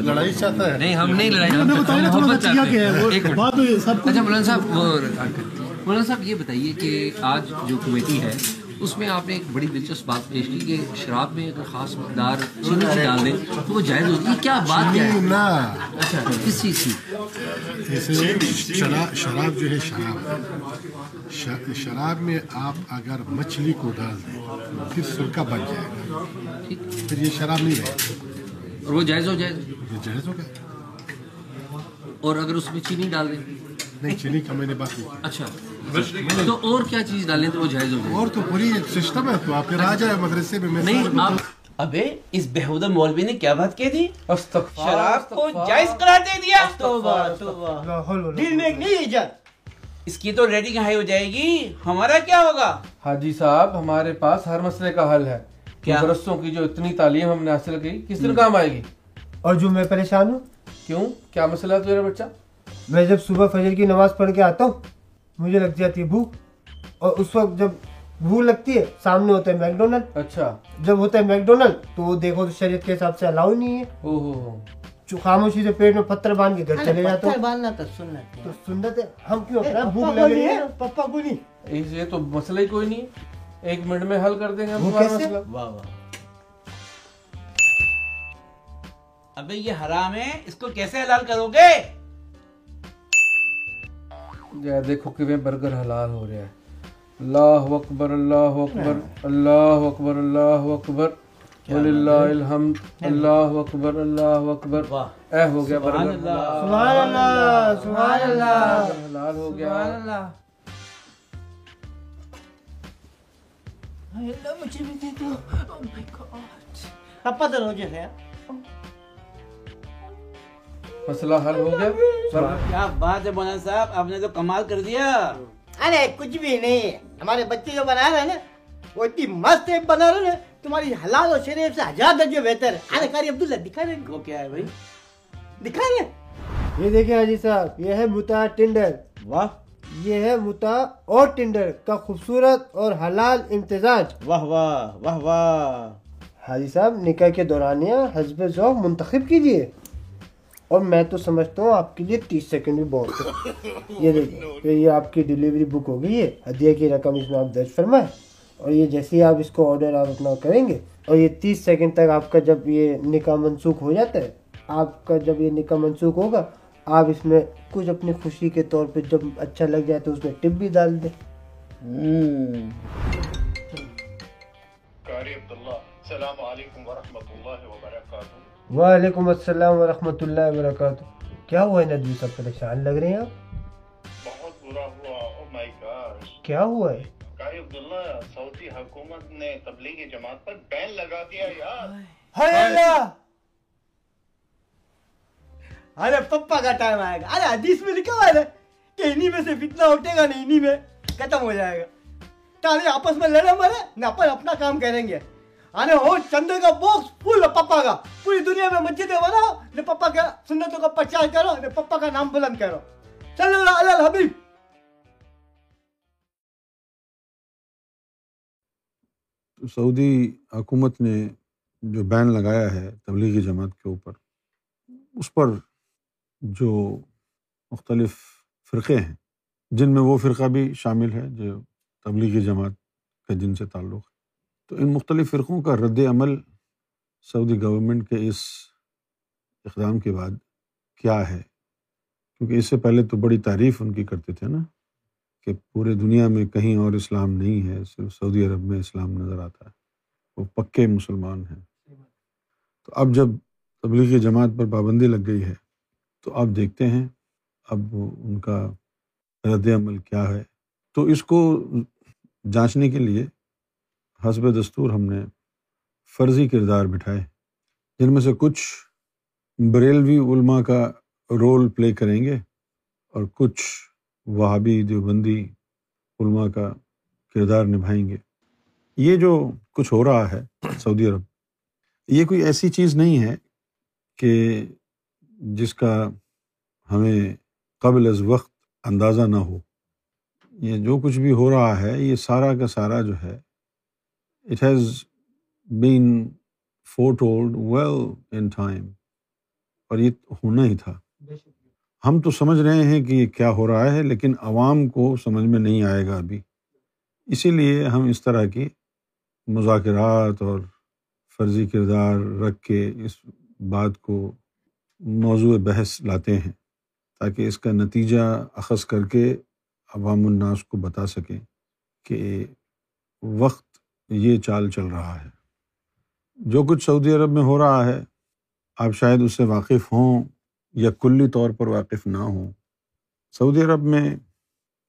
لڑائی چاہتا ہے نہیں ہم نہیں لڑائی اچھا مولانا صاحب مولانا صاحب یہ بتائیے کہ آج جو کمیٹی ہے اس میں آپ نے ایک بڑی دلچسپ بات پیش کی کہ شراب میں اگر خاص مقدار چینی کی ڈال دیں تو وہ جائز ہوتی ہے۔ کیا بات کیا ہے اچھا کس چیز کی؟ شراب شراب جو ہے شراب۔ شراب میں آپ اگر مچھلی کو ڈال دیں پھر سرکہ بن جائے گا۔ پھر یہ شراب نہیں رہے۔ اور وہ جائز ہو جائے یہ جائز ہوگا اور اگر اس میں چینی ڈال دیں؟ نہیں چینی کا میں نے بات نہیں اچھا تو اور کیا چیز ڈالیں تو وہ جائز ہو جائے۔ اور تو پوری سسٹم ہے تو آپ پھر آ جائے مدرسے میں نہیں آپ ابے اس بہودہ مولوی نے کیا بات کہہ دی؟ شراب کو جائز قرار دے دیا۔ دل میں ایک نہیں ایجاد اس کی تو ریٹنگ ہائی ہو جائے گی۔ ہمارا کیا ہوگا؟ حاجی صاحب ہمارے پاس ہر مسئلے کا حل ہے۔ کیا؟ مدرسوں کی جو اتنی تعلیم ہم نے حاصل کی کس دن کام آئے گی؟ اور جو میں پریشان ہوں؟ کیوں؟ کیا مسئلہ ہے تیرا بچہ؟ میں جب صبح فجر کی نماز پڑھ کے آتا ہوں مجھے لگ جاتی ہے بھوک۔ اور اس وقت جب بھوک لگتی ہے سامنے ہوتا ہے میکڈونلڈ اچھا۔ جب ہوتا ہے میکڈونلڈ تو وہ دیکھو تو شریعت کے حساب سے الاؤ نہیں ہے۔ او ہو ہو۔ جو خاموشی سے پیٹ میں پتھر باندھ کے گھر چلے جاتا ہوں۔ باندھنا تو سنت تو سنت ہے۔ ہم کیوں اپنا بھوک لگ رہی ہے؟ پپا کو نہیں۔ اس- یہ تو مسئلہ ہی کوئی نہیں ایک منٹ میں حل کر دیں گے ہم تمہارا؟ مسئلہ۔ واہ واہ۔ ابے یہ حرام ہے اس کو کیسے حلال کرو گے؟ دیکھو کہ برگر حلال ہو رہا ہے۔ اللہ اکبر اللہ اکبر اللہ اکبر اللہ اکبر۔ وللہ الحمد اللہ اکبر اللہ اکبر۔ اے ہو گیا سبحان برگر اللہ۔ سبحان اللہ سبحان اللہ۔ حلال ہو گیا۔ پپا تو روزے سے مسئلہ حل ہو گیا۔ کیا بات ہے مولانا صاحب؟ آپ نے تو کمال کر دیا۔ ارے کچھ بھی نہیں۔ ہمارے بچے جو بنا رہے ہیں نا وہ اتنی مست بنا رہے ہیں تمہاری حلال اور شریف سے ہزار درجے بہتر ہے۔ ارے کاری عبداللہ دکھا رہے ہیں۔ وہ کیا ہے بھائی؟ دکھا رہے ہیں۔ یہ دیکھیں حاجی صاحب یہ ہے متا ٹنڈر۔ واہ۔ یہ ہے متا اور ٹنڈر کا خوبصورت اور حلال امتزاج۔ واہ واہ واہ واہ۔ حاجی صاحب نکاح کے دورانیہ حزب ذوق منتخب کیجیے اور میں تو سمجھتا ہوں آپ کے لیے تیس سیکنڈ بھی بہت ہے۔ یہ دیکھیں یہ آپ کی ڈلیوری بک ہو گئی ہے۔ ہدیہ کی رقم اس میں آپ درج فرمائیں۔ اور یہ جیسے ہی آپ اس کو آرڈر آپ اپنا کریں گے اور یہ تیس سیکنڈ تک آپ کا جب یہ نکاح منسوخ ہو جاتا ہے آپ کا جب یہ نکاح منسوخ ہوگا آپ اس میں کچھ اپنی خوشی کے طور پہ جب اچھا لگ جائے تو اس میں ٹپ بھی ڈال دیں۔ قاری عبداللہ السلام علیکم ورحمۃ اللہ وبرکاتہ۔ وعلیکم السلام ورحمۃ اللہ وبرکاتہ۔ کیا ہوا ہے ندوی صاحب پریشان لگ رہے ہیں آپ؟ بہت برا ہوا۔ او مائی گاش کیا ہوا ہے؟ قاری عبداللہ سعودی حکومت نے تبلیغی جماعت پر بین لگا دیا یار۔ ہائے اللہ! ارے پپا کا ٹائم آئے گا۔ ارے حدیث میں لکھا ہوا ہے کہ انہی میں سے فتنہ اٹھے گا نہیں انہی میں ختم ہو جائے گا۔ تاکہ آپس میں لڑے مرے نہ اپن اپنا کام کریں گے۔ ارے ہو، چندے کا باکس فل پپا کا۔ پوری دنیا میں مسجدیں بناؤ نے پپا کا سنتوں کا پرچار کرو نے پپا کا نام بلند کرو۔ چلو اللہ الحبیب سعودی حکومت نے جو بین لگایا ہے تبلیغی جماعت کے اوپر، اس پر جو مختلف فرقے ہیں، جن میں وہ فرقہ بھی شامل ہے جو تبلیغی جماعت کا جن سے تعلق ہے۔ تو ان مختلف فرقوں کا رد عمل سعودی گورنمنٹ کے اس اقدام کے بعد کیا ہے؟ کیونکہ اس سے پہلے تو بڑی تعریف ان کی کرتے تھے نا کہ پورے دنیا میں کہیں اور اسلام نہیں ہے، صرف سعودی عرب میں اسلام نظر آتا ہے۔ وہ پکے مسلمان ہیں۔ تو اب جب تبلیغی جماعت پر پابندی لگ گئی ہے، تو آپ دیکھتے ہیں اب ان کا رد عمل کیا ہے۔ تو اس کو جانچنے کے لیے حسب دستور ہم نے فرضی کردار بٹھائے، جن میں سے کچھ بریلوی علماء کا رول پلے کریں گے اور کچھ وہابی دیوبندی علماء کا کردار نبھائیں گے۔ یہ جو کچھ ہو رہا ہے سعودی عرب، یہ کوئی ایسی چیز نہیں ہے کہ جس کا ہمیں قبل از وقت اندازہ نہ ہو۔ یہ جو کچھ بھی ہو رہا ہے، یہ سارا کا سارا جو ہے it has been foretold well in time اور یہ ہونا ہی تھا۔ ہم تو سمجھ رہے ہیں کہ یہ کیا ہو رہا ہے، لیکن عوام کو سمجھ میں نہیں آئے گا ابھی۔ اسی لیے ہم اس طرح کی مذاکرات اور فرضی کردار رکھ کے اس بات کو موضوع بحث لاتے ہیں، تاکہ اس کا نتیجہ اخذ کر کے عوام الناس کو بتا سکیں کہ وقت یہ چال چل رہا ہے۔ جو کچھ سعودی عرب میں ہو رہا ہے، آپ شاید اس سے واقف ہوں یا کلی طور پر واقف نہ ہوں۔ سعودی عرب میں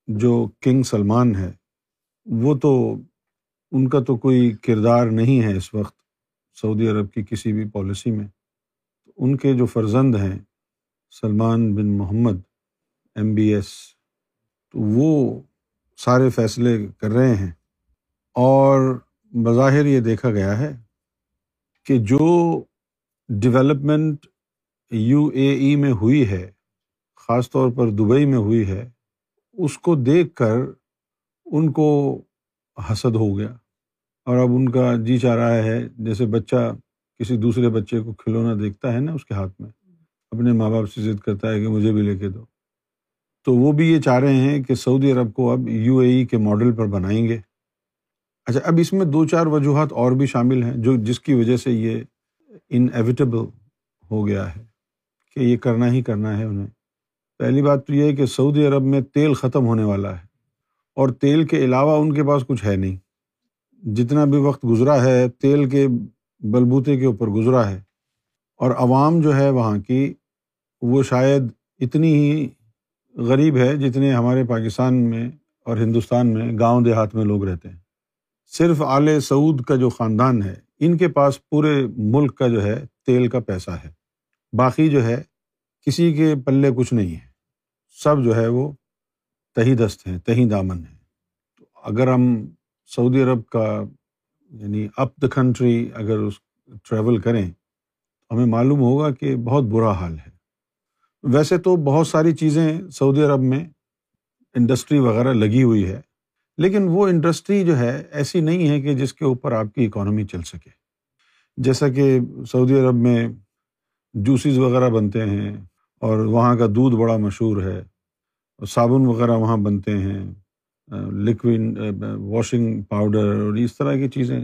جو کنگ سلمان ہے، وہ تو ان کا تو کوئی کردار نہیں ہے اس وقت سعودی عرب کی کسی بھی پالیسی میں۔ ان کے جو فرزند ہیں، Salman bin Mohammed, M B S, تو وہ سارے فیصلے کر رہے ہیں۔ اور بظاہر یہ دیکھا گیا ہے کہ جو ڈیولپمنٹ یو اے ای میں ہوئی ہے، خاص طور پر دبئی میں ہوئی ہے، اس کو دیکھ کر ان کو حسد ہو گیا۔ اور اب ان کا جی چاہ رہا ہے، جیسے بچہ کسی دوسرے بچے کو کھلونا دیکھتا ہے نا اس کے ہاتھ میں، اپنے ماں باپ سے ضد کرتا ہے کہ مجھے بھی لے کے دو۔ تو وہ بھی یہ چاہ رہے ہیں کہ سعودی عرب کو اب یو اے ای کے ماڈل پر بنائیں گے۔ اچھا اب اس میں دو چار وجوہات اور بھی شامل ہیں جو جس کی وجہ سے یہ ان ایویٹیبل ہو گیا ہے کہ یہ کرنا ہی کرنا ہے انہیں۔ پہلی بات تو یہ ہے کہ سعودی عرب میں تیل ختم ہونے والا ہے اور تیل کے علاوہ ان کے پاس کچھ ہے نہیں۔ جتنا بھی وقت گزرا ہے، تیل کے بلبوتے کے اوپر گزرا ہے اور عوام جو ہے وہاں کی، وہ شاید اتنی ہی غریب ہے جتنے ہمارے پاکستان میں اور ہندوستان میں گاؤں دیہات میں لوگ رہتے ہیں۔ صرف آل سعود کا جو خاندان ہے، ان کے پاس پورے ملک کا جو ہے تیل کا پیسہ ہے۔ باقی جو ہے، کسی کے پلے کچھ نہیں ہے۔ سب جو ہے وہ تہی دست ہیں، تہی دامن ہیں۔ تو اگر ہم سعودی عرب کا یعنی اپ دا کنٹری اگر اس ٹریول کریں، تو ہمیں معلوم ہوگا کہ بہت برا حال ہے۔ ویسے تو بہت ساری چیزیں سعودی عرب میں انڈسٹری وغیرہ لگی ہوئی ہے۔ لیکن وہ انڈسٹری جو ہے ایسی نہیں ہے کہ جس کے اوپر آپ کی اکانومی چل سکے۔ جیسا کہ سعودی عرب میں جوسیز وغیرہ بنتے ہیں اور وہاں کا دودھ بڑا مشہور ہے، صابن وغیرہ وہاں بنتے ہیں لکوڈ واشنگ پاؤڈر اور اس طرح کی چیزیں۔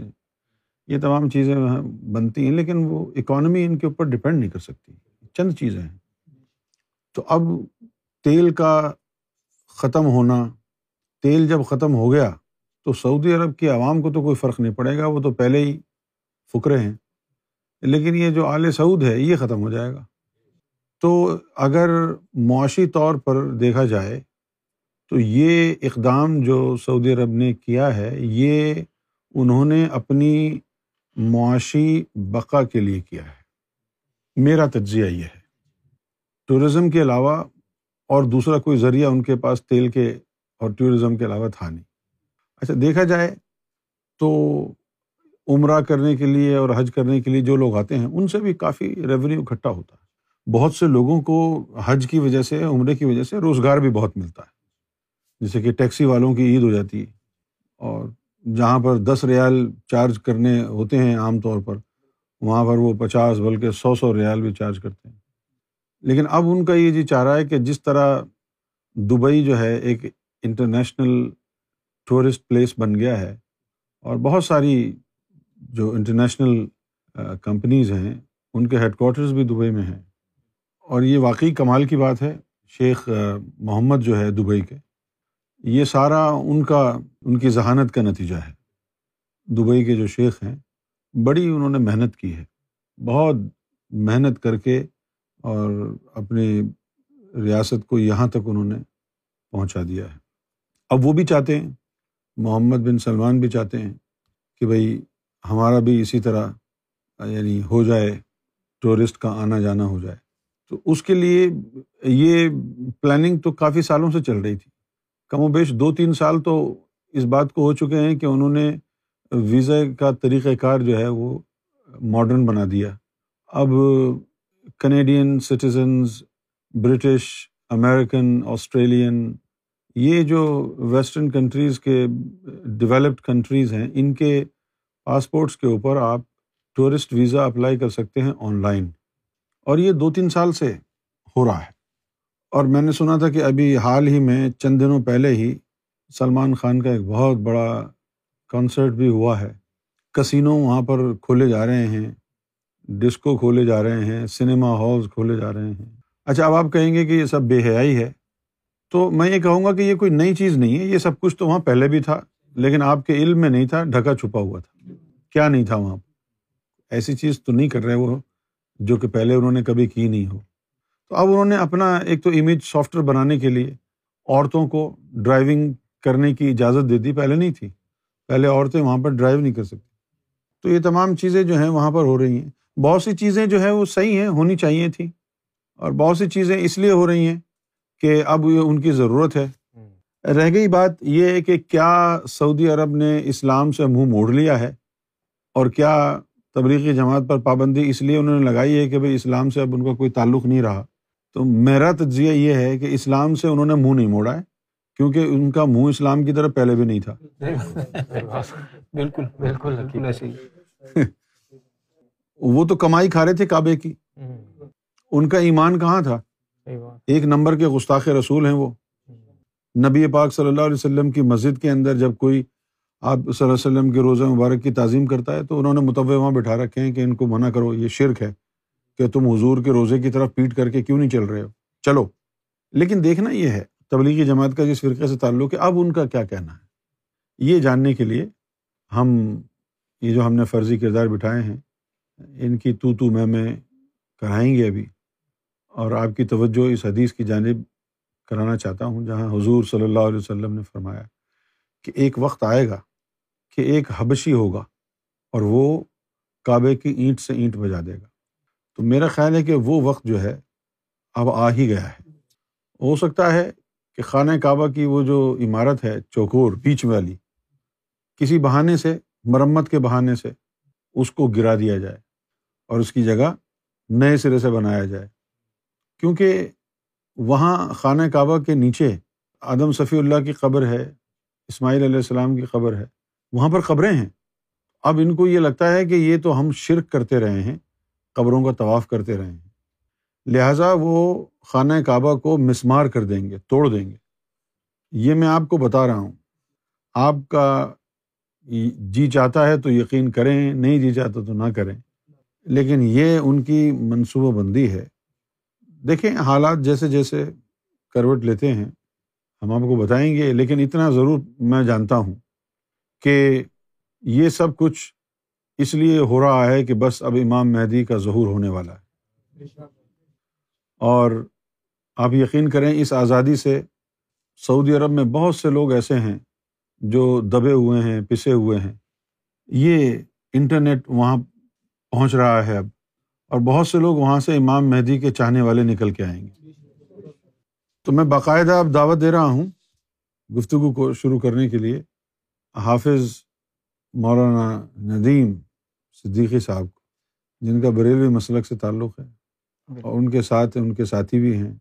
یہ تمام چیزیں وہاں بنتی ہیں، لیکن وہ اکانومی ان کے اوپر ڈپینڈ نہیں کر سکتی۔ چند چیزیں ہیں۔ تو اب تیل کا ختم ہونا تیل جب ختم ہو گیا تو سعودی عرب کی عوام کو تو کوئی فرق نہیں پڑے گا، وہ تو پہلے ہی فکرے ہیں۔ لیکن یہ جو آل سعود ہے، یہ ختم ہو جائے گا۔ تو اگر معاشی طور پر دیکھا جائے تو یہ اقدام جو سعودی عرب نے کیا ہے، یہ انہوں نے اپنی معاشی بقا کے لیے کیا ہے۔ میرا تجزیہ یہ ہے۔ ٹورزم کے علاوہ اور دوسرا کوئی ذریعہ ان کے پاس تیل کے اور ٹورزم کے علاوہ تھا نہیں۔ اچھا دیکھا جائے تو عمرہ کرنے کے لیے اور حج کرنے کے لیے جو لوگ آتے ہیں، ان سے بھی کافی ریونیو اکٹھا ہوتا ہے۔ بہت سے لوگوں کو حج کی وجہ سے، عمرے کی وجہ سے روزگار بھی بہت ملتا ہے۔ جیسے کہ ٹیکسی والوں کی عید ہو جاتی ہے اور جہاں پر دس ریال چارج کرنے ہوتے ہیں عام طور پر، وہاں پر وہ پچاس بلکہ سو سو ریال بھی چارج کرتے ہیں۔ لیکن اب ان کا یہ جی چاہ رہا ہے کہ جس طرح دبئی جو ہے، ایک انٹرنیشنل ٹورسٹ پلیس بن گیا ہے اور بہت ساری جو انٹرنیشنل کمپنیز ہیں، ان کے ہیڈ کوارٹرز بھی دبئی میں ہیں۔ اور یہ واقعی کمال کی بات ہے، شیخ محمد جو ہے دبئی کے، یہ سارا ان کا، ان کی ذہانت کا نتیجہ ہے۔ دبئی کے جو شیخ ہیں، بڑی انہوں نے محنت کی ہے۔ بہت محنت کر کے اور اپنی ریاست کو یہاں تک انہوں نے پہنچا دیا ہے۔ اب وہ بھی چاہتے ہیں، محمد بن سلمان بھی چاہتے ہیں کہ بھائی ہمارا بھی اسی طرح یعنی ہو جائے، ٹورسٹ کا آنا جانا ہو جائے۔ تو اس کے لیے یہ پلاننگ تو کافی سالوں سے چل رہی تھی۔ کم و بیش دو تین سال تو اس بات کو ہو چکے ہیں کہ انہوں نے ویزا کا طریقۂ کار جو ہے وہ ماڈرن بنا دیا۔ اب Canadian citizens British American Australian یہ جو ویسٹرن کنٹریز کے ڈیولپڈ کنٹریز ہیں، ان کے پاسپورٹس کے اوپر آپ ٹورسٹ ویزا اپلائی کر سکتے ہیں آن لائن اور یہ دو تین سال سے ہو رہا ہے۔ اور میں نے سنا تھا کہ ابھی حال ہی میں چند دنوں پہلے ہی سلمان خان کا ایک بہت بڑا کنسرٹ بھی ہوا ہے۔ کسینوں وہاں پر کھولے جا رہے ہیں ڈسکو کھولے جا رہے ہیں سنیما ہالز کھولے جا رہے ہیں۔ اچھا اب آپ کہیں گے کہ یہ سب بے حیائی ہے۔ تو میں یہ کہوں گا کہ یہ کوئی نئی چیز نہیں ہے، یہ سب کچھ تو وہاں پہلے بھی تھا، لیکن آپ کے علم میں نہیں تھا، ڈھکا چھپا ہوا تھا۔ کیا نہیں تھا وہاں؟ ایسی چیز تو نہیں کر رہے وہ، جو کہ پہلے انہوں نے کبھی کی نہیں ہو۔ تو اب انہوں نے اپنا ایک تو امیج سافٹ ویئر بنانے کے لیے عورتوں کو ڈرائیونگ کرنے کی اجازت دے دی، پہلے نہیں تھی۔ پہلے عورتیں وہاں پر ڈرائیو نہیں کر سکتی۔ تو یہ تمام چیزیں جو ہیں وہاں پر ہو رہی ہیں۔ بہت سی چیزیں جو ہے وہ صحیح ہیں، ہونی چاہیے تھیں۔ اور بہت سی چیزیں اس لیے ہو رہی ہیں کہ اب یہ ان کی ضرورت ہے۔ رہ گئی بات یہ ہے کہ کیا سعودی عرب نے اسلام سے منہ موڑ لیا ہے اور کیا تبلیغی جماعت پر پابندی اس لیے انہوں نے لگائی ہے کہ بھائی اسلام سے اب ان کا کوئی تعلق نہیں رہا۔ تو میرا تجزیہ یہ ہے کہ اسلام سے انہوں نے منہ نہیں موڑا ہے کیونکہ ان کا منہ اسلام کی طرف پہلے بھی نہیں تھا۔ بالکل بالکل وہ تو کمائی کھا رہے تھے کعبے کی۔ ان کا ایمان کہاں تھا؟ ایک نمبر کے گستاخ رسول ہیں وہ۔ نبی پاک صلی اللہ علیہ وسلم کی مسجد کے اندر جب کوئی آپ صلی اللہ علیہ وسلم کے روزہ مبارک کی تعظیم کرتا ہے تو انہوں نے متوع وہاں بٹھا رکھے ہیں کہ ان کو منع کرو، یہ شرک ہے کہ تم حضور کے روزے کی طرف پیٹ کر کے کیوں نہیں چل رہے ہو؟ چلو، لیکن دیکھنا یہ ہے، تبلیغی جماعت کا جس فرقے سے تعلق ہے، اب ان کا کیا کہنا ہے؟ یہ جاننے کے لیے ہم یہ جو ہم نے فرضی کردار بٹھائے ہیں، ان کی تو تو میں میں کرائیں گے ابھی۔ اور آپ کی توجہ اس حدیث کی جانب کرانا چاہتا ہوں، جہاں حضور صلی اللہ علیہ وسلم نے فرمایا کہ ایک وقت آئے گا کہ ایک حبشی ہوگا اور وہ کعبے کی اینٹ سے اینٹ بجا دے گا۔ تو میرا خیال ہے کہ وہ وقت جو ہے، اب آ ہی گیا ہے۔ ہو سکتا ہے کہ خانہ کعبہ کی وہ جو عمارت ہے، چوکور بیچ والی، کسی بہانے سے، مرمت کے بہانے سے اس کو گرا دیا جائے اور اس کی جگہ نئے سرے سے بنایا جائے۔ کیونکہ وہاں خانہ کعبہ کے نیچے آدم صفی اللہ کی قبر ہے، اسماعیل علیہ السلام کی قبر ہے، وہاں پر قبریں ہیں۔ اب ان کو یہ لگتا ہے کہ یہ تو ہم شرک کرتے رہے ہیں، قبروں کا طواف کرتے رہے ہیں۔ لہٰذا وہ خانہ کعبہ کو مسمار کر دیں گے، توڑ دیں گے۔ یہ میں آپ کو بتا رہا ہوں۔ آپ کا جی چاہتا ہے تو یقین کریں، نہیں جی چاہتا تو نہ کریں۔ لیکن یہ ان کی منصوبہ بندی ہے۔ دیکھیں، حالات جیسے جیسے کروٹ لیتے ہیں، ہم آپ کو بتائیں گے، لیکن اتنا ضرور میں جانتا ہوں کہ یہ سب کچھ اس لیے ہو رہا ہے کہ بس اب امام مہدی کا ظہور ہونے والا ہے۔ اور آپ یقین کریں، اس آزادی سے سعودی عرب میں بہت سے لوگ ایسے ہیں جو دبے ہوئے ہیں، پسے ہوئے ہیں۔ یہ انٹرنیٹ وہاں پہنچ رہا ہے اب۔ اور بہت سے لوگ وہاں سے امام مہدی کے چاہنے والے نکل کے آئیں گے۔ تو میں باقاعدہ اب دعوت دے رہا ہوں گفتگو کو شروع کرنے کے لیے۔ حافظ مولانا ندیم صدیقی صاحب کو جن کا بریلوی مسلک سے تعلق ہے۔ اور ان کے ساتھ ان کے ساتھی بھی ہیں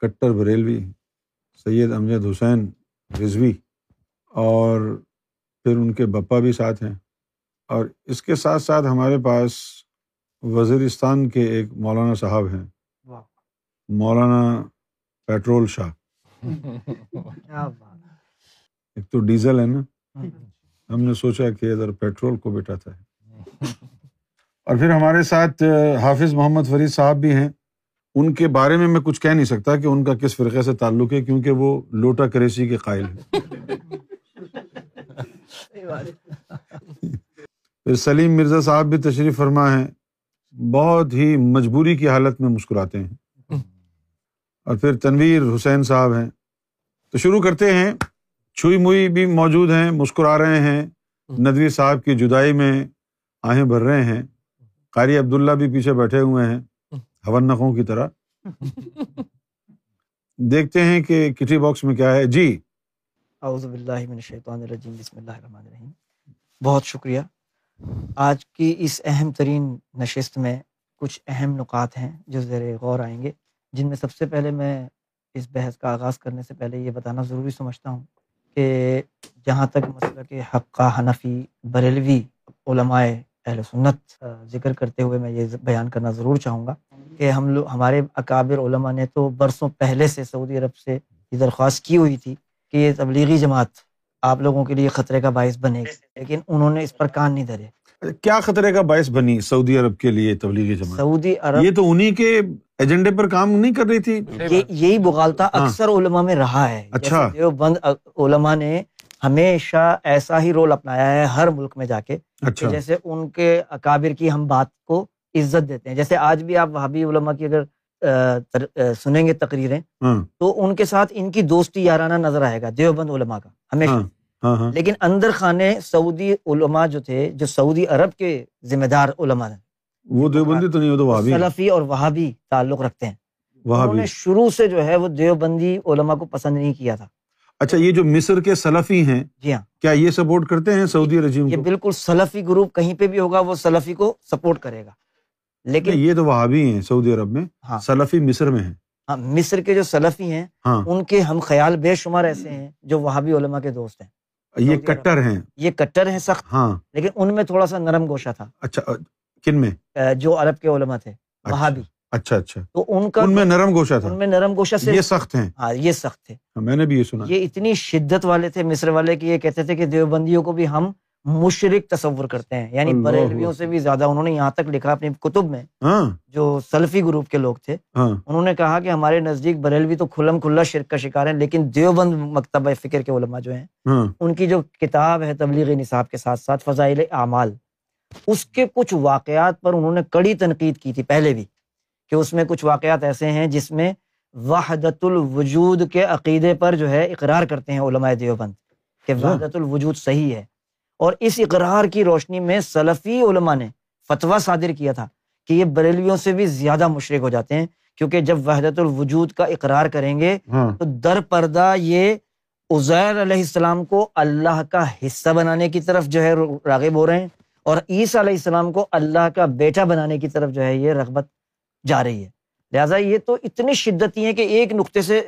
کٹر بریلوی سید امجد حسین رضوی اور پھر ان کے بپا بھی ساتھ ہیں۔ اور اس کے ساتھ ساتھ ہمارے پاس وزیرستان کے ایک مولانا صاحب ہیں۔ مولانا پیٹرول شاہ۔ ایک تو ڈیزل ہے نا۔ ہم نے سوچا کہ ادھر پیٹرول کو بٹاتا ہے اور پھر ہمارے ساتھ حافظ محمد فرید صاحب بھی ہیں۔ ان کے بارے میں میں کچھ کہہ نہیں سکتا کہ ان کا کس فرقے سے تعلق ہے کیونکہ وہ لوٹا کریسی کے قائل ہیں۔ پھر سلیم مرزا صاحب بھی تشریف فرما ہے بہت ہی مجبوری کی حالت میں مسکراتے ہیں۔ اور پھر تنویر حسین صاحب ہیں۔ تو شروع کرتے ہیں۔ چھوئی موئی بھی موجود ہیں، مسکرا رہے ہیں۔ ندوی صاحب کی جدائی میں آہیں بھر رہے ہیں۔ قاری عبداللہ بھی پیچھے بیٹھے ہوئے ہیں۔ ہون کی طرح۔ دیکھتے ہیں کہ کٹی باکس میں کیا ہے۔ جی۔ اعوذ باللہ من الشیطان الرجیم۔ بسم اللہ الرحمن الرحیم۔ بہت شکریہ۔ آج کی اس اہم ترین نشست میں کچھ اہم نکات ہیں جو زیر غور آئیں گے، جن میں سب سے پہلے میں اس بحث کا آغاز کرنے سے پہلے یہ بتانا ضروری سمجھتا ہوں کہ جہاں تک مسئلہ کہ حقہ حنفی، بریلوی علماء اہل سنت ذکر کرتے ہوئے میں یہ بیان کرنا ضرور چاہوں گا کہ ہم لوگ ہمارے اکابر علماء نے تو برسوں پہلے سے سعودی عرب سے یہ درخواست کی ہوئی تھی کہ یہ تبلیغی جماعت آپ لوگوں کے لیے خطرے کا باعث بنے گی لیکن انہوں نے اس پر کان نہیں دھرے۔ کیا خطرے کا باعث بنی سعودی عرب کے لیے تبلیغی جماعت؟ سعودی عرب یہ تو انہی کے ایجنڈے پر کام نہیں کر رہی تھی۔ یہ یہی بغالتا اکثر علماء میں رہا ہے۔ اچھا۔ بند علماء نے ہمیشہ ایسا ہی رول اپنایا ہے ہر ملک میں جا کے اچھا۔ جیسے ان کے اکابر کی ہم بات کو عزت دیتے ہیں۔ جیسے آج بھی آپ وہابی علماء کی اگر سنیں گے تقریریں تو ان کے ساتھ ان کی دوستی یارانہ نظر آئے گا دیوبند علماء کا ہمیشہ۔ لیکن اندر خانے سعودی علماء جو تھے جو سعودی عرب کے ذمہ دار علماء ہیں وہ دیوبندی تو نہیں وہ تو وہابی سلفی اور وہابی تعلق رکھتے ہیں۔ انہوں نے شروع سے جو ہے وہ دیوبندی علماء کو پسند نہیں کیا تھا۔ اچھا یہ جو مصر کے سلفی ہیں جی ہاں۔ کیا یہ سپورٹ کرتے ہیں سعودی رجیم یہ بالکل سلفی گروپ کہیں پہ بھی ہوگا وہ سلفی کو سپورٹ کرے گا۔ لیکن یہ تو وہابی ہیں سعودی عرب میں۔ ہاں۔ سلفی مصر میں ہیں۔ ہاں مصر کے جو سلفی ہیں ہاں۔ ان کے ہم خیال بے شمار ایسے ہیں جو وہابی علماء کے دوست ہیں۔ یہ کٹر ہیں۔ یہ کٹر ہیں سخت۔ ہاں۔ لیکن ان میں تھوڑا سا نرم گوشہ تھا۔ اچھا کن میں؟ جو عرب کے علماء تھے وہابی۔ اچھا اچھا۔ تو ان کا ان میں نرم گوشہ تھا۔ ان میں نرم گوشہ سے یہ سخت ہیں۔ ہاں یہ سخت تھے۔ میں نے بھی یہ سنا۔ یہ اتنی شدت والے تھے مصر والے کہ یہ کہتے تھے کہ دیوبندیوں کو بھی ہم مشرق تصور کرتے ہیں۔ یعنی بریلویوں سے بھی زیادہ انہوں نے یہاں تک لکھا اپنی کتب میں جو سلفی گروپ کے لوگ تھے۔ انہوں نے کہا کہ ہمارے نزدیک بریلوی تو کھلم کھلا شرک کا شکار ہیں لیکن دیوبند مکتبہ فکر کے علماء جو ہیں ان کی جو کتاب ہے تبلیغی نصاب کے ساتھ ساتھ فضائل اعمال اس کے کچھ واقعات پر انہوں نے کڑی تنقید کی تھی پہلے بھی کہ اس میں کچھ واقعات ایسے ہیں جس میں وحدت الوجود کے عقیدے پر جو ہے اقرار کرتے ہیں علماء دیوبند کہ وحدت الوجود صحیح ہے۔ اور اس اقرار کی روشنی میں سلفی علماء نے فتویٰ صادر کیا تھا کہ یہ بریلویوں سے بھی زیادہ مشرق ہو جاتے ہیں کیونکہ جب وحدت الوجود کا اقرار کریں گے تو در پردہ یہ عزیر علیہ السلام کو اللہ کا حصہ بنانے کی طرف جو ہے راغب ہو رہے ہیں اور عیسیٰ علیہ السلام کو اللہ کا بیٹا بنانے کی طرف جو ہے یہ رغبت جا رہی ہے۔ لہٰذا یہ تو اتنی شدتی ہیں کہ ایک نقطے سے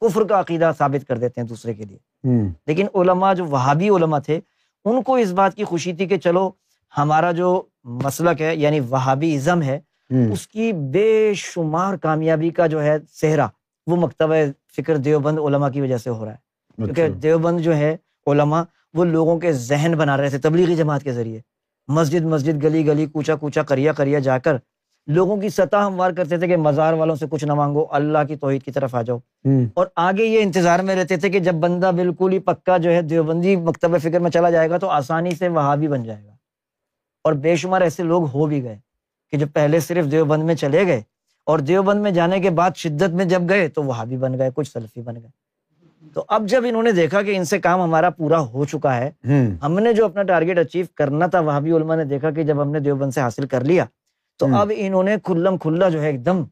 کفر کا عقیدہ ثابت کر دیتے ہیں دوسرے کے لیے۔ لیکن علماء جو وہابی علماء تھے ان کو اس بات کی خوشی تھی کہ چلو ہمارا جو مسلک ہے یعنی وہابی ازم ہے اس کی بے شمار کامیابی کا جو ہے صحرا وہ مکتبہ فکر دیوبند علماء کی وجہ سے ہو رہا ہے۔ کیونکہ دیوبند جو ہے علماء وہ لوگوں کے ذہن بنا رہے تھے تبلیغی جماعت کے ذریعے۔ مسجد مسجد گلی گلی کوچا کوچا کریا کریا جا کر لوگوں کی سطح ہموار کرتے تھے کہ مزار والوں سے کچھ نہ مانگو اللہ کی توحید کی طرف آ جاؤ۔ اور آگے یہ انتظار میں رہتے تھے کہ جب بندہ بالکل ہی پکا جو ہے دیوبندی مکتب فکر میں چلا جائے گا تو آسانی سے وہاں بھی بن جائے گا۔ اور بے شمار ایسے لوگ ہو بھی گئے کہ جو پہلے صرف دیوبند میں چلے گئے اور دیوبند میں جانے کے بعد شدت میں جب گئے تو وہاں بھی بن گئے کچھ سلفی بن گئے۔ تو اب جب انہوں نے دیکھا کہ ان سے کام ہمارا پورا ہو چکا ہے ہم نے جو اپنا ٹارگیٹ اچیو کرنا تھا وہاں بھی علما نے دیکھا کہ جب ہم نے دیوبند سے حاصل کر لیا تو اب انہوں نے کھلم کھلا جو ہے ایک دم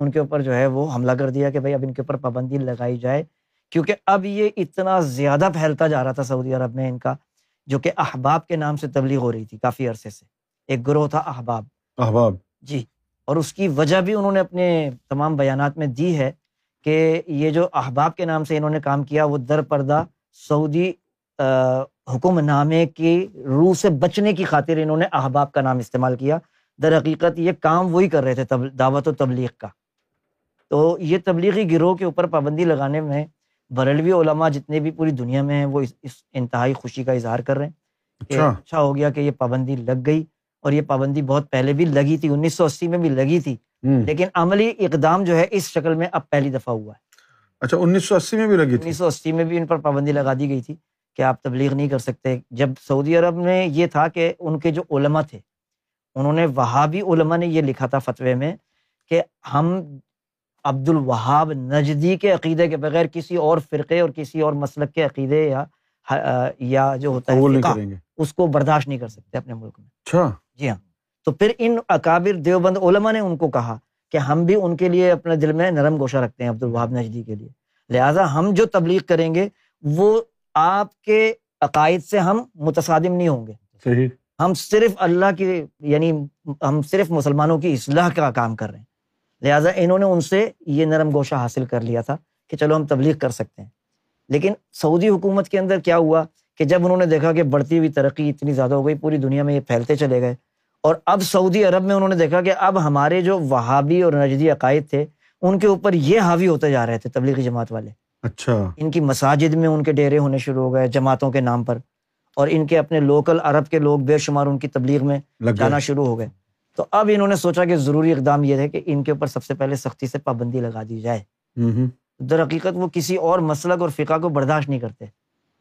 ان کے اوپر جو ہے وہ حملہ کر دیا کہ بھائی اب ان کے اوپر پابندی لگائی جائے کیونکہ اب یہ اتنا زیادہ پھیلتا جا رہا تھا سعودی عرب میں ان کا جو کہ احباب کے نام سے تبلیغ ہو رہی تھی کافی عرصے سے۔ ایک گروہ تھا احباب۔ احباب۔ جی اور اس کی وجہ بھی انہوں نے اپنے تمام بیانات میں دی ہے کہ یہ جو احباب کے نام سے انہوں نے کام کیا وہ در پردہ سعودی حکم نامے کی روح سے بچنے کی خاطر انہوں نے احباب کا نام استعمال کیا۔ در حقیقت یہ کام وہی کر رہے تھے دعوت و تبلیغ کا۔ تو یہ تبلیغی گروہ کے اوپر پابندی لگانے میں بریلوی علماء جتنے بھی پوری دنیا میں ہیں وہ اس انتہائی خوشی کا اظہار کر رہے ہیں کہ اچھا, اچھا ہو گیا کہ یہ پابندی لگ گئی اور یہ پابندی بہت پہلے بھی لگی تھی انیس سو اسی میں بھی لگی تھی۔ لیکن عملی اقدام جو ہے اس شکل میں اب پہلی دفعہ ہوا ہے۔ اچھا انیس سو اسی میں بھی لگی انیس سو اسی میں بھی ان پر پابندی لگا دی گئی تھی کہ آپ تبلیغ نہیں کر سکتے۔ جب سعودی عرب میں یہ تھا کہ ان کے جو علماء تھے انہوں نے وہابی علماء نے یہ لکھا تھا فتوے میں کہ ہم عبد الوہاب نجدی کے عقیدے کے بغیر کسی اور فرقے اور کسی اور مسلک کے عقیدے یا یا جو ہوتا ہے اس کو برداشت نہیں کر سکتے اپنے ملک میں۔ اچھا۔ جی ہاں۔ تو پھر ان اکابر دیوبند علماء نے ان کو کہا کہ ہم بھی ان کے لیے اپنے دل میں نرم گوشہ رکھتے ہیں عبد الوہاب نجدی کے لیے۔ لہٰذا ہم جو تبلیغ کریں گے وہ آپ کے عقائد سے ہم متصادم نہیں ہوں گے۔ صحیح۔ ہم صرف اللہ کی یعنی ہم صرف مسلمانوں کی اصلاح کا کام کر رہے ہیں۔ لہٰذا انہوں نے ان سے یہ نرم گوشہ حاصل کر لیا تھا کہ چلو ہم تبلیغ کر سکتے ہیں۔ لیکن سعودی حکومت کے اندر کیا ہوا کہ جب انہوں نے دیکھا کہ بڑھتی ہوئی ترقی اتنی زیادہ ہو گئی پوری دنیا میں یہ پھیلتے چلے گئے۔ اور اب سعودی عرب میں انہوں نے دیکھا کہ اب ہمارے جو وہابی اور نجدی عقائد تھے ان کے اوپر یہ حاوی ہوتے جا رہے تھے تبلیغی جماعت والے۔ اچھا۔ ان کی مساجد میں ان کے ڈیرے ہونے شروع ہو گئے جماعتوں کے نام پر۔ اور ان کے اپنے لوکل عرب کے لوگ بے شمار ان کی تبلیغ میں جانا شروع ہو گئے۔ تو اب انہوں نے سوچا کہ ضروری اقدام یہ ہے کہ ان کے اوپر سب سے پہلے سختی سے پابندی لگا دی جائے۔ در حقیقت وہ کسی اور مسلک اور فقہ کو برداشت نہیں کرتے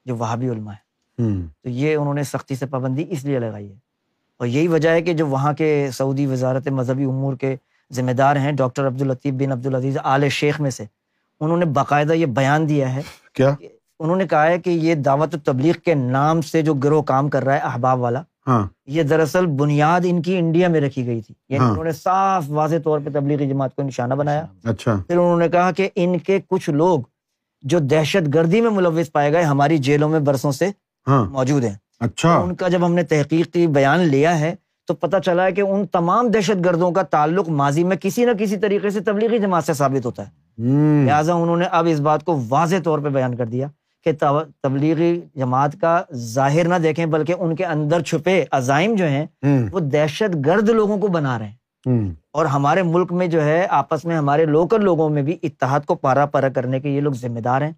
جو وہابی علماء ہے ہوں۔ تو یہ انہوں نے سختی سے پابندی اس لیے لگائی ہے۔ اور یہی وجہ ہے کہ جو وہاں کے سعودی وزارت مذہبی امور کے ذمہ دار ہیں doctor Abdul Latif bin Abdul Aziz Al Sheikh میں سے انہوں نے باقاعدہ یہ بیان دیا ہے کیا؟ کہ انہوں نے کہا ہے کہ یہ دعوت و تبلیغ کے نام سے جو گروہ کام کر رہا ہے احباب والا ہاں۔ یہ دراصل بنیاد ان کی انڈیا میں رکھی گئی تھی۔ یعنی ہاں۔ انہوں نے صاف واضح طور پہ تبلیغی جماعت کو نشانہ بنایا۔ اچھا۔ پھر انہوں نے کہا کہ ان کے کچھ لوگ جو دہشت گردی میں ملوث پائے گئے ہماری جیلوں میں برسوں سے ہاں۔ موجود ہیں۔ اچھا۔ ان کا جب ہم نے تحقیقی بیان لیا ہے تو پتہ چلا ہے کہ ان تمام دہشت گردوں کا تعلق ماضی میں کسی نہ کسی طریقے سے تبلیغی جماعت سے ثابت ہوتا ہے۔ لہٰذا انہوں نے اب اس بات کو واضح طور پہ بیان کر دیا۔ کہ تب- تبلیغی جماعت کا ظاہر نہ دیکھیں بلکہ ان کے اندر چھپے عزائم جو ہیں وہ دہشت گرد لوگوں کو بنا رہے ہیں۔ اور ہمارے ملک میں جو ہے آپس میں ہمارے لوکل لوگوں میں بھی اتحاد کو پارا پارا کرنے کے یہ لوگ ذمہ دار ہیں۔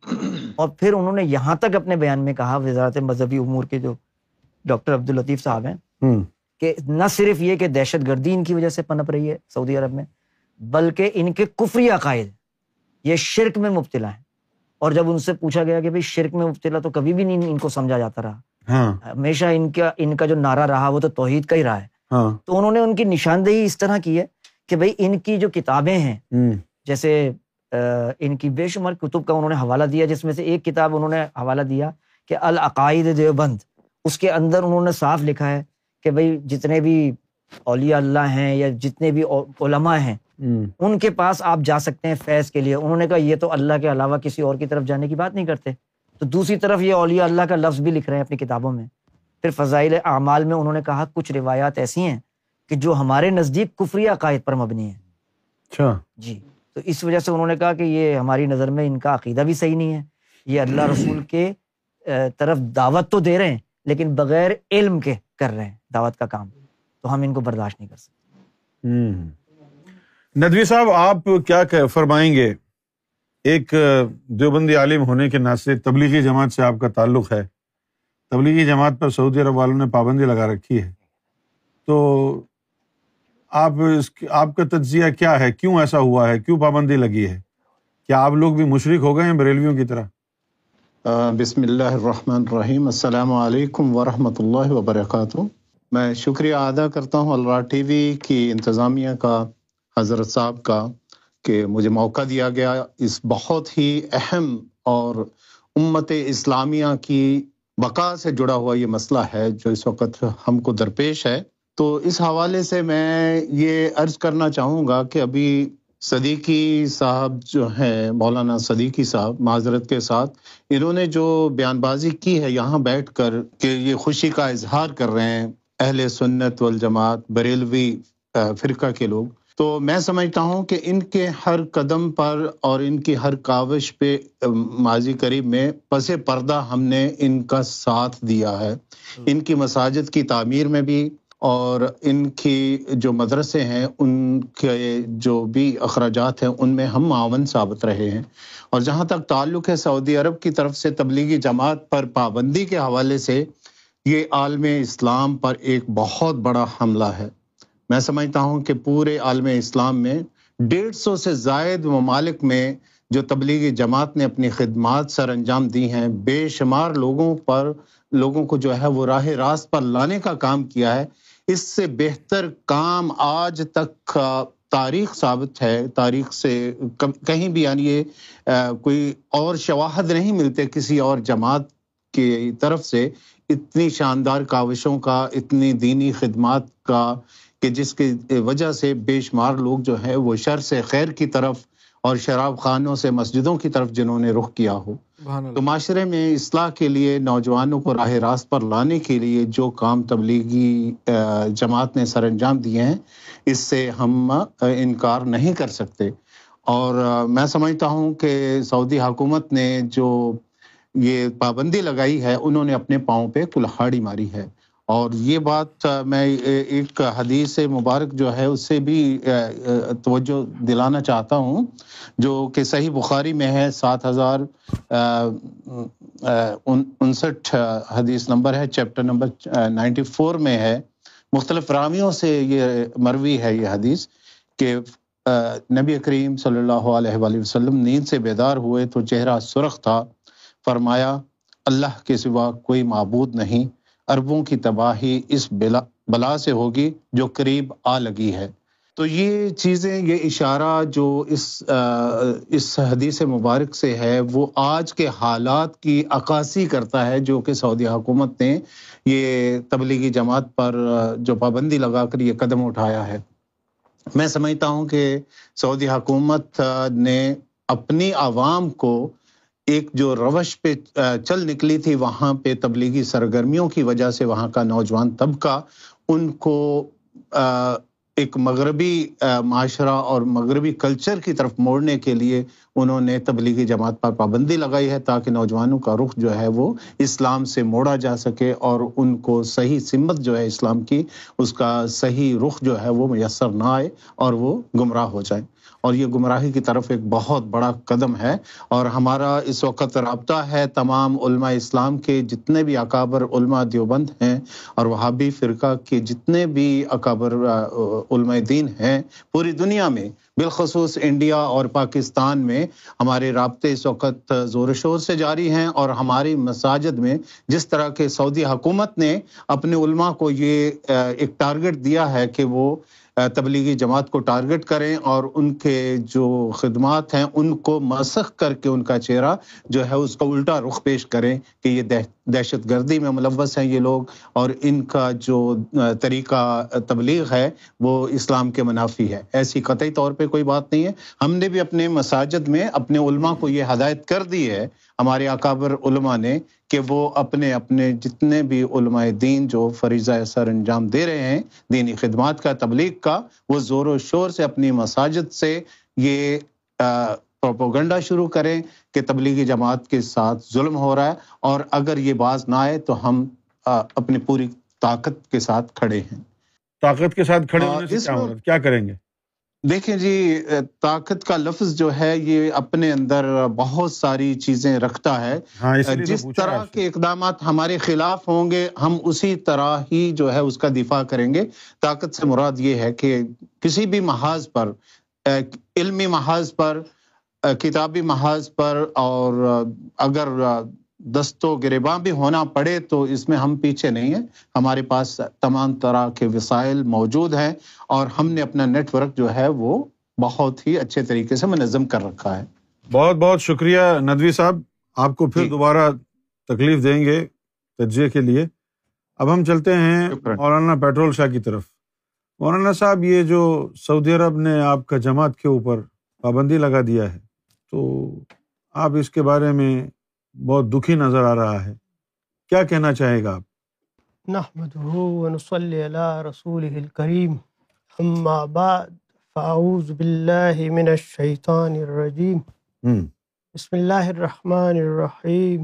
اور پھر انہوں نے یہاں تک اپنے بیان میں کہا وزارت مذہبی امور کے جو ڈاکٹر عبداللطیف صاحب ہیں کہ نہ صرف یہ کہ دہشت گردی ان کی وجہ سے پنپ رہی ہے سعودی عرب میں بلکہ ان کے کفری عقائد یہ شرک میں مبتلا ہیں۔ اور جب ان سے پوچھا گیا کہ بھائی شرک میں مبتلا تو کبھی بھی نہیں ان کو سمجھا جاتا رہا۔ ہاں۔ ہمیشہ ان کا ان کا جو نعرہ رہا وہ تو توحید کا ہی رہا ہے۔ ہاں۔ تو انہوں نے ان کی نشاندہی اس طرح کی ہے کہ بھائی ان کی جو کتابیں ہیں جیسے ان کی بے شمار کتب کا انہوں نے حوالہ دیا جس میں سے ایک کتاب انہوں نے حوالہ دیا کہ العقائد دیوبند۔ اس کے اندر انہوں نے صاف لکھا ہے کہ بھائی جتنے بھی اولیاء اللہ ہیں یا جتنے بھی علماء ہیں ان کے پاس آپ جا سکتے ہیں فیض کے لیے۔ انہوں نے کہا یہ تو اللہ کے علاوہ کسی اور کی طرف جانے کی بات نہیں کرتے۔ تو دوسری طرف یہ اولیاء اللہ کا لفظ بھی لکھ رہے ہیں اپنی کتابوں میں۔ پھر فضائل اعمال میں انہوں نے کہا کچھ روایات ایسی ہیں کہ جو ہمارے نزدیک کفری عقائد پر مبنی ہیں۔ اچھا۔ جی۔ تو اس وجہ سے انہوں نے کہا کہ یہ ہماری نظر میں ان کا عقیدہ بھی صحیح نہیں ہے۔ یہ اللہ رسول کے طرف دعوت تو دے رہے ہیں لیکن بغیر علم کے کر رہے ہیں دعوت کا کام۔ تو ہم ان کو برداشت نہیں کر سکتے۔ ندوی صاحب، آپ کیا فرمائیں گے؟ ایک دیوبندی عالم ہونے کے ناطے تبلیغی جماعت سے آپ کا تعلق ہے۔ تبلیغی جماعت پر سعودی عرب والوں نے پابندی لگا رکھی ہے۔ تو آپ اس آپ کا تجزیہ کیا ہے؟ کیوں ایسا ہوا ہے؟ کیوں پابندی لگی ہے؟ کیا آپ لوگ بھی مشرک ہو گئے ہیں بریلویوں کی طرح؟ بسم اللہ الرحمن الرحیم۔ السلام علیکم ورحمۃ اللہ وبرکاتہ۔ میں شکریہ ادا کرتا ہوں الرا ٹی وی کی انتظامیہ کا حضرت صاحب کا کہ مجھے موقع دیا گیا اس بہت ہی اہم اور امت اسلامیہ کی بقا سے جڑا ہوا یہ مسئلہ ہے جو اس وقت ہم کو درپیش ہے۔ تو اس حوالے سے میں یہ عرض کرنا چاہوں گا کہ ابھی صدیقی صاحب جو ہیں، مولانا صدیقی صاحب معذرت کے ساتھ، انہوں نے جو بیان بازی کی ہے یہاں بیٹھ کر کہ یہ خوشی کا اظہار کر رہے ہیں اہل سنت والجماعت، بریلوی فرقہ کے لوگ۔ تو میں سمجھتا ہوں کہ ان کے ہر قدم پر اور ان کی ہر کاوش پہ ماضی قریب میں پس پردہ ہم نے ان کا ساتھ دیا ہے۔ ان کی مساجد کی تعمیر میں بھی اور ان کی جو مدرسے ہیں ان کے جو بھی اخراجات ہیں ان میں ہم معاون ثابت رہے ہیں۔ اور جہاں تک تعلق ہے سعودی عرب کی طرف سے تبلیغی جماعت پر پابندی کے حوالے سے یہ عالم اسلام پر ایک بہت بڑا حملہ ہے۔ میں سمجھتا ہوں کہ پورے عالم اسلام میں ڈیڑھ سو سے زائد ممالک میں جو تبلیغی جماعت نے اپنی خدمات سر انجام دی ہیں، بے شمار لوگوں پر، لوگوں کو جو ہے وہ راہ راست پر لانے کا کام کیا ہے۔ اس سے بہتر کام آج تک تاریخ ثابت ہے۔ تاریخ سے کہیں بھی یعنی یہ کوئی اور شواہد نہیں ملتے کسی اور جماعت کی طرف سے اتنی شاندار کاوشوں کا اتنی دینی خدمات کا کہ جس کی وجہ سے بے شمار لوگ جو ہے وہ شر سے خیر کی طرف اور شراب خانوں سے مسجدوں کی طرف جنہوں نے رخ کیا ہو۔ تو معاشرے میں اصلاح کے لیے نوجوانوں کو راہ راست پر لانے کے لیے جو کام تبلیغی جماعت نے سر انجام دیے ہیں اس سے ہم انکار نہیں کر سکتے۔ اور میں سمجھتا ہوں کہ سعودی حکومت نے جو یہ پابندی لگائی ہے، انہوں نے اپنے پاؤں پہ کلہاڑی ماری ہے۔ اور یہ بات میں ایک حدیث مبارک جو ہے، اس سے بھی توجہ دلانا چاہتا ہوں، جو کہ صحیح بخاری میں ہے، سات ہزار انسٹھ حدیث نمبر ہے، چیپٹر نمبر نائنٹی فور میں ہے۔ مختلف رامیوں سے یہ مروی ہے یہ حدیث کہ نبی کریم صلی اللہ علیہ وآلہ وسلم نیند سے بیدار ہوئے تو چہرہ سرخ تھا۔ فرمایا، اللہ کے سوا کوئی معبود نہیں اربوں کی تباہی اس بلا بلا سے ہوگی جو قریب آ لگی ہے۔ تو یہ چیزیں، یہ اشارہ جو اس اس حدیث مبارک سے ہے، وہ آج کے حالات کی عکاسی کرتا ہے، جو کہ سعودی حکومت نے یہ تبلیغی جماعت پر جو پابندی لگا کر یہ قدم اٹھایا ہے۔ میں سمجھتا ہوں کہ سعودی حکومت نے اپنی عوام کو ایک جو روش پہ چل نکلی تھی، وہاں پہ تبلیغی سرگرمیوں کی وجہ سے وہاں کا نوجوان طبقہ، ان کو ایک مغربی معاشرہ اور مغربی کلچر کی طرف موڑنے کے لیے انہوں نے تبلیغی جماعت پر پابندی لگائی ہے تاکہ نوجوانوں کا رخ جو ہے وہ اسلام سے موڑا جا سکے اور ان کو صحیح سمت جو ہے اسلام کی، اس کا صحیح رخ جو ہے وہ میسر نہ آئے اور وہ گمراہ ہو جائیں۔ اور یہ گمراہی کی طرف ایک بہت بڑا قدم ہے اور ہمارا اس وقت رابطہ ہے تمام علماء اسلام کے جتنے بھی اکابر علماء دیوبند ہیں اور وہابی فرقہ کے جتنے بھی اکابر علماء دین ہیں پوری دنیا میں، بالخصوص انڈیا اور پاکستان میں ہمارے رابطے اس وقت زور شور سے جاری ہیں اور ہماری مساجد میں جس طرح کے سعودی حکومت نے اپنے علماء کو یہ ایک ٹارگٹ دیا ہے کہ وہ تبلیغی جماعت کو ٹارگٹ کریں اور ان کے جو خدمات ہیں، ان کو مسخ کر کے ان کا چہرہ جو ہے، اس کا الٹا رخ پیش کریں کہ یہ دہشت گردی میں ملوث ہیں یہ لوگ اور ان کا جو طریقہ تبلیغ ہے، وہ اسلام کے منافی ہے۔ ایسی قطعی طور پہ کوئی بات نہیں ہے۔ ہم نے بھی اپنے مساجد میں اپنے علماء کو یہ ہدایت کر دی ہے ہمارے اکابر علماء نے کہ وہ اپنے اپنے جتنے بھی علماء دین جو فریضہ سر انجام دے رہے ہیں دینی خدمات کا تبلیغ کا وہ زور و شور سے اپنی مساجد سے یہ پروپوگنڈا شروع کریں کہ تبلیغی جماعت کے ساتھ ظلم ہو رہا ہے اور اگر یہ باز نہ آئے تو ہم اپنی پوری طاقت کے ساتھ کھڑے ہیں۔ طاقت کے ساتھ کھڑے ہونے سے کیا کریں گے؟ دیکھیں جی طاقت کا لفظ جو ہے یہ اپنے اندر بہت ساری چیزیں رکھتا ہے۔ ہاں جس طرح کے اقدامات ہمارے خلاف ہوں گے ہم اسی طرح ہی جو ہے اس کا دفاع کریں گے۔ طاقت سے مراد یہ ہے کہ کسی بھی محاذ پر علمی محاذ پر کتابی محاذ پر اور اگر دست و گریباں بھی ہونا پڑے تو اس میں ہم پیچھے نہیں ہیں۔ ہمارے پاس تمام طرح کے وسائل موجود ہیں اور ہم نے اپنا نیٹ ورک جو ہے وہ بہت ہی اچھے طریقے سے منظم کر رکھا ہے۔ بہت بہت شکریہ ندوی صاحب۔ آپ کو پھر جی۔ دوبارہ تکلیف دیں گے تجزیے کے لیے۔ اب ہم چلتے ہیں مولانا پیٹرول شاہ کی طرف۔ مولانا صاحب یہ جو سعودی عرب نے آپ کا جماعت کے اوپر پابندی لگا دیا ہے تو آپ اس کے بارے میں بہت دکھی نظر آ رہا ہے۔ کیا کہنا چاہے گا آپ؟ رسول کریم فاعوذ باللہ من الشیطان الرجیم بسم اللہ الرحمن الرحیم۔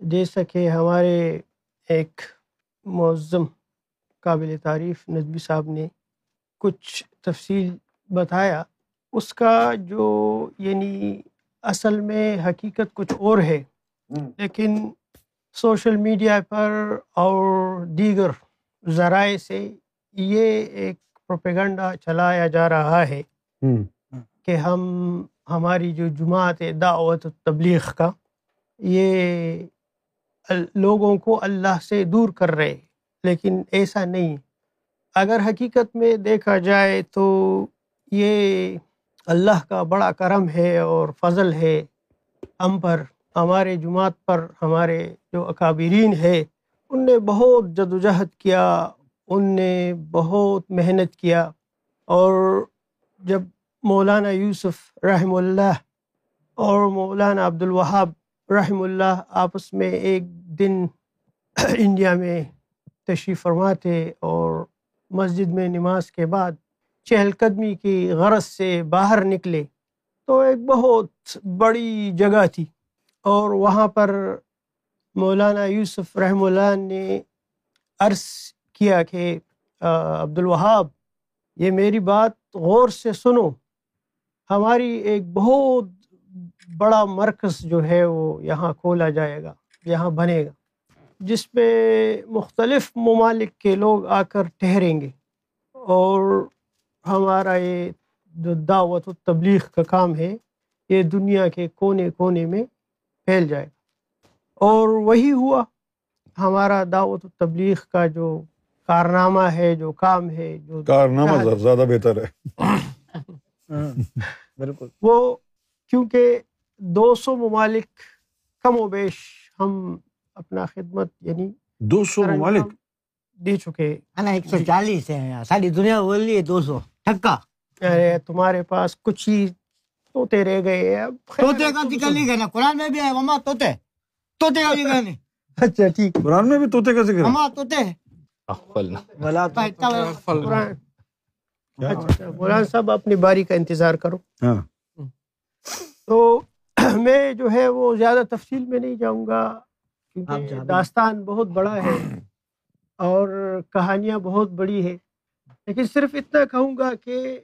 جیسا کہ ہمارے ایک معظم قابل تعریف ندوی صاحب نے کچھ تفصیل بتایا اس کا جو یعنی اصل میں حقیقت کچھ اور ہے۔ لیکن سوشل میڈیا پر اور دیگر ذرائع سے یہ ایک پروپیگنڈا چلایا جا رہا ہے کہ ہم ہماری جو جماعت دعوت تبلیغ کا یہ لوگوں کو اللہ سے دور کر رہے لیکن ایسا نہیں۔ اگر حقیقت میں دیکھا جائے تو یہ اللہ کا بڑا کرم ہے اور فضل ہے۔ ہم پر ہمارے جماعت پر ہمارے جو اکابرین ہے ان نے بہت جد و جہد کیا، ان نے بہت محنت کیا۔ اور جب مولانا یوسف رحم اللہ اور مولانا عبد الوہاب رحم اللہ آپس میں ایک دن انڈیا میں تشریف فرما تھے اور مسجد میں نماز کے بعد چہل قدمی کی غرض سے باہر نکلے، تو ایک بہت بڑی جگہ تھی۔ اور وہاں پر مولانا یوسف رحم اللہ نے عرض کیا کہ عبد الوہاب یہ میری بات غور سے سنو۔ ہماری ایک بہت بڑا مرکز جو ہے وہ یہاں کھولا جائے گا، یہاں بنے گا، جس میں مختلف ممالک کے لوگ آ کر ٹھہریں گے۔ اور ہمارا یہ جو دعوت و تبلیغ کا کام ہے، یہ دنیا کے کونے کونے میں پھیل جائے۔ گا اور وہی ہوا ہمارا دعوت و تبلیغ کا جو کارنامہ ہے جو کام ہے جو کارنامہ زیادہ بہتر ہے۔ بالکل۔ وہ کیونکہ دو سو ممالک کم و بیش ہم اپنا خدمت یعنی دو سو ممالک؟ دے چکے۔ ایک سو چالیس ہے ساری دنیا بول رہی ہے دو سو ٹھکا۔ ارے تمہارے پاس کچھ ہی توتے رہ گئے اب توتے کا ذکر نہیں کرنا قرآن میں بھی ہے مما توتے توتے کا ذکر نہیں اچھا ٹھیک قرآن میں بھی توتے کا ذکر مما توتے مولانا صاحب اپنی باری کا انتظار کرو ہاں تو میں جو ہے وہ زیادہ تفصیل میں نہیں جاؤں گا کیونکہ داستان بہت بڑا ہے اور کہانیاں بہت بڑی ہے لیکن صرف اتنا کہوں گا کہ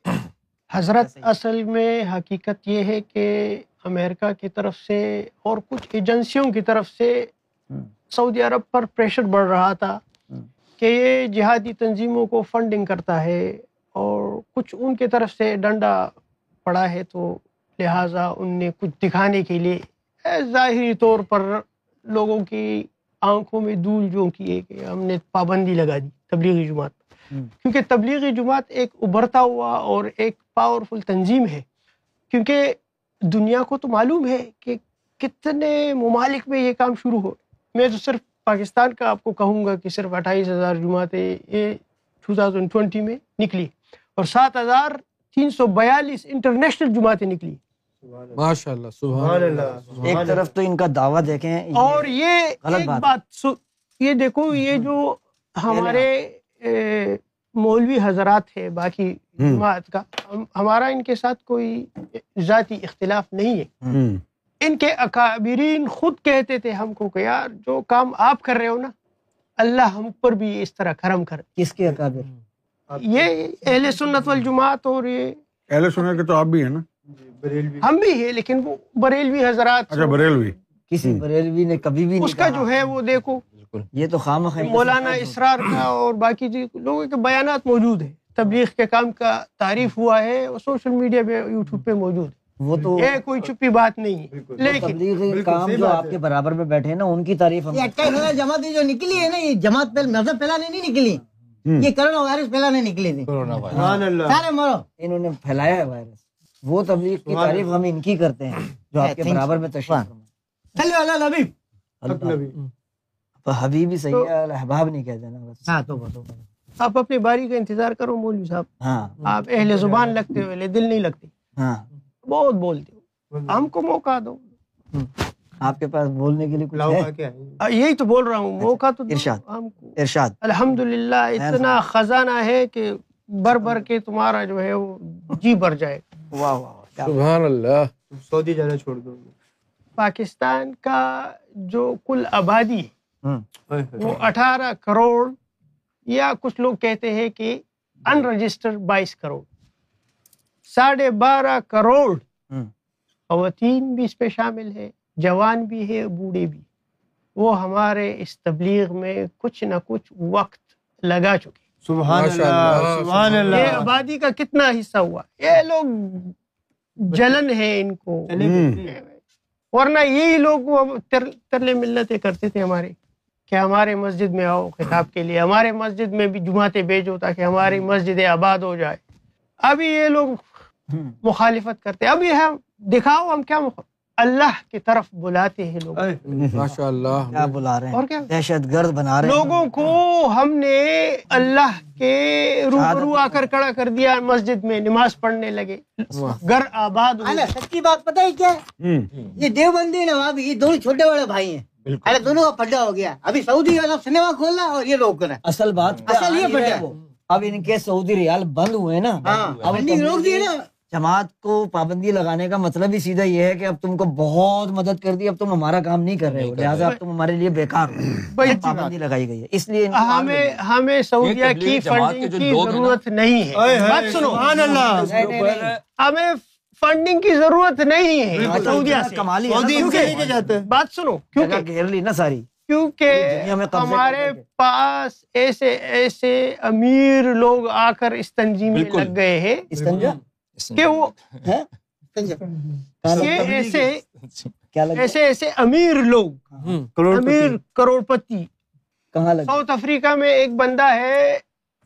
حضرت اصل میں حقیقت یہ ہے کہ امریکہ کی طرف سے اور کچھ ایجنسیوں کی طرف سے سعودی عرب پر پریشر بڑھ رہا تھا کہ یہ جہادی تنظیموں کو فنڈنگ کرتا ہے اور کچھ ان کی طرف سے ڈنڈا پڑا ہے تو لہٰذا ان نے کچھ دکھانے کے لیے ظاہری طور پر لوگوں کی آنکھوں میں دول جو کی ہے کہ ہم نے پابندی لگا دی تبلیغی جماعت۔ کیونکہ تبلیغی جماعت ایک ابھرتا ہوا اور ایک پاورفل تنظیم ہے۔ کیونکہ دنیا کو تو معلوم ہے کہ کتنے ممالک میں یہ کام شروع ہو۔ میں تو صرف پاکستان کا آپ کو کہوں گا کہ صرف اٹھائیس ہزار جماعتیں یہ ٹو تھاؤزینڈ ٹوینٹی میں نکلی اور سات ہزار تین سو بیالیس انٹرنیشنل جماعتیں نکلی۔ ماشاء اللہ سبحان اللہ۔ ایک طرف تو ان کا دعویٰ دیکھیں اور یہ ایک بات یہ دیکھو یہ جو ہمارے مولوی حضرات ہے باقی جماعت کا۔ ہمارا ان کے ساتھ کوئی ذاتی اختلاف نہیں ہے۔ ان کے اکابرین خود کہتے تھے ہم کو کہ یار جو کام آپ کر رہے ہو نا اللہ ہم پر بھی اس طرح کرم کر کس کے اکابر؟ یہ اہل سنت والجماعت اور یہ اہل سنت کے تو آپ بھی ہیں نا۔ ہم بھی ہیں لیکن وہ بریلوی حضرات۔ اچھا بریلوی۔ کسی بریلوی نے کبھی بھی اس کا جو ہے وہ دیکھو یہ تو خام مولانا اسرار کا اور باقی لوگوں کے بیانات موجود ہیں۔ تبلیغ کے کام کا تعریف ہوا ہے اور سوشل میڈیا پہ یوٹیوب پہ موجود ہے۔ وہ تو یہ کوئی چھپی بات نہیں ہے۔ لیکن کام جو آپ کے برابر میں بیٹھے ہیں نا ان کی تعریف ہم جماعت جو نکلی ہے نا یہ جماعت مذہب پہلا نہیں نکلی۔ یہ کرونا وائرس پہلا نہیں نکلی تھی۔ سارے مرو۔ انہوں نے پھیلایا ہے وائرس۔ وہ تبلیغ کی تعریف ہم ان کی کرتے ہیں جو آپ کے برابر میں تشریف اللہ نبی۔ حبیبی صحیح ہے احباب نہیں کہتے نا بس ہاں تو آپ اپنی باری کا انتظار کرو مولوی صاحب۔ ہاں۔ آپ اہل زبان لگتے ہو دل نہیں لگتے۔ ہاں۔ بہت بولتے ہو۔ ہم کو موقع دو۔ آپ کے پاس بولنے کے لیے کچھ ہے؟ یہی تو بول رہا ہوں موقع تو ارشاد۔ ارشاد۔ الحمدللہ اتنا خزانہ ہے کہ بر بر کے تمہارا جو ہے وہ جی بھر جائے۔ واہ واہ سبحان اللہ۔ سعودی جانا چھوڑ دو۔ پاکستان کا جو کل آبادی ہے وہ اٹھارہ کروڑ یا کچھ لوگ کہتے ہیں کہ ان رجسٹر بائیس کروڑ۔ ساڑھے بارہ کروڑ خواتین بھی اس پہ شامل ہے جوان بھی ہے بوڑھے بھی۔ وہ ہمارے اس تبلیغ میں کچھ نہ کچھ وقت لگا چکے۔ سبحان اللہ سبحان اللہ۔ یہ آبادی کا کتنا حصہ ہوا۔ یہ لوگ جلن ہے ان کو۔ ورنہ یہی لوگ ترلے ملتیں کرتے تھے ہمارے۔ کہ ہمارے مسجد میں آؤ خطاب کے لیے۔ ہمارے مسجد میں بھی جماعتیں بھیجو تاکہ ہماری مسجد آباد ہو جائے۔ ابھی یہ لوگ مخالفت کرتے ابھی ہم دکھاؤ ہم کیا اللہ کی طرف بلاتے ہیں لوگ۔ ماشاء اللہ کیا بلا رہے اور کیا؟ ہیں دہشت گرد بنا رہے ہیں۔ لوگوں کو ہم نے اللہ کے روبرو آ کر کڑا کر دیا۔ مسجد میں نماز پڑھنے لگے۔ گھر آباد سچی بات پتہ ہے کیا؟ یہ دیوبندی نواب یہ دونوں چھوٹے بڑے بھائی ہیں۔ ارے دونوں کا پڈا ہو گیا۔ ابھی سعودی والا سنیما کھولنا اور یہ لوگ کریں اصل بات اصل یہ ہے۔ وہ اب ان کے سعودی ریال بند ہوئے نا۔ ہاں۔ اب روک دیے نا۔ جماعت کو پابندی لگانے کا مطلب ہی سیدھا یہ ہے کہ اب تم کو بہت مدد کر دی اب تم ہمارا کام نہیں کر رہے ہو۔ لہٰذا اب تم ہمارے لیے بیکار ہو۔ پابندی لگائی گئی ہے۔ اس لیے ہمیں ہمیں سعودیہ کی فنڈنگ کی ضرورت نہیں ہے۔ بات سنو۔ ہمیں فنڈنگ کی ضرورت نہیں ہے۔ سے۔ بات سنو کیونکہ گھیر لی نا ساری۔ کیونکہ ہمارے پاس ایسے ایسے امیر لوگ آ کر اس تنظیم میں لگ گئے ہیں۔ کہ وہ ایسے ایسے ایسے امیر لوگ امیر کروڑ پتی ساؤتھ افریقہ میں ایک بندہ ہے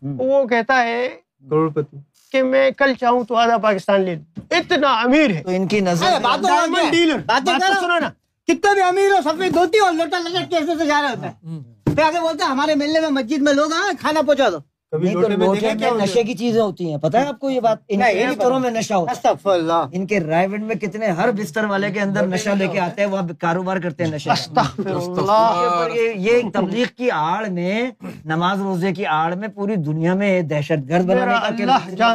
وہ کہتا ہے کروڑ پتی کہ میں کل چاہوں تو آدھا پاکستان لے لوں۔ اتنا امیر ہے۔ ان کی نظر سنو نا۔ کتنا بھی امیر ہو سفید دھوتی اور لوٹا لگا کیسے سے جا رہا ہوتا ہے پھر آگے بولتے ہیں ہمارے ملنے میں مسجد میں لوگ آئے کھانا پہنچا دو۔ نشے کی چیزیں ہوتی ہیں۔ پتا ہے آپ کو یہ بات؟ ان میں نشہ ہوتا ہے۔ ان کے رائے ونڈ میں کتنے ہر بستر والے کے اندر نشہ لے کے آتے ہیں وہ کاروبار کرتے ہیں نشہ یہ تبلیغ کی آڑ میں نماز روزے کی آڑ میں پوری دنیا میں دہشت گرد بنانے کا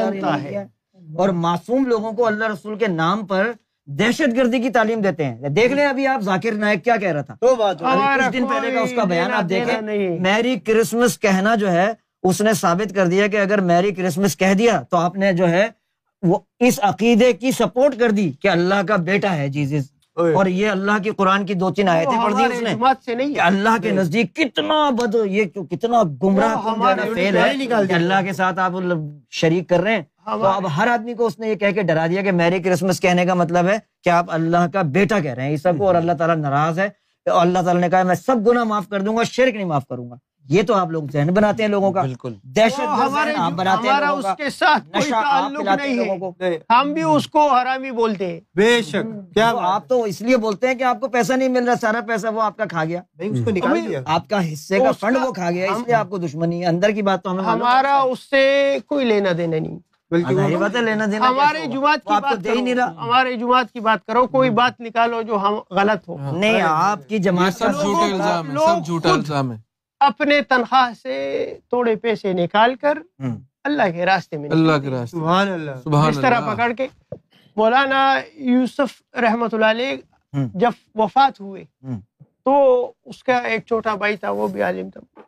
اور معصوم لوگوں کو اللہ رسول کے نام پر دہشت گردی کی تعلیم دیتے ہیں۔ دیکھ لیں ابھی آپ ذاکر نائک کیا کہہ رہا تھا؟ دن پہلے کا اس کا بیان آپ دیکھیں۔ میری کرسمس کہنا جو ہے اس نے ثابت کر دیا کہ اگر میری کرسمس کہہ دیا تو آپ نے جو ہے وہ اس عقیدے کی سپورٹ کر دی کہ اللہ کا بیٹا ہے جیزز اور یہ اللہ کی قرآن کی دو تین آیتیں پڑھ دی اس نے کہ اللہ کے نزدیک کتنا بد یہ کتنا گمراہ فیل ہے اللہ کے ساتھ آپ شریک کر رہے ہیں۔ تو اب ہر آدمی کو اس نے یہ کہہ کے ڈرا دیا کہ میری کرسمس کہنے کا مطلب ہے کہ آپ اللہ کا بیٹا کہہ رہے ہیں۔ یہ سب کو اور اللہ تعالیٰ ناراض ہے۔ اللہ تعالیٰ نے کہا میں سب گناہ معاف کر دوں گا شرک نہیں معاف کروں گا۔ یہ تو آپ لوگ ذہن بناتے ہیں لوگوں کا۔ بالکل۔ دہشت آپ بناتے ہیں اس کے ساتھ کوئی تعلق نہیں ہے۔ ہم بھی اس کو حرامی بولتے ہیں۔ بے شک۔ کیا آپ تو اس لیے بولتے ہیں کہ آپ کو پیسہ نہیں مل رہا سارا پیسہ وہ آپ کا کھا گیا۔ اس کو نکال دیا۔ آپ کا حصے کا فنڈ وہ کھا گیا اس لیے آپ کو دشمنی اندر کی بات تو ہمیں ہمارا اس سے کوئی لینا دینا نہیں۔ ہمارے جماعت کی بات ہمارے جماعت کی بات کرو۔ کوئی بات نکالو جو ہم غلط ہو۔ نہیں آپ کی جماعت جھوٹا الزام ہے۔ اپنے تنخواہ سے تھوڑے پیسے نکال کر اللہ کے راستے میں اللہ کے راستے۔ اس طرح پکڑ کے مولانا یوسف رحمت اللہ علیہ جب وفات ہوئے تو اس کا ایک چھوٹا بھائی تھا وہ بھی عالم تھا۔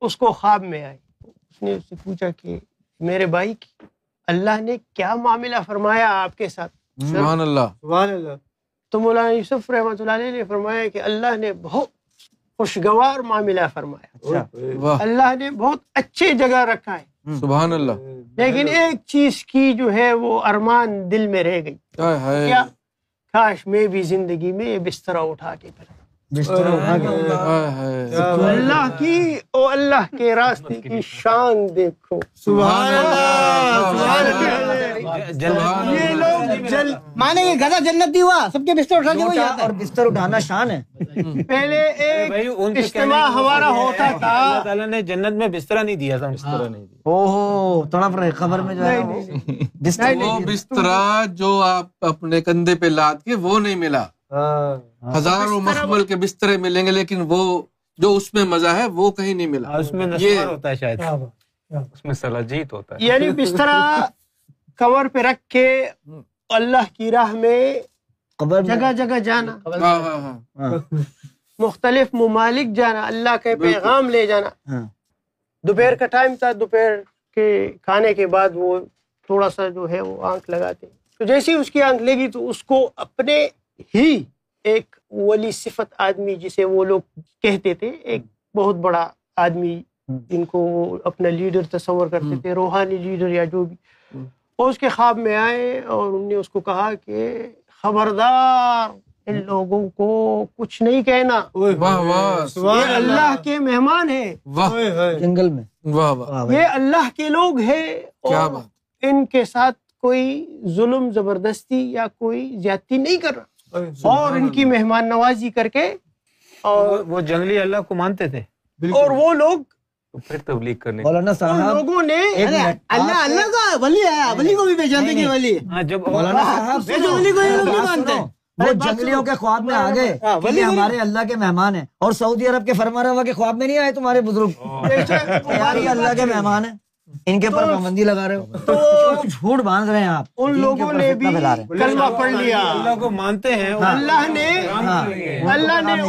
اس کو خواب میں آئے۔ اس نے اس سے پوچھا کہ میرے بھائی کی اللہ نے کیا معاملہ فرمایا آپ کے ساتھ؟ سبحان اللہ۔ سبحان اللہ۔ تو مولانا یوسف رحمۃ اللہ علیہ نے فرمایا کہ اللہ نے بہت خوشگوار معاملہ فرمایا۔ اچھا۔ اللہ نے بہت اچھے جگہ رکھا ہے۔ سبحان اللہ۔ لیکن ایک چیز کی جو ہے وہ ارمان دل میں رہ گئی۔ کیا؟ کاش میں بھی زندگی میں یہ بستر اٹھا کے کروں اللہ۔ کی او اللہ کے راستے کی شان دیکھو۔ سبحان یہ لوگ مانے گے گدا جنت ہوا سب کے بستر اٹھا کے اور بستر اٹھانا شان ہے۔ پہلے ایک اجتماع ہمارا ہوتا تھا۔ اللہ تعالیٰ نے جنت میں بسترا نہیں دیا تھا۔ بسترا نہیں دیا اوہ تھوڑا پر خبر میں جو ہے وہ۔ بسترا جو آپ اپنے کندھے پہ لاد کے وہ نہیں ملا۔ ہزاروں مخمل کے بسترے ملیں گے لیکن وہ جو اس میں مزہ ہے وہ کہیں نہیں ملا۔ اس میں یہ ہوتا ہے شاید۔ اس میں سلاجیت ہوتا ہے۔ یعنی بسترا کور پہ رکھ کے اللہ کی راہ میں جگہ جگہ جانا۔ مختلف ممالک جانا اللہ کے پیغام لے جانا۔ دوپہر کا ٹائم تھا دوپہر کے کھانے کے بعد وہ تھوڑا سا جو ہے وہ آنکھ لگاتے۔ تو جیسے اس کی آنکھ لگی تو اس کو اپنے ہی ایک ولی صفت آدمی جسے وہ لوگ کہتے تھے ایک بہت بڑا آدمی جن کو وہ اپنا لیڈر تصور کرتے تھے روحانی لیڈر یا جو بھی۔ اور اس کے خواب میں آئے اور انہوں نے اس کو کہا کہ خبردار ان لوگوں کو کچھ نہیں کہنا۔ یہ اللہ۔ کے مہمان ہے جنگل میں۔ یہ اللہ کے لوگ ہیں اور ان کے ساتھ کوئی ظلم زبردستی یا کوئی زیادتی نہیں کر رہا۔ اور ان کی مہمان نوازی کر کے اور وہ جنگلی اللہ کو مانتے تھے۔ اور وہ لوگ پھر تبلیغ کرنے۔ مولانا صاحب لوگوں نے اللہ اللہ کا ولی ہے ولی کو بھی پہچانتے کہ ولی۔ جب مولانا صاحب ولی کو یہ لوگ نہیں مانتے۔ وہ جنگلیوں کے خواب میں آ گئے کہ ہمارے اللہ کے مہمان ہیں۔ اور سعودی عرب کے فرما رہا کے خواب میں نہیں آئے تمہارے بزرگ۔ اللہ کے مہمان ہیں۔ ان کے اوپر پابندی لگا رہے ہو؟ تو جھوٹ باندھ رہے ہیں آپ؟ ان لوگوں نے بھی کلمہ پڑھ لیا۔ اللہ کو مانتے ہیں اللہ نے اللہ نے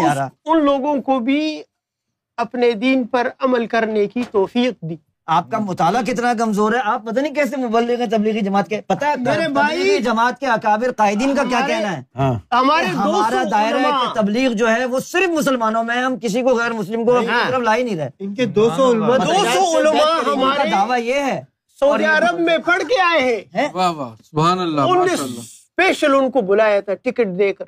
ان لوگوں کو بھی اپنے دین پر عمل کرنے کی توفیق دی۔ آپ کا مطالعہ کتنا کمزور ہے؟ آپ پتہ نہیں کیسے مبلغ ہیں تبلیغی جماعت کے؟ پتہ ہے میرے بھائی جماعت کے اکابر قائدین کا کیا کہنا ہے؟ ہاں۔ ہمارے ہمارا دائرہ تبلیغ جو ہے وہ صرف مسلمانوں میں ہم کسی کو غیر مسلم کو طرف لا ہی نہیں رہے۔ ان کے دو سو علماء دو سو علماء ہمارے دعویٰ یہ ہے۔ سعودی عرب میں پڑھ کے آئے ہیں۔ واہ واہ سبحان اللہ ان نے اسپیشل ان کو بلایا تھا ٹکٹ دے کر۔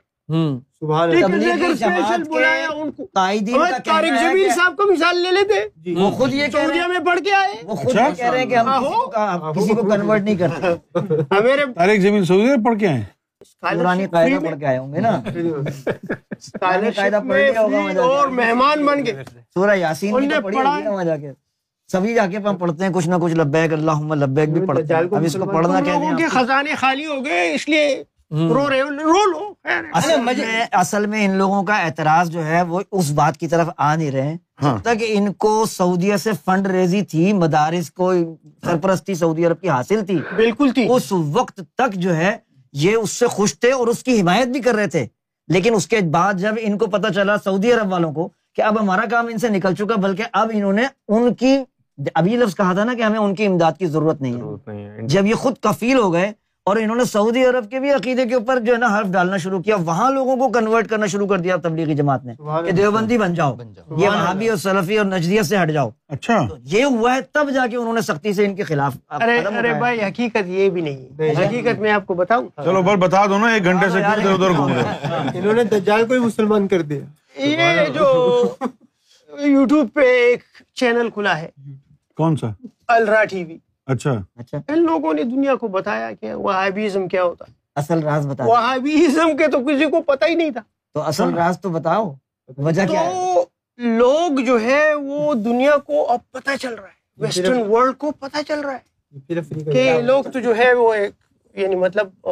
صاحب کو مثال لے لیتے؟ وہ خود یہ سعودیہ میں پڑھ کے آئے؟ وہ خود یہ کہہ رہے ہیں کہ ہم کسی کو کنورٹ نہیں کرتے۔ میرے طارق جمیل سعودی میں پڑھ کے آئے۔ پرانی قاعدہ پڑھ کے آئے ہوں گے نا۔ قاعدہ پڑھ لیا ہوگا وہاں جا اور مہمان بن گئے۔ کے سورہ یاسین جا کے۔ سبھی جا کے ہم پڑھتے ہیں کچھ نہ کچھ لبیک اللہم لبیک بھی پڑھتے ہیں۔ اب اس کو پڑھنا کہتے لوگوں کے ہیں خزانے خالی ہو گئے اس لیے رو رہے ہو رو لو۔ اصل میں اصل میں ان لوگوں کا اعتراض جو ہے وہ اس بات کی طرف آ نہیں رہے جب تک ان کو سعودیہ سے فنڈ ریزی تھی مدارس کو سرپرستی سعودی عرب کی حاصل تھی بالکل تھی۔ اس وقت تک جو ہے یہ اس سے خوش تھے اور اس کی حمایت بھی کر رہے تھے۔ لیکن اس کے بعد جب ان کو پتا چلا سعودی عرب والوں کو کہ اب ہمارا کام ان سے نکل چکا بلکہ اب انہوں نے ان کی ابھی لفظ کہا تھا نا کہ ہمیں ان کی امداد کی ضرورت نہیں ہے۔ جب یہ خود کفیل ہو گئے اور انہوں نے سعودی عرب کے بھی عقیدے کے اوپر جو ہے نا حرف ڈالنا شروع کیا وہاں لوگوں کو کنورٹ کرنا شروع کر دیا تبلیغی جماعت نے کہ دیوبندی بن جاؤ یہ وہابی اور سلفی اور نجدیت سے ہٹ جاؤ۔ اچھا۔ یہ ہوا ہے تب جا کے انہوں نے سختی سے ان کے خلاف ارے ارے بھائی حقیقت یہ بھی نہیں ہے۔ حقیقت میں آپ کو بتاؤں۔ چلو بس بتا دو نا ایک گھنٹے سے ادھر ادھر گھوم رہے انہوں نے دجال کو ہی مسلمان کر دیا۔ یہ جو یوٹیوب پہ ایک چینل کھلا ہے۔ کون سا؟ الرا ٹی وی۔ اچھا۔ اچھا۔ ان لوگوں نے دنیا کو بتایا کہ وہابیزم کیا ہوتا۔ ہے اصل راز بتا وہابیزم کے تو کسی کو پتہ ہی نہیں تھا۔ تو اصل راز تو بتاؤ۔ وجہ کیا ہے؟ لوگ جو ہے وہ دنیا کو اب پتہ چل رہا ہے۔ ویسٹرن ورلڈ کو پتہ چل رہا ہے۔ کہ لوگ تو جو ہے وہ ایک یعنی مطلب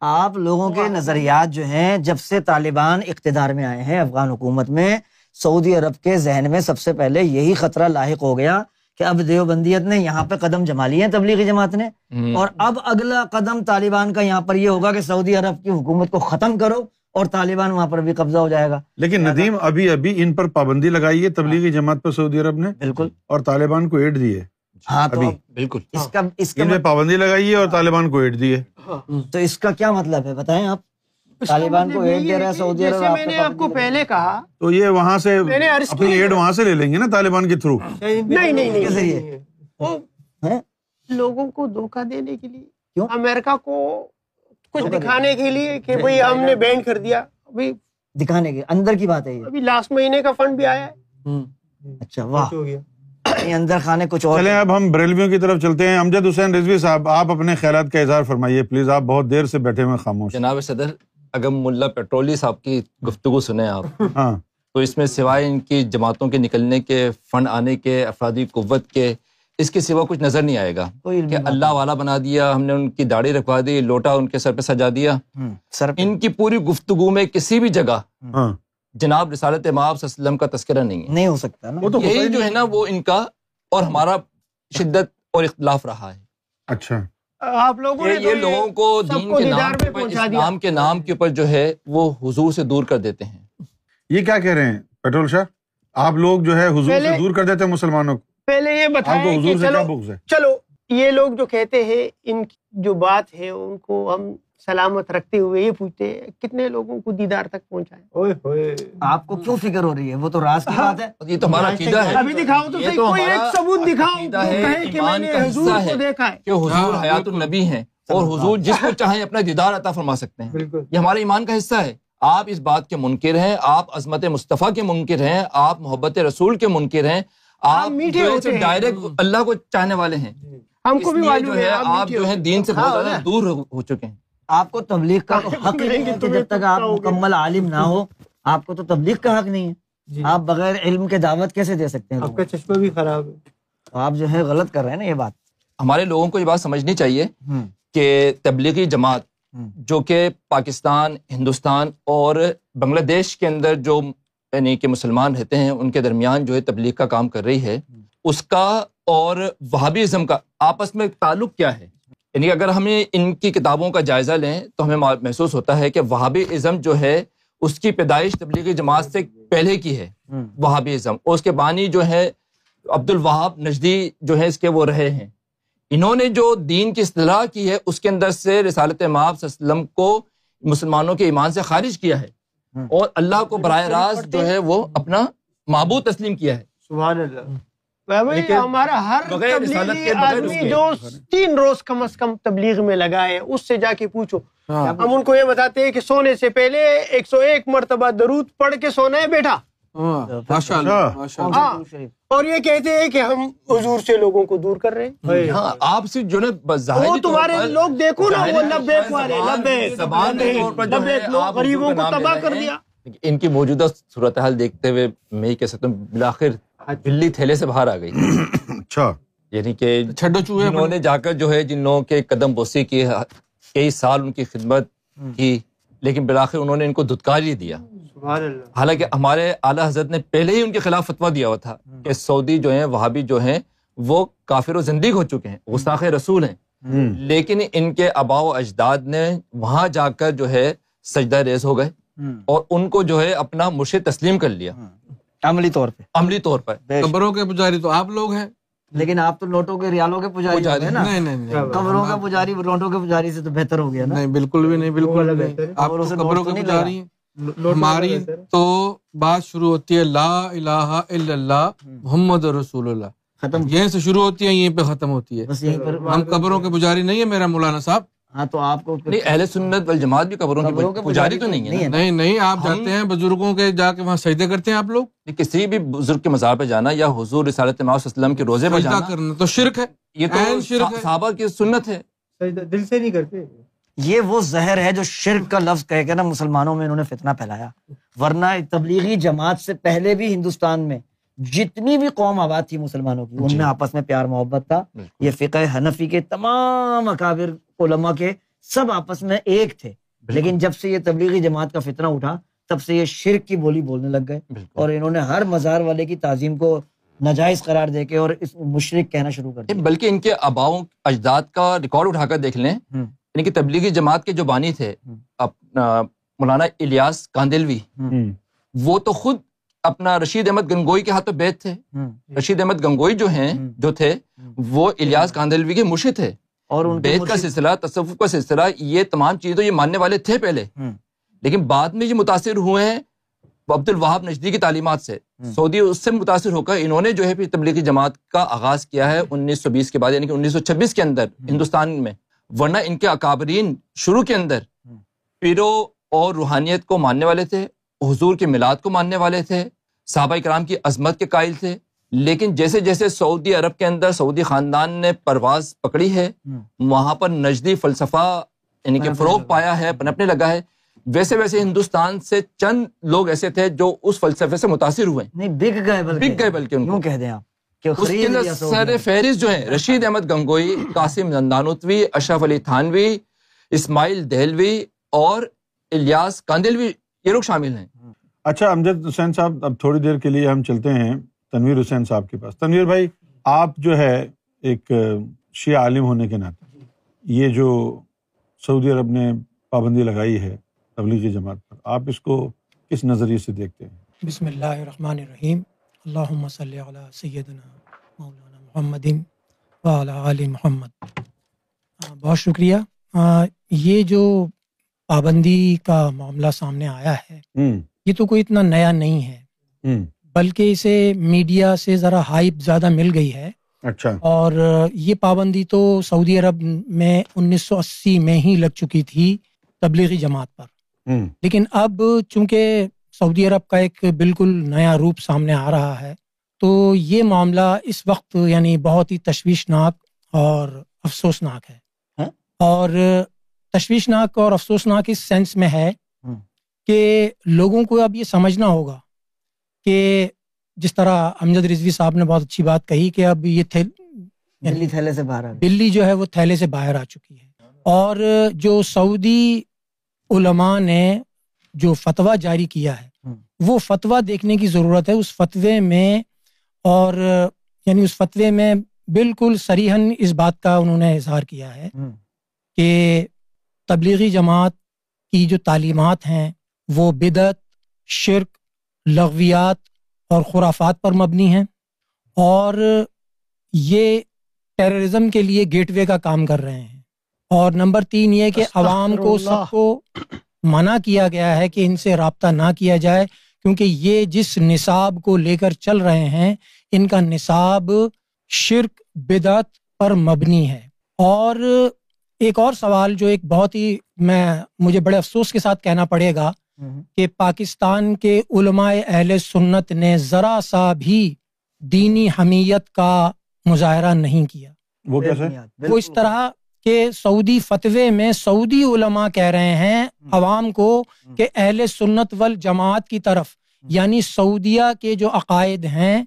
آپ لوگوں کے نظریات جو ہیں جب سے طالبان اقتدار میں آئے ہیں افغان حکومت میں سعودی عرب کے ذہن میں سب سے پہلے یہی خطرہ لاحق ہو گیا کہ اب دیوبندیت نے یہاں پہ قدم جما لیے ہیں تبلیغی جماعت نے۔ اور اب اگلا قدم طالبان کا یہاں پر یہ ہوگا کہ سعودی عرب کی حکومت کو ختم کرو اور طالبان وہاں پر بھی قبضہ ہو جائے گا۔ لیکن ندیم ابھی ابھی ان پر پابندی لگائی ہے تبلیغی جماعت پر سعودی عرب نے بالکل۔ اور طالبان کو ایڈ دی ہے ہاں تو ابھی۔ بالکل۔ اس کا اس کا پابندی لگائی ہے اور طالبان کو ایڈ دی ہے تو اس کا کیا مطلب ہے؟ بتائیں آپ۔ طالبان کو ایڈ دے رہا ہے سعودی عرب جیسے میں نے آپ کو پہلے کہا تو یہ وہاں سے اپنی ایڈ وہاں سے لے لیں گے نا طالبان کے تھرو نہیں نہیں نہیں کے ذریعے وہ ہیں؟ لوگوں کو دھوکہ دینے کے لیے کیوں؟ امریکہ کو کچھ دکھانے کے لیے کہ بھئی ہم نے بینڈ کر دیا۔ ابھی دکھانے کے اندر کی بات ہے یہ۔ ابھی لاسٹ مہینے کا فنڈ بھی آیا ہے۔ اچھا واہ۔ ہو گیا۔ یہ اندر خانے کچھ اور چلیں اب ہم بریلویوں کی طرف چلتے ہیں۔ امجد حسین رضوی صاحب آپ اپنے خیالات کا اظہار فرمائیے پلیز آپ بہت دیر سے بیٹھے ہوئے خاموش۔ جناب صدر اگر ملا پیٹرولی صاحب کی گفتگو سنیں آپ۔ ہاں۔ تو اس میں سوائے ان کی جماعتوں کے نکلنے کے فنڈ آنے کے افرادی قوت کے اس کے سوا کچھ نظر نہیں آئے گا۔ کہ اللہ والا بنا دیا ہم نے ان کی داڑھی رکھوا دی لوٹا ان کے سر پہ سجا دیا۔ سر پہ۔ ان کی پوری گفتگو میں کسی بھی جگہ ہاں۔ جناب رسالت مآب صلی اللہ علیہ وسلم کا تذکرہ نہیں ہے۔ نہیں ہو سکتا نا۔ یہی جو ہے نا وہ ان کا اور ہمارا شدت اور اختلاف رہا ہے۔ اچھا۔ آپ لوگوں نے یہ لوگوں کو دین کے نام اسلام کے نام کے اوپر جو ہے وہ حضور سے دور کر دیتے ہیں۔ یہ کیا کہہ رہے ہیں؟ پیٹرول شاہ آپ لوگ جو ہے حضور سے دور کر دیتے ہیں مسلمانوں کو۔ پہلے یہ بتائیں کہ حضور سے کیا چلو بغض ہے؟ چلو یہ لوگ جو کہتے ہیں ان کی جو بات ہے ان کو ہم سلامت رکھتے ہوئے یہ پوچھتے ہیں کتنے لوگوں کو دیدار تک پہنچائے؟ اوئے ہوئے۔ آپ کو کیوں فکر ہو رہی ہے؟ وہ تو راز کی بات ہے۔ یہ تو ہمارا عقیدہ ہے۔ ابھی دکھاؤ تو صحیح کوئی ایک ثبوت دکھاؤ کہے کہ میں نے حضور کو۔ دیکھا ہے۔ کہ حضور حیات النبی ہیں اور حضور جس کو چاہیں اپنا دیدار عطا فرما سکتے ہیں۔ یہ ہمارے ایمان کا حصہ ہے۔ آپ اس بات کے منکر ہیں آپ عظمت مصطفیٰ کے منکر ہیں آپ محبت رسول کے منکر ہیں۔ آپ میٹھے۔ ڈائریکٹ اللہ کو چاہنے والے ہیں۔ ہم کو بھی معلوم جو ہے آپ جو ہے دین سے بہت ہاں، زیادہ دور ہو چکے ہیں۔ آپ کو تبلیغ کا حق ہی نہیں ہے جب تک آپ مکمل عالم نہ ہو آپ کو تو تبلیغ کا حق نہیں جی۔ ہے آپ بغیر علم کے دعوت کیسے دے سکتے ہیں آپ کا چشمہ بھی خراب ہے؟ آپ جو ہے غلط کر رہے ہیں نا یہ بات۔ ہمارے لوگوں کو یہ بات سمجھنی چاہیے کہ تبلیغی جماعت۔ جو کہ پاکستان ہندوستان اور بنگلہ دیش کے اندر جو یعنی کہ مسلمان رہتے ہیں ان کے درمیان جو ہے تبلیغ کا کام کر رہی ہے اس کا اور وہابی ازم کا آپس میں تعلق کیا ہے؟ یعنی اگر ہمیں ان کی کتابوں کا جائزہ لیں تو ہمیں محسوس ہوتا ہے کہ وہابی ازم جو ہے اس کی پیدائش تبلیغی جماعت سے پہلے کی ہے وہابی ازم اور اس کے بانی جو ہے عبد الوہاب نجدی جو ہے اس کے وہ رہے ہیں۔ انہوں نے جو دین کی اصطلاح کی ہے اس کے اندر سے رسالت ماب وسلم کو مسلمانوں کے ایمان سے خارج کیا ہے۔ اور اللہ کو براہ راست جو ہے وہ اپنا معبود تسلیم کیا ہے۔ سبحان اللہ۔ ہمارا ہر آدمی جو تین روز کم از کم تبلیغ میں لگا ہے اس سے جا کے پوچھو۔ ہاں۔ ہم ان کو یہ بتاتے ہیں کہ سونے سے پہلے ایک سو ایک مرتبہ درود پڑھ کے سونا ہے بیٹا۔ ہاں۔ ہاں۔ اور یہ کہتے ہیں کہ ہم حضور سے لوگوں کو دور کر رہے ہیں۔ ہاں آپ سے جو وہ تمہارے لوگ دیکھو نا وہ لبیک والے غریبوں کو تباہ کر دیا۔ ان کی موجودہ صورتحال دیکھتے ہوئے میں یہ کہہ سکتا ہوں بلاخر بلی تھیلے سے باہر آ گئی۔ اچھا۔ یعنی کہ انہوں نے جا کر جو ہے جن لوگوں کے قدم بوسی کی کئی سال ان کی خدمت کی لیکن بلاخر انہوں نے ان کو دھتکار ہی دیا حالانکہ ہمارے اعلیٰ حضرت نے پہلے ہی ان کے خلاف فتوا دیا ہوا تھا کہ سعودی جو ہیں وہابی جو ہیں وہ کافر و زندگی ہو چکے ہیں غساخ رسول ہیں۔ لیکن ان کے ابا و اجداد نے وہاں جا کر جو ہے سجدہ ریز ہو گئے اور ان کو جو ہے اپنا مرشد تسلیم کر لیا۔ عملی طور پہ۔ عملی طور پر قبروں کے پجاری تو آپ لوگ ہیں۔ لیکن آپ تو نوٹوں کے ریالوں کے پجاری قبروں کا پجاری نوٹوں کے پجاری سے تو بہتر ہو گیا نہیں بالکل بھی نہیں بالکل آپ قبروں کے پجاری ہماری تو بات شروع ہوتی ہے لا الہ الا اللہ محمد رسول اللہ۔ ختم۔ یہیں سے شروع ہوتی ہے یہیں پہ ختم ہوتی ہے۔ ہم قبروں کے پجاری نہیں ہے میرا مولانا صاحب۔ ہاں تو آپ کو اہل سنت والجماعت بھی قبروں کی پجاری تو نہیں ہے نہیں نہیں آپ جاتے ہیں بزرگوں کے جا کے وہاں سجدے کرتے ہیں آپ لوگ؟ کسی بھی بزرگ کے مزار پہ جانا یا حضور رسالت وسلم کے روزے پہ جانا کرنا تو شرک ہے یہ تو صحابہ کی سنت ہے۔ دل سے نہیں کرتے؟ یہ وہ زہر ہے جو شرک کا لفظ کہہ کے نا مسلمانوں میں انہوں نے فتنہ پھیلایا۔ ورنہ تبلیغی جماعت سے پہلے بھی ہندوستان میں جتنی بھی قوم آباد تھی مسلمانوں کی ان جی۔ میں آپس میں پیار محبت تھا۔ یہ فقہ حنفی کے تمام اکابر علماء کے سب آپس میں ایک تھے۔ لیکن جب سے یہ تبلیغی جماعت کا فتنہ اٹھا تب سے یہ شرک کی بولی بولنے لگ گئے۔ اور انہوں نے ہر مزار والے کی تعظیم کو ناجائز قرار دے کے اور اس مشرق کہنا شروع کر دیا۔ بلکہ ان کے آباؤں اجداد کا ریکارڈ اٹھا کر دیکھ لیں۔ یعنی کہ تبلیغی جماعت کے جو بانی تھے مولانا الیاس کاندلوی۔ وہ تو خود اپنا رشید احمد گنگوئی کے ہاتھ پہ بیت تھے۔ رشید احمد گنگوئی جو ہیں جو تھے وہ الیاس کاندلوی کے مرشد تھے۔ اور بیت کا سلسلہ تصوف کا سلسلہ یہ تمام چیزیں یہ ماننے والے تھے پہلے۔ لیکن بعد میں یہ متاثر ہوئے ہیں عبد الوہاب نجدی کی تعلیمات سے۔ سعودی اس سے متاثر ہو کر انہوں نے جو ہے پھر تبلیغی جماعت کا آغاز کیا ہے انیس سو بیس کے بعد یعنی کہ انیس سو چھبیس کے اندر ہندوستان میں۔ ورنہ ان کے اکابرین شروع کے اندر پیرو اور روحانیت کو ماننے والے تھے حضور کے میلاد کو ماننے والے تھے صحابہ کرام کی عظمت کے قائل تھے۔ لیکن جیسے جیسے سعودی عرب کے اندر سعودی خاندان نے پرواز پکڑی ہے وہاں پر نجدی فلسفہ یعنی کہ فروغ پایا ہے پنپنے لگا ہے۔ ویسے ویسے ہندوستان سے چند لوگ ایسے تھے جو اس فلسفے سے متاثر ہوئے۔ نہیں بک گئے بک گئے بلکہ ان کو۔ کہہ دیں آپ اس کے اندر سر فہرست جو ہیں رشید احمد گنگوئی قاسم نندانوتوی اشرف علی تھانوی اسماعیل دہلوی اور الیاس کاندلوی یہ لوگ شامل ہیں۔ اچھا امجد حسین صاحب اب تھوڑی دیر کے لیے ہم چلتے ہیں۔ تنویر حسین صاحب کے پاس۔ تنویر بھائی آپ جو ہے ایک شیعہ عالم ہونے کے ناطے یہ جو سعودی عرب نے پابندی لگائی ہے تبلیغی جماعت پر آپ اس کو کس نظریے سے دیکھتے ہیں؟ بسم اللہ الرحمن الرحیم۔ اللہ صلی علی سیدنا مولانا محمد علی محمد۔ بہت شکریہ۔ یہ جو پابندی کا معاملہ سامنے آیا ہے یہ تو کوئی اتنا نیا نہیں ہے۔ بلکہ اسے میڈیا سے ذرا ہائپ زیادہ مل گئی ہے۔ اچھا۔ اور یہ پابندی تو سعودی عرب میں انیس سو اسی میں ہی لگ چکی تھی تبلیغی جماعت پر۔ لیکن اب چونکہ سعودی عرب کا ایک بالکل نیا روپ سامنے آ رہا ہے تو یہ معاملہ اس وقت یعنی بہت ہی تشویشناک اور افسوسناک ہے۔ ہاں؟ اور تشویشناک اور افسوسناک اس سینس میں ہے کہ لوگوں کو اب یہ سمجھنا ہوگا کہ جس طرح امجد رضوی صاحب نے بہت اچھی بات کہی کہ اب یہ دلی تھیلے سے باہر دلی جو ہے وہ تھیلے سے باہر آ چکی ہے۔ اور جو سعودی علماء نے جو فتویٰ جاری کیا ہے وہ فتویٰ دیکھنے کی ضرورت ہے اس فتوے میں اور یعنی اس فتوے میں بالکل سریحن اس بات کا انہوں نے اظہار کیا ہے کہ تبلیغی جماعت کی جو تعلیمات ہیں وہ بدعت شرک لغویات اور خرافات پر مبنی ہیں اور یہ ٹیررزم کے لیے گیٹ وے کا کام کر رہے ہیں۔ اور نمبر تین یہ کہ عوام کو سب کو منع کیا گیا ہے کہ ان سے رابطہ نہ کیا جائے کیونکہ یہ جس نصاب کو لے کر چل رہے ہیں ان کا نصاب شرک بدعت پر مبنی ہے۔ اور ایک اور سوال جو ایک بہت ہی میں مجھے بڑے افسوس کے ساتھ کہنا پڑے گا کہ پاکستان کے علماء اہل سنت نے ذرا سا بھی دینی حمیت کا مظاہرہ نہیں کیا۔ وہ کیسے وہ اس طرح کہ سعودی فتوے میں سعودی علماء کہہ رہے ہیں عوام کو کہ اہل سنت وال جماعت کی طرف یعنی سعودیہ کے جو عقائد ہیں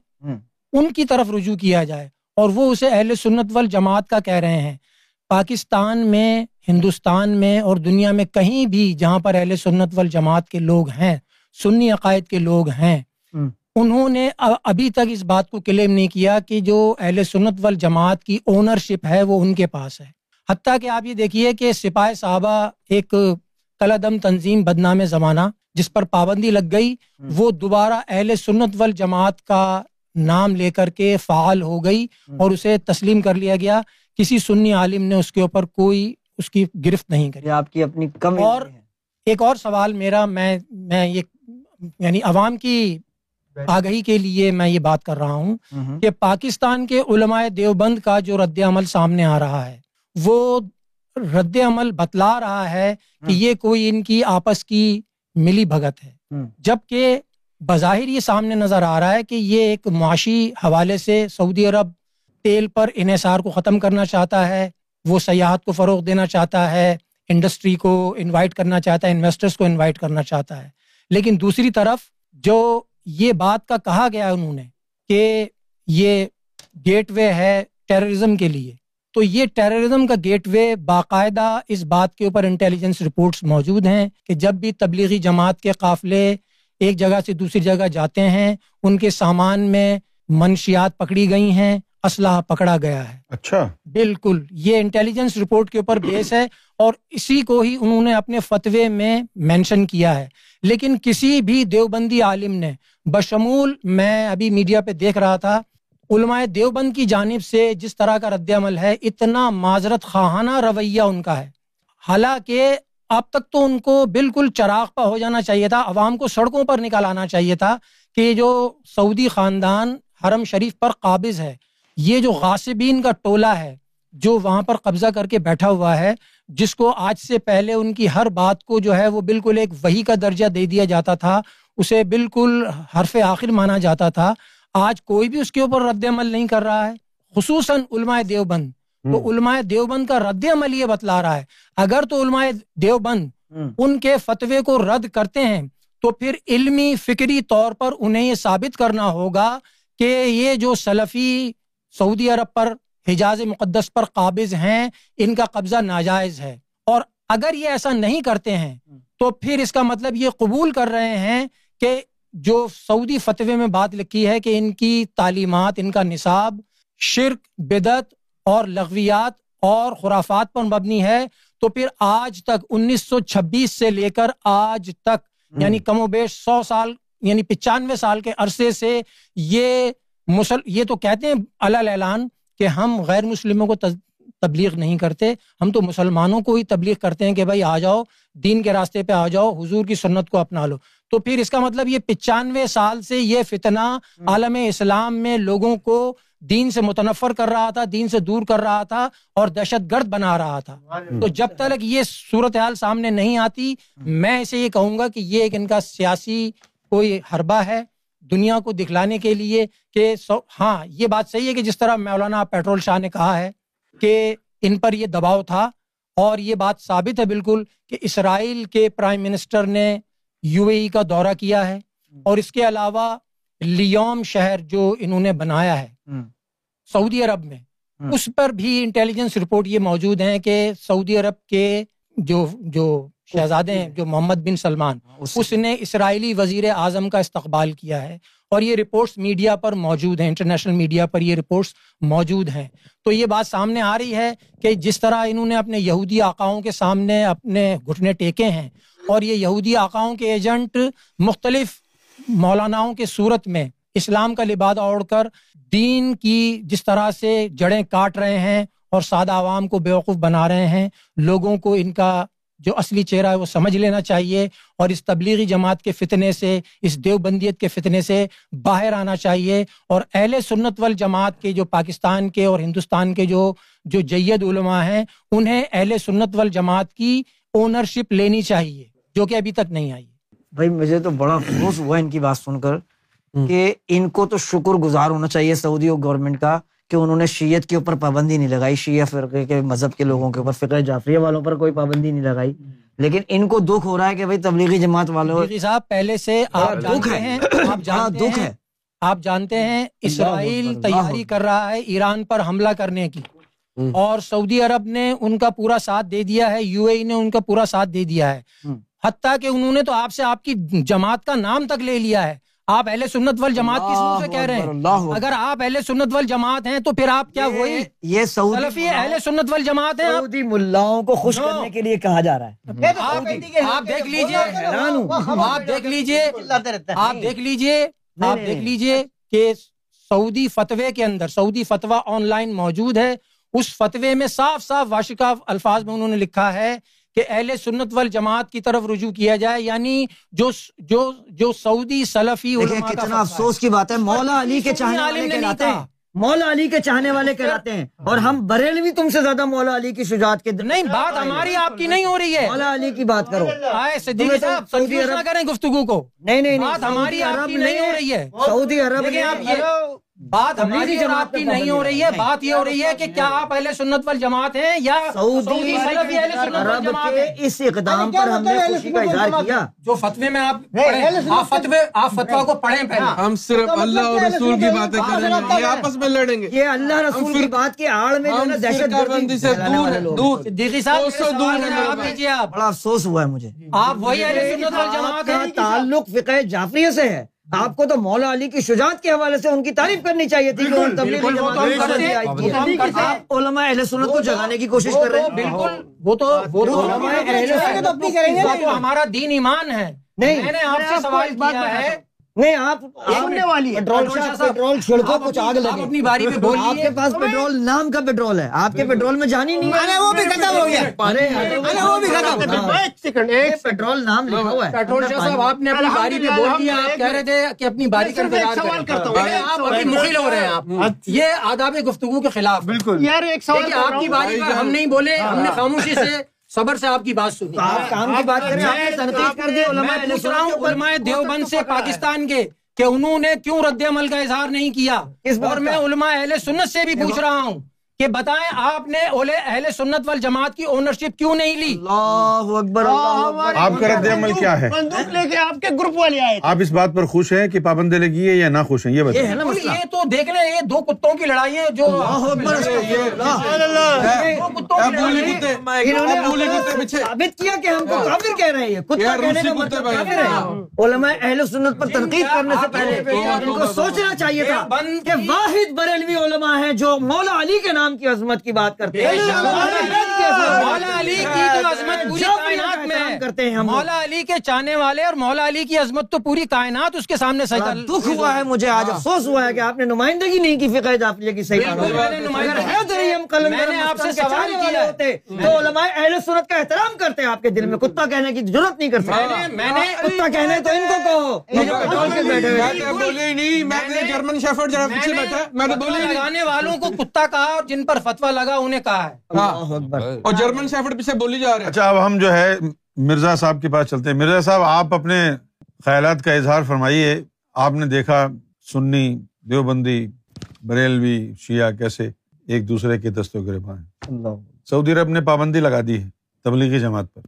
ان کی طرف رجوع کیا جائے اور وہ اسے اہل سنت وال جماعت کا کہہ رہے ہیں۔ پاکستان میں ہندوستان میں اور دنیا میں کہیں بھی جہاں پر اہل سنت وال جماعت کے لوگ ہیں سنی عقائد کے لوگ ہیں۔ انہوں نے ابھی تک اس بات کو کلیم نہیں کیا کہ جو اہل سنت وال جماعت کی اونرشپ ہے وہ ان کے پاس ہے۔ حتیٰ کہ آپ یہ دیکھیے کہ سپاہ صحابہ ایک کلدم تنظیم بدنام زمانہ جس پر پابندی لگ گئی وہ دوبارہ اہل سنت وال جماعت کا نام لے کر کے فعال ہو گئی اور اسے تسلیم کر لیا گیا۔ کسی سنی عالم نے اس کے اوپر کوئی اس کی گرفت نہیں کری۔ آپ کی اپنی کم اور ایک اور سوال میرا میں میں یہ یعنی عوام کی آگہی کے لیے میں یہ بات کر رہا ہوں کہ پاکستان کے علماء دیوبند کا جو رد عمل سامنے آ رہا ہے وہ رد عمل بتلا رہا ہے کہ یہ کوئی ان کی آپس کی ملی بھگت ہے۔ جبکہ بظاہر یہ سامنے نظر آ رہا ہے کہ یہ ایک معاشی حوالے سے سعودی عرب تیل پر انحصار کو ختم کرنا چاہتا ہے، وہ سیاحت کو فروغ دینا چاہتا ہے، انڈسٹری کو انوائٹ کرنا چاہتا ہے انویسٹرز کو انوائٹ کرنا چاہتا ہے۔ لیکن دوسری طرف جو یہ بات کا کہا گیا انہوں نے کہ یہ گیٹ وے ہے ٹیررزم کے لیے، تو یہ ٹیررزم کا گیٹ وے باقاعدہ اس بات کے اوپر انٹیلیجنس رپورٹس موجود ہیں کہ جب بھی تبلیغی جماعت کے قافلے ایک جگہ سے دوسری جگہ جاتے ہیں، ان کے سامان میں منشیات پکڑی گئی ہیں اسلحہ پکڑا گیا ہے۔ اچھا۔ بالکل یہ انٹیلیجنس رپورٹ کے اوپر بیس ہے اور اسی کو ہی انہوں نے اپنے فتوے میں مینشن کیا ہے۔ لیکن کسی بھی دیوبندی عالم نے بشمول میں ابھی میڈیا پہ دیکھ رہا تھا علماء دیوبند کی جانب سے جس طرح کا رد عمل ہے اتنا معذرت خواہانہ رویہ ان کا ہے۔ حالانکہ اب تک تو ان کو بالکل چراغ پا ہو جانا چاہیے تھا عوام کو سڑکوں پر نکالانا چاہیے تھا کہ جو سعودی خاندان حرم شریف پر قابض ہے۔ یہ جو غاسبین کا ٹولہ ہے جو وہاں پر قبضہ کر کے بیٹھا ہوا ہے جس کو آج سے پہلے ان کی ہر بات کو جو ہے وہ بالکل ایک وہی کا درجہ دے دیا جاتا تھا اسے بالکل حرف آخر مانا جاتا تھا۔ آج کوئی بھی اس کے اوپر رد عمل نہیں کر رہا ہے خصوصاً علماء دیوبند۔ تو علماء دیوبند کا رد عمل یہ بتلا رہا ہے اگر تو علماء دیوبند ان کے فتوے کو رد کرتے ہیں تو پھر علمی فکری طور پر انہیں یہ ثابت کرنا ہوگا کہ یہ جو سلفی سعودی عرب پر حجاز مقدس پر قابض ہیں ان کا قبضہ ناجائز ہے۔ اور اگر یہ ایسا نہیں کرتے ہیں تو پھر اس کا مطلب یہ قبول کر رہے ہیں کہ جو سعودی فتوے میں بات لکھی ہے کہ ان کی تعلیمات ان کا نصاب شرک بدت اور لغویات اور خرافات پر مبنی ہے تو پھر آج تک انیس سو چھبیس سے لے کر آج تک یعنی کم و بیش سو سال یعنی پچانوے سال کے عرصے سے یہ مسل یہ تو کہتے ہیں اعلان کہ ہم غیر مسلموں کو تبلیغ نہیں کرتے ہم تو مسلمانوں کو ہی تبلیغ کرتے ہیں کہ بھائی آ جاؤ دین کے راستے پہ آ جاؤ حضور کی سنت کو اپنا لو۔ تو پھر اس کا مطلب یہ پچانوے سال سے یہ فتنہ عالم اسلام میں لوگوں کو دین سے متنفر کر رہا تھا دین سے دور کر رہا تھا اور دہشت گرد بنا رہا تھا۔ تو جب تک یہ صورتحال سامنے نہیں آتی میں اسے یہ کہوں گا کہ یہ ایک ان کا سیاسی کوئی حربہ ہے۔ دنیا کو دکھلانے کے لیے کہ ہاں یہ بات صحیح ہے کہ جس طرح مولانا پیٹرول شاہ نے کہا ہے کہ ان پر یہ دباؤ تھا اور یہ بات ثابت ہے بالکل کہ اسرائیل کے پرائم منسٹر نے یو اے ای کا دورہ کیا ہے اور اس کے علاوہ لیوم شہر جو انہوں نے بنایا ہے سعودی عرب میں۔ اس پر بھی انٹیلیجنس رپورٹ یہ موجود ہیں کہ سعودی عرب کے جو جو شہزادے ہیں جو محمد بن سلمان اس نے اسرائیلی وزیر اعظم کا استقبال کیا ہے اور یہ رپورٹس میڈیا پر موجود ہیں انٹرنیشنل میڈیا پر یہ رپورٹس موجود ہیں۔ تو یہ بات سامنے آ رہی ہے کہ جس طرح انہوں نے اپنے یہودی آقاؤں کے سامنے اپنے گھٹنے ٹیکے ہیں اور یہ یہودی آقاؤں کے ایجنٹ مختلف مولاناؤں کے صورت میں اسلام کا لبادہ اوڑھ کر دین کی جس طرح سے جڑیں کاٹ رہے ہیں اور سادہ عوام کو بیوقوف بنا رہے ہیں لوگوں کو ان کا جو اصلی چہرہ ہے وہ سمجھ لینا چاہیے اور اس تبلیغی جماعت کے فتنے سے اس دیوبندیت کے فتنے سے باہر آنا چاہیے اور اہل سنت وال جماعت کے جو پاکستان کے اور ہندوستان کے جو جو جید علماء ہیں انہیں اہل سنت وال جماعت کی اونرشپ لینی چاہیے جو کہ ابھی تک نہیں آئی۔ بھائی مجھے تو بڑا افسوس ہوا ان کی بات سن کر کہ ان کو تو شکر گزار ہونا چاہیے سعودی گورنمنٹ کا۔ کہ انہوں نے شیعت کے اوپر پابندی نہیں لگائی شیعہ فرقے کے مذہب کے لوگوں کے اوپر فقہ جعفریہ والوں پر کوئی پابندی نہیں لگائی۔ لیکن ان کو دکھ ہو رہا ہے کہ بھائی تبلیغی جماعت والوں صاحب پہلے سے آپ جانتے ہیں آپ جانتے ہیں آپ جانتے ہیں اسرائیل تیاری کر رہا ہے ایران پر حملہ کرنے کی۔ اور سعودی عرب نے ان کا پورا ساتھ دے دیا ہے یو اے نے ان کا پورا ساتھ دے دیا ہے۔ حتیٰ کہ انہوں نے تو آپ سے آپ کی جماعت کا نام تک لے لیا ہے۔ آپ اہل سنت وال جماعت کس منہ سے کہہ رہے ہیں۔ اگر آپ اہل سنت وال جماعت ہیں تو پھر آپ کیا وہی یہ سلفی اہل سنت وال جماعت ہیں سعودی ملاؤں کو خوش کرنے کے لیے کہا جا رہا ہے۔ آپ دیکھ لیجیے۔ آپ دیکھ لیجیے۔ آپ دیکھ لیجیے۔ آپ دیکھ لیجیے کہ سعودی فتوے کے اندر سعودی فتوہ آن لائن موجود ہے۔ اس فتوے میں صاف صاف واشکاف الفاظ میں انہوں نے لکھا ہے کہ اہل سنت وال جماعت کی طرف رجوع کیا جائے یعنی جو جو جو سعودی سلفی کتنا افسوس کی بات ہے مولا علی کے چاہنے والے کہلاتے ہیں۔ مولا علی کے چاہنے والے کہلاتے ہیں۔ اور ہم بریلوی تم سے زیادہ مولا علی کی شجاعت کے نہیں بات ہماری آپ کی نہیں ہو رہی ہے۔ مولا علی کی بات کرو۔ سعودی عرب کریں گفتگو کو۔ نہیں نہیں بات ہماری آپ کی نہیں ہو رہی ہے۔ سعودی عرب بات ہماری جماعت کی نہیں ہو رہی ہے بات یہ ہو رہی ہے کہ کیا آپ اہل سنت وال جماعت ہیں یا سعودی عرب کے اس اقدام پر ہم نے خوشی کا اظہار کیا؟ جو فتوے میں آپ آپ فتوے آپ فتوا کو پڑھیں پہلے۔ ہم صرف اللہ اور رسول کی باتیں کریں گے یہ آپس میں لڑیں گے۔ یہ اللہ رسول کی بات کی آڑ میں جو نا دہشت گردی سے دور دور۔ دیکھی صاحب دور بڑا افسوس ہوا ہے مجھے۔ آپ وہی اہل سنت وال جماعت کا تعلق فقہ جعفریہ سے ہے۔ آپ کو تو مولا علی کی شجاعت کے حوالے سے ان کی تعریف کرنی چاہیے تھی آپ علماء اہل سنت کو جگانے کی کوشش کر رہے ہیں۔ بالکل وہ تو وہ تو ہمارا دین ایمان ہے۔ نہیں۔ میں نے آپ سے سوال کیا ہے۔ نہیں آپ والی پیٹرول پیٹرول چھڑکو کچھ آگ لگے۔ اپنی باری پہ بولیے آپ کے پاس پیٹرول نام کا پیٹرول ہے۔ آپ کے پیٹرول میں جانی نہیں ارے وہ بھی ختم ہو گیا۔ ارے وہ بھی ختم ایک سیکنڈ ایک پیٹرول نام لکھا ہوا ہے۔ پیٹرول شاہ صاحب آپ نے اپنی باری پہ بول دیا آپ کہہ رہے تھے کہ اپنی باری کا انتظار سوال کرتا ہوں۔ آپ ابھی مخیل ہو رہے ہیں۔ آپ یہ آداب گفتگو کے خلاف۔ بالکل۔ یار ایک سوال آپ کی باری پر ہم نہیں بولے ہم نے خاموشی سے صبر سے آپ کی بات سنی آپ کام کی بات کریں آپ نے تنقید کر دی علماء علماء دیوبند سے پاکستان کے کہ انہوں نے کیوں رد عمل کا اظہار نہیں کیا؟ اور میں علماء اہل سنت سے بھی پوچھ رہا ہوں۔ کہ بتائیں آپ نے اہل سنت وال جماعت کی اونرشپ کیوں نہیں لی؟ اللہ اکبر آپ کا رد عمل کیا ہے؟ بندوق لے کے آپ کے گروپ والے آئے آپ اس بات پر خوش ہیں کہ پابندی لگی ہے یا نہ خوش ہیں؟ یہ بتائیں۔ یہ تو دیکھ لیں یہ دو کتوں کی لڑائی ہے جو ثابت کیا کہ ہم کو کافر کہہ رہے ہیں۔ کتا کہنے کا مطلب کافر ہے علماء اہل سنت پر تنقید کرنے سے پہلے ان کو سوچنا چاہیے تھا کہ واحد بریلوی علماء ہیں جو مولا علی کے نام کی عظمت کی بات کرتے ہیں۔ مولا علی کی تو عظمت پوری کائنات میں کرتے ہیں ہم۔ مولا علی کے چاہنے والے اور مولا علی کی عظمت تو پوری کائنات اس کے سامنے سجدہ دکھ ہوا ہے مجھے آج افسوس ہوا ہے کہ آپ نے نمائندگی نہیں کی فقہ جعفریہ کی صحیح میں نے آپ سے سوال کیا ہوتے تو علماء اہل سنت کا احترام کرتے ہیں آپ کے دل میں۔ کتا کہنے کی ضرورت نہیں کر سکتے۔ میں نے کتا کہنے تو ان کو کہو۔ بولے نہیں۔ میں جرمن شیفرڈ جرا پیچھے بیٹھا میں نے بولے لگانے والوں کو کتا کہا اور جن پر فتوا لگا انہیں کہا ہے۔ اور جرمن شیفرڈ پیچھے بولی جا رہے ہیں۔ اچھا اب ہم جو ہے مرزا صاحب کے پاس چلتے ہیں۔ مرزا صاحب آپ اپنے خیالات کا اظہار فرمائیے۔ آپ نے دیکھا سنی دیوبندی بریلوی شیعہ کیسے ایک دوسرے کے دستوں گربان ہیں۔ سعودی عرب نے پابندی لگا دی ہے تبلیغی جماعت پر۔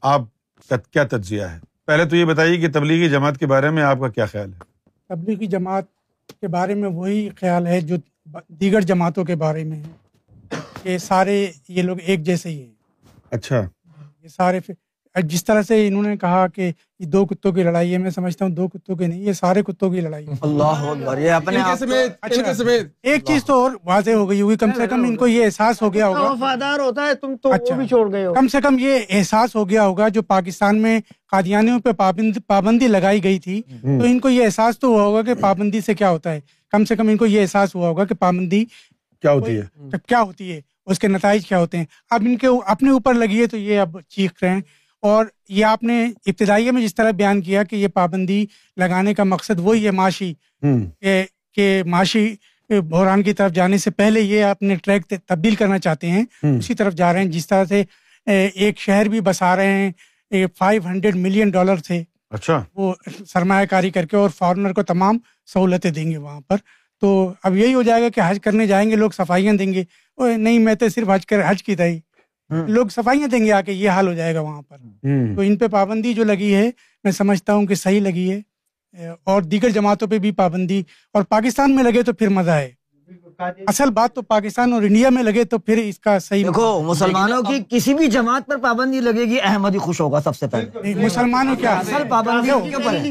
آپ کا کیا تجزیہ ہے؟ پہلے تو یہ بتائیے کہ تبلیغی جماعت کے بارے میں آپ کا کیا خیال ہے؟ تبلیغی جماعت کے بارے میں وہی خیال ہے جو دیگر جماعتوں کے بارے میں ہے کہ سارے یہ لوگ ایک جیسے ہی ہیں۔ اچھا۔ یہ سارے جس طرح سے انہوں نے کہا کہ یہ دو کتوں کی لڑائی ہے میں سمجھتا ہوں دو کتوں کی نہیں یہ سارے کتوں کی لڑائی ہے۔ اچھا، ایک چیز تو اور واضح ہو گئی ہوگی کم سے کم ان کو یہ احساس ہو گیا ہوگا۔ وفادار ہوتا ہے تم تو اچھا۔ وہ بھی چھوڑ گئے ہو۔ کم سے کم یہ احساس ہو گیا ہوگا جو پاکستان میں قادیانیوں پہ پابندی لگائی گئی تھی تو ان کو یہ احساس تو ہوا ہوگا کہ پابندی سے کیا ہوتا ہے۔ کم سے کم ان کو یہ احساس ہوا ہوگا کہ پابندی کیا ہوتی ہے؟ کیا ہوتی ہے؟ اس کے نتائج کیا ہوتے ہیں؟ اب ان کے اپنے اوپر لگی ہے تو یہ اب چیخ رہے ہیں۔ اور یہ آپ نے ابتدائی میں جس طرح بیان کیا کہ یہ پابندی لگانے کا مقصد وہی ہے معاشی کہ معاشی بحران کی طرف جانے سے پہلے یہ اپنے ٹریک تبدیل کرنا چاہتے ہیں۔ اسی طرف جا رہے ہیں جس طرح سے ایک شہر بھی بسا رہے ہیں فائیو ہنڈریڈ ملین ڈالر تھے اچھا۔ وہ سرمایہ کاری کر کے اور فارنر کو تمام سہولتیں دیں گے وہاں پر۔ تو اب یہی ہو جائے گا کہ حج کرنے جائیں گے لوگ صفائیاں دیں گے۔ نہیں میں تو صرف حج کر حج کی تھی۔ لوگ صفائیاں دیں گے آ کے یہ حال ہو جائے گا وہاں پر۔ تو ان پہ پابندی جو لگی ہے میں سمجھتا ہوں کہ صحیح لگی ہے۔ اور دیگر جماعتوں پہ بھی پابندی۔ اور پاکستان میں لگے تو پھر مزہ ہے۔ اصل بات تو پاکستان اور انڈیا میں لگے تو پھر اس کا صحیح دیکھو مسلمانوں کی کسی بھی جماعت پر پابندی لگے گی احمدی خوش ہوگا سب سے پہلے۔ مسلمانوں کیا؟ اصل پابندی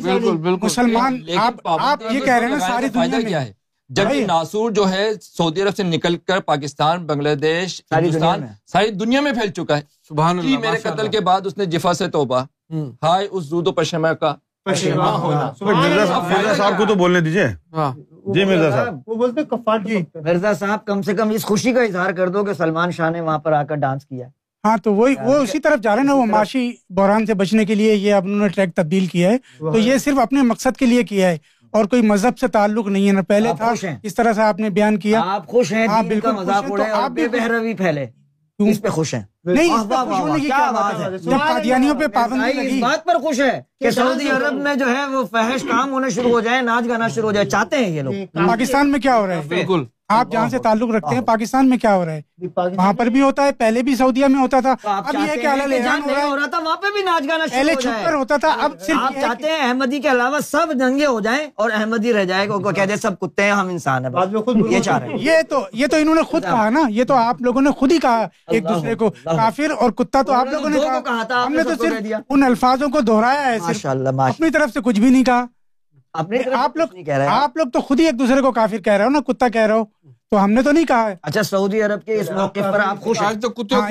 بالکل بالکل۔ مسلمان آپ یہ کہہ رہے ہیں نا ساری دنیا کیا جب ناسور جو ہے سعودی عرب سے نکل کر پاکستان بنگلہ دیش ہندوستان ساری دنیا میں پھیل چکا ہے۔ سبحان اللہ میرے قتل کے بعد اس نے جفا سے توبہ۔ ہائے اس زود و پشما کا۔ مرزا صاحب کو تو بولنے دیجیے جی مرزا صاحب۔ وہ بولتے کفار جی۔ مرزا صاحب کم سے کم اس خوشی کا اظہار کر دو کہ سلمان شاہ نے وہاں پر آ کر ڈانس کیا۔ ہاں تو وہی وہ اسی طرف جا رہے ہیں نا وہ معاشی بحران سے بچنے کے لیے یہ اب انہوں نے ٹریک تبدیل کیا ہے۔ تو یہ صرف اپنے مقصد کے لیے کیا ہے۔ اور کوئی مذہب سے تعلق نہیں ہے نا۔ پہلے تھا اس طرح سے آپ نے بیان کیا۔ آپ خوش ہیں؟ آپ بالکل آپ بھی بہروی پھیلے۔ اس پہ خوش ہیں۔ نہیں اس پہ خوش ہونے کی کیا بات ہے؟ جب قادیانیوں پہ پابندی لگی اس بات پر خوش ہے کہ سعودی عرب میں جو ہے وہ فحش کام ہونے شروع ہو جائے ناچ گانا شروع ہو جائے چاہتے ہیں یہ لوگ؟ پاکستان میں کیا ہو رہا ہے؟ بالکل۔ آپ جہاں سے تعلق رکھتے ہیں پاکستان میں کیا ہو رہا ہے؟ وہاں پر بھی ہوتا ہے پہلے بھی سعودیہ میں ہوتا تھا اب یہ کہ ہو رہا تھا وہاں پہ بھی ناچ گانا پہلے چھپ کر ہوتا تھا اب صرف آپ چاہتے ہیں احمدی کے علاوہ سب دنگے ہو جائیں اور احمدی رہ جائے گا کہہ دے سب کتے ہیں ہم انسان ہیں یہ چاہ رہے ہیں۔ یہ تو یہ تو انہوں نے خود کہا نا یہ تو آپ لوگوں نے خود ہی کہا ایک دوسرے کو کافر اور کتا تو آپ لوگوں نے کہا۔ تھا ہم نے تو صرف ان الفاظوں کو دہرایا ہے اپنی طرف سے کچھ بھی نہیں کہا۔ آپ لوگ آپ لوگ تو خود ہی ایک دوسرے کو کافر کہہ رہے ہو نا کتا کہہ رہے ہو۔ تو ہم نے تو نہیں کہا ہے۔ اچھا سعودی عرب کے اس موقع پر آپ خوش ہیں؟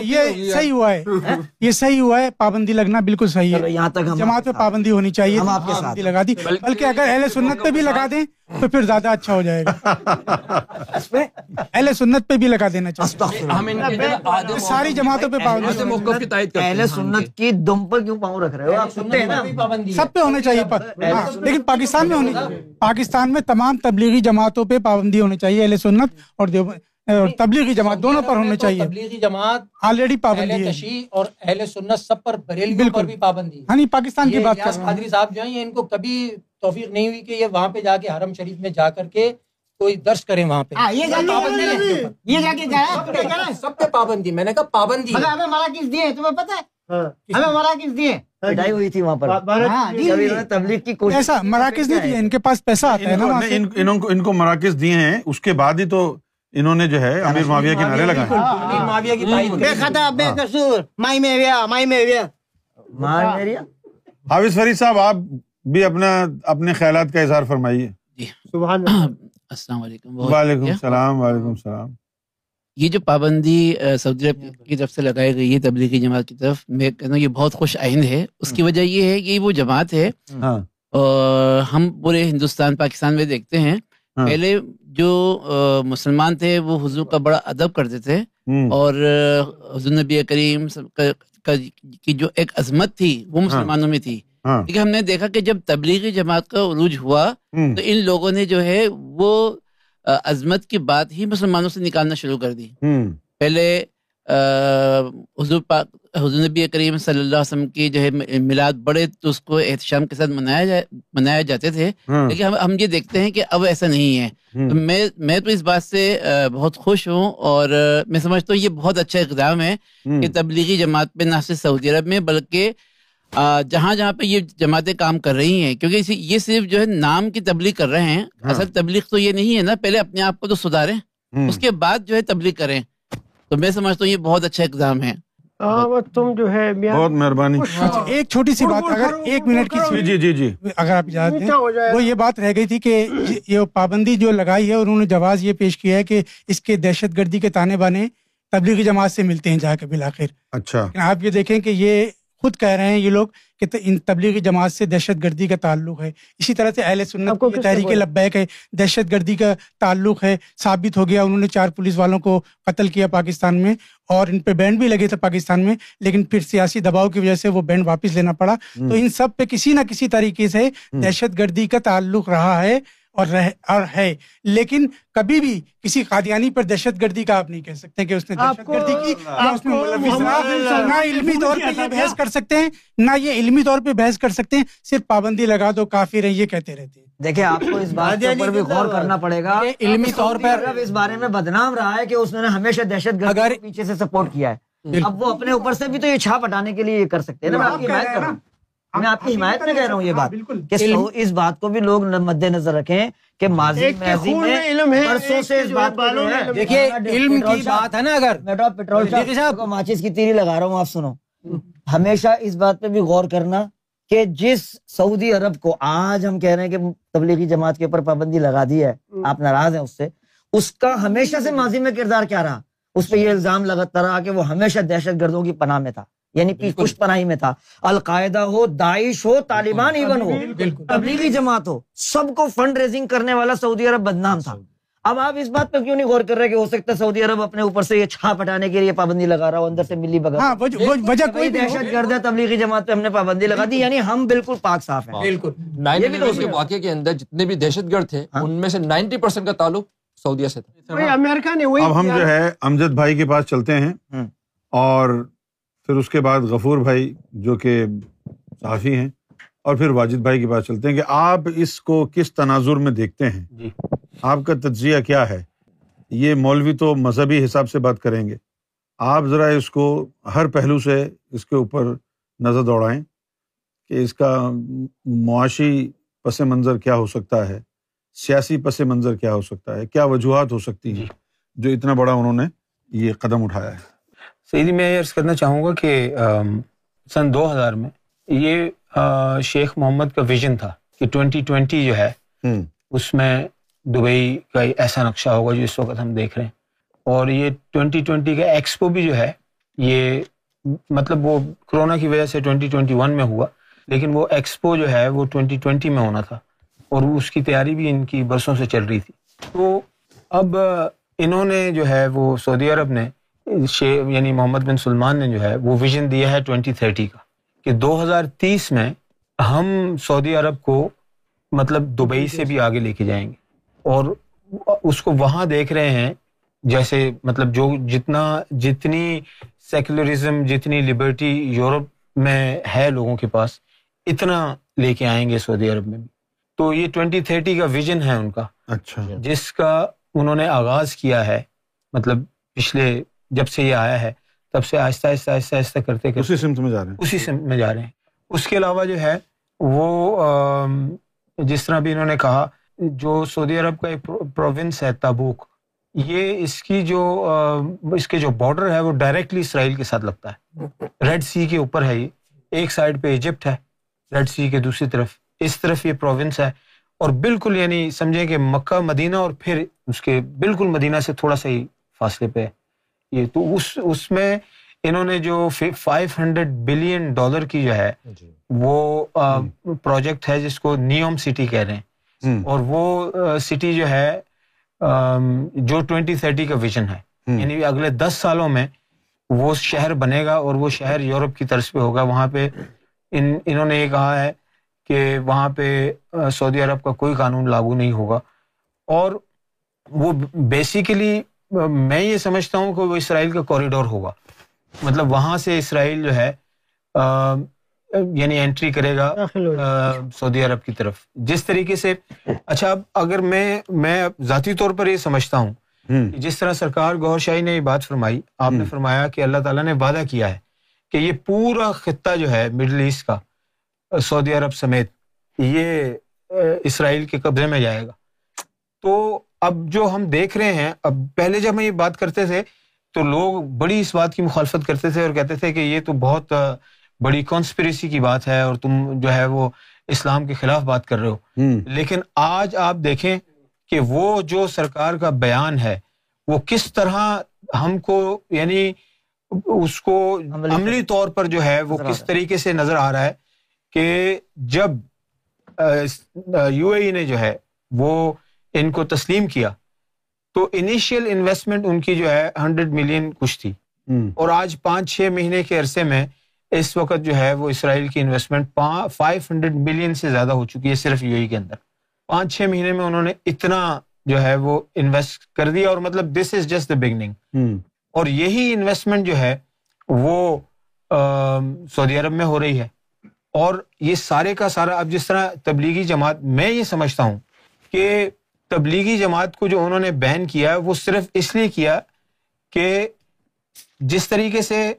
یہ صحیح ہوا ہے۔ یہ صحیح ہوا ہے۔ پابندی لگنا بالکل صحیح ہے۔ یہاں تک جماعت پہ پابندی ہونی چاہیے۔ پابندی لگا دی۔ بلکہ اگر اہل سنت پہ بھی لگا دیں تو پھر زیادہ اچھا ہو جائے گا۔ اہل سنت پہ بھی لگا دینا چاہیے۔ ساری جماعتوں پہ پابندی اہل سنت کی دم پر کیوں پاؤں رکھ رہے ہو؟ آپ سنتے ہیں نا۔ سب پہ ہونے چاہیے لیکن پاکستان میں ہونی پاکستان میں تمام تبلیغی جماعتوں پہ پابندی ہونی چاہیے۔ اہل سنت اور تبلیغی جماعت دونوں پر ہونے چاہیے۔ تبلیغی جماعت آلریڈی پابندی ہے۔ اور اہل سنت سب پر بریلویوں پر بھی پابندی۔ ہاں پاکستان کی بات کر رہے ہیں قادری صاحب جو ہیں ان کو کبھی توفیق نہیں ہوئی کہ یہ وہاں پہ جا کے حرم شریف میں جا کر کے کوئی درس کریں وہاں پہ۔ یہ جا کے سب پہ پابندی میں نے کہا پابندی ہمیں مراکز دیے تمہیں پتا ہے؟ ہمیں مراکز دیے۔ لڑائی ہوئی تھی وہاں پر۔ تبلیغ کی کوشش ایسا مراکز نہیں دیے ان کے پاس پیسہ آتا ہے نا ان کو مراکز دیے ہیں اس کے بعد ہی تو انہوں نے جو ہے امیر معاویہ کے نعرے لگائے۔ بے خطا بے قصور۔ مائی میں ویا مائی میں ویا حافظ فرید صاحب آپ بھی اپنا اپنے خیالات کا اظہار فرمائیے۔ السلام علیکم۔ وعلیکم السلام وعلیکم السلام۔ یہ جو پابندی سعودی عرب کی طرف سے لگائی گئی ہے تبلیغی جماعت کی طرف میں کہتا ہوں یہ بہت خوش آئند ہے۔ اس کی وجہ یہ ہے کہ وہ جماعت ہے۔ اور ہم پورے ہندوستان پاکستان میں دیکھتے ہیں۔ پہلے جو مسلمان تھے وہ حضور کا بڑا ادب کرتے تھے۔ اور حضور نبی کریم کی جو ایک عظمت تھی وہ مسلمانوں میں تھی۔ لیکن ہم نے دیکھا کہ جب تبلیغی جماعت کا عروج ہوا تو ان لوگوں نے جو ہے وہ عظمت کی بات ہی مسلمانوں سے نکالنا شروع کر دی۔ پہلے حضور پاک حضور نبی کریم صلی اللہ علیہ وسلم کی جو ہے میلاد بڑے تو اس کو احتشام کے ساتھ منایا جائے منایا جاتے تھے۔ لیکن ہم ہم یہ دیکھتے ہیں کہ اب ایسا نہیں ہے۔ میں میں تو اس بات سے بہت خوش ہوں اور میں سمجھتا ہوں یہ بہت اچھا اقدام ہے کہ تبلیغی جماعت پہ نہ صرف سعودی عرب میں بلکہ جہاں جہاں پہ یہ جماعتیں کام کر رہی ہیں کیونکہ یہ صرف جو ہے نام کی تبلیغ کر رہے ہیں اصل تبلیغ تو یہ نہیں ہے نا پہلے اپنے آپ کو تو سدھاریں۔ اس کے بعد جو ہے تبلیغ کریں۔ تو میں سمجھتا ہوں یہ بہت اچھا اقدام ہے۔ تم جو ہے بہت مہربانی۔ اچھا، ایک چھوٹی سی بات اگر ایک منٹ کی جی جی جی۔ اگر آپ اجازت دیں وہ یہ بات رہ گئی تھی کہ یہ پابندی جو لگائی ہے انہوں نے جواز یہ پیش کیا ہے کہ اس کے دہشت گردی کے تانے بانے تبلیغی جماعت سے ملتے ہیں جا کے بالآخر اچھا۔ آپ یہ دیکھیں کہ یہ خود کہہ رہے ہیں یہ لوگ کہ ان تبلیغی جماعت سے دہشت گردی کا تعلق ہے۔ اسی طرح سے اہل سنت کو تحریک لبیک ہے۔ دہشت گردی کا تعلق ہے ثابت ہو گیا۔ انہوں نے چار پولیس والوں کو قتل کیا پاکستان میں اور ان پہ بینڈ بھی لگے تھے پاکستان میں لیکن پھر سیاسی دباؤ کی وجہ سے وہ بینڈ واپس لینا پڑا۔ تو ان سب پہ کسی نہ کسی طریقے سے دہشت گردی کا تعلق رہا ہے۔ اور رہ اور ہے۔ لیکن کبھی بھی کسی قادیانی پر دہشت گردی کا آپ نہیں کہہ سکتے کہ اس نے دہشت گردی کی یا اس میں نہ علمی طور پہ یہ بحث کر سکتے ہیں نہ یہ علمی طور پہ بحث کر سکتے ہیں۔ صرف پابندی لگا دو کافی رہے یہ کہتے رہتے ہیں۔ دیکھیں آپ کو اس بات کے اوپر بھی غور کرنا پڑے گا۔ علمی طور پر اس بارے میں بدنام رہا ہے کہ اس نے ہمیشہ دہشت گرد پیچھے سے سپورٹ کیا ہے۔ اب وہ اپنے اوپر سے بھی تو یہ چھاپ ہٹانے کے لیے یہ کر سکتے ہیں نا۔ میں آپ کی حمایت کر رہا ہوں میں آپ کی حمایت میں کہہ رہا ہوں یہ بات کہ اس بات کو بھی لوگ مد نظر رکھیں کہ ماضی برسوں سے اس بات کو دیکھیے علم کی بات ہے نا اگر۔ پیٹرول ماچس کی تیری لگا رہا ہوں آپ سنو۔ ہمیشہ اس بات پہ بھی غور کرنا کہ جس سعودی عرب کو آج ہم کہہ رہے ہیں کہ تبلیغی جماعت کے اوپر پابندی لگا دی ہے آپ ناراض ہیں اس سے اس کا ہمیشہ سے ماضی میں کردار کیا رہا؟ اس پہ یہ الزام لگتا رہا کہ وہ ہمیشہ دہشت گردوں کی پناہ میں تھا۔ یعنی کچھ پناہی میں تھا۔ القاعدہ ہو داعش ہو طالبان ایون ہو۔ تبلیغی جماعت ہو۔ سب کو فنڈ ریزنگ کرنے والا سعودی عرب بدنام تھا۔ اب آپ اس بات پہ کیوں نہیں غور کر رہے کہ ہو سکتا ہے سعودی عرب اپنے اوپر سے یہ چھاپ ہٹانے کے لیے پابندی لگا رہا ہو اندر سے ملی بگا ہاں، وجہ کوئی دہشت گرد ہے تبلیغی جماعت پہ ہم نے پابندی لگا دی یعنی ہم بالکل پاک صاف ہیں۔ بالکل۔ واقعے کے اندر جتنے بھی دہشت گرد تھے ہاں۔ ان میں سے نائنٹی پرسینٹ کا تعلق سعودیہ سے تھا۔ امریکہ نے اب ہم جو ہے امجد بھائی کے پاس چلتے ہیں اور پھر اس کے بعد غفور بھائی جو کہ صحافی ہیں اور پھر واجد بھائی کے پاس چلتے ہیں کہ آپ اس کو کس تناظر میں دیکھتے ہیں؟ جی۔ آپ کا تجزیہ کیا ہے؟ یہ مولوی تو مذہبی حساب سے بات کریں گے۔ آپ ذرا اس کو ہر پہلو سے اس کے اوپر نظر دوڑائیں کہ اس کا معاشی پس منظر کیا ہو سکتا ہے؟ سیاسی پس منظر کیا ہو سکتا ہے؟ کیا وجوہات ہو سکتی ہیں؟ جو اتنا بڑا انہوں نے یہ قدم اٹھایا ہے۔ سیدھی میں یہ عرض کرنا چاہوں گا کہ سن دو ہزار میں یہ شیخ محمد کا ویژن تھا کہ ٹوینٹی ٹوینٹی جو ہے اس میں دبئی کا ایسا نقشہ ہوگا جو اس وقت ہم دیکھ رہے ہیں۔ اور یہ ٹوینٹی ٹوینٹی کا ایکسپو بھی جو ہے یہ مطلب وہ کرونا کی وجہ سے ٹوینٹی ٹوینٹی ون میں ہوا لیکن وہ ایکسپو جو ہے وہ ٹوینٹی ٹوینٹی میں ہونا تھا۔ اور اس کی تیاری بھی ان کی برسوں سے چل رہی تھی۔ تو اب انہوں نے جو ہے وہ سعودی عرب نے یعنی محمد بن سلمان نے جو ہے وہ ویژن دیا ہے ٹوینٹی تھرٹی کا کہ دو ہزار تیس میں ہم سعودی عرب کو مطلب دبئی سے بھی آگے لے کے جائیں گے اور اس کو وہاں دیکھ رہے ہیں جیسے مطلب جو جتنا جتنی سیکولرزم جتنی لبرٹی یورپ میں ہے لوگوں کے پاس اتنا لے کے آئیں گے سعودی عرب میں بھی۔ تو یہ ٹوینٹی تھرٹی کا ویژن ہے ان کا۔ اچھا۔ جس کا انہوں نے آغاز کیا ہے مطلب پچھلے جب سے یہ آیا ہے تب سے آہستہ آہستہ آہستہ آہستہ کرتے کرتے اسی سمت میں جا رہے ہیں۔ اسی سمت میں جا رہے ہیں۔ اس کے علاوہ جو ہے وہ جس طرح بھی انہوں نے کہا جو سعودی عرب کا ایک پروونس ہے تابوک یہ اس کی جو اس کے جو بارڈر ہے وہ ڈائریکٹلی اسرائیل کے ساتھ لگتا ہے۔ ریڈ سی کے اوپر ہے یہ۔ ایک سائڈ پہ ایجپٹ ہے ریڈ سی کے دوسری طرف۔ اس طرف یہ پروونس ہے۔ اور بالکل یعنی سمجھیں کہ مکہ مدینہ اور پھر اس کے بالکل مدینہ سے تھوڑا سا ہی فاصلے پہ ہے۔ یہ تو اس اس میں انہوں نے جو فائیو ہنڈریڈ بلین ڈالر کی جو ہے جی۔ وہ پروجیکٹ ہے جس کو نیوم سٹی کہہ رہے ہیں۔ اور وہ سٹی جو ہے جو ٹوینٹی تھرٹی کا ویژن ہے۔ یعنی اگلے دس سالوں میں وہ شہر بنے گا اور وہ شہر یورپ کی طرز پہ ہوگا۔ وہاں پہ ان انہوں نے یہ کہا ہے کہ وہاں پہ سعودی عرب کا کوئی قانون لاگو نہیں ہوگا۔ اور وہ بیسیکلی میں یہ سمجھتا ہوں کہ وہ اسرائیل کا کوریڈور ہوگا۔ مطلب وہاں سے اسرائیل جو ہے یعنی انٹری کرے گا سعودی عرب کی طرف۔ جس طریقے سے اچھا اگر میں میں ذاتی طور پر یہ سمجھتا ہوں جس طرح سرکار گور شاہی نے یہ بات فرمائی آپ نے فرمایا کہ اللہ تعالیٰ نے وعدہ کیا ہے کہ یہ پورا خطہ جو ہے مڈل ایسٹ کا سعودی عرب سمیت یہ اسرائیل کے قبضے میں جائے گا۔ تو اب جو ہم دیکھ رہے ہیں اب پہلے جب ہم یہ بات کرتے تھے تو لوگ بڑی اس بات کی مخالفت کرتے تھے اور کہتے تھے کہ یہ تو بہت بڑی کانسپریسی کی بات ہے اور تم جو ہے وہ اسلام کے خلاف بات کر رہے ہو۔ لیکن آج آپ دیکھیں کہ وہ جو سرکار کا بیان ہے وہ کس طرح ہم کو یعنی اس کو عملی طور پر جو ہے وہ کس طریقے سے نظر آ رہا ہے کہ جب یو اے نے جو ہے وہ ان کو تسلیم کیا تو انیشیل انویسٹمنٹ ان کی جو ہے ہنڈریڈ ملین کچھ تھی۔ اور آج پانچ چھ مہینے کے عرصے میں اس وقت جو ہے وہ اسرائیل کی انویسٹمنٹ فائیو ہنڈریڈ ملین سے زیادہ ہو چکی ہے صرف یو اے کے اندر۔ پانچ چھ مہینے میں انہوں نے اتنا جو ہے وہ انویسٹ کر دیا اور مطلب دس از جسٹ دا بگننگ اور یہی انویسٹمنٹ جو ہے وہ سعودی عرب میں ہو رہی ہے۔ اور یہ سارے کا سارا اب جس طرح تبلیغی جماعت میں یہ سمجھتا ہوں کہ تبلیغی جماعت کو جو انہوں نے بین کیا وہ صرف اس لیے کیا کہ جس طریقے سے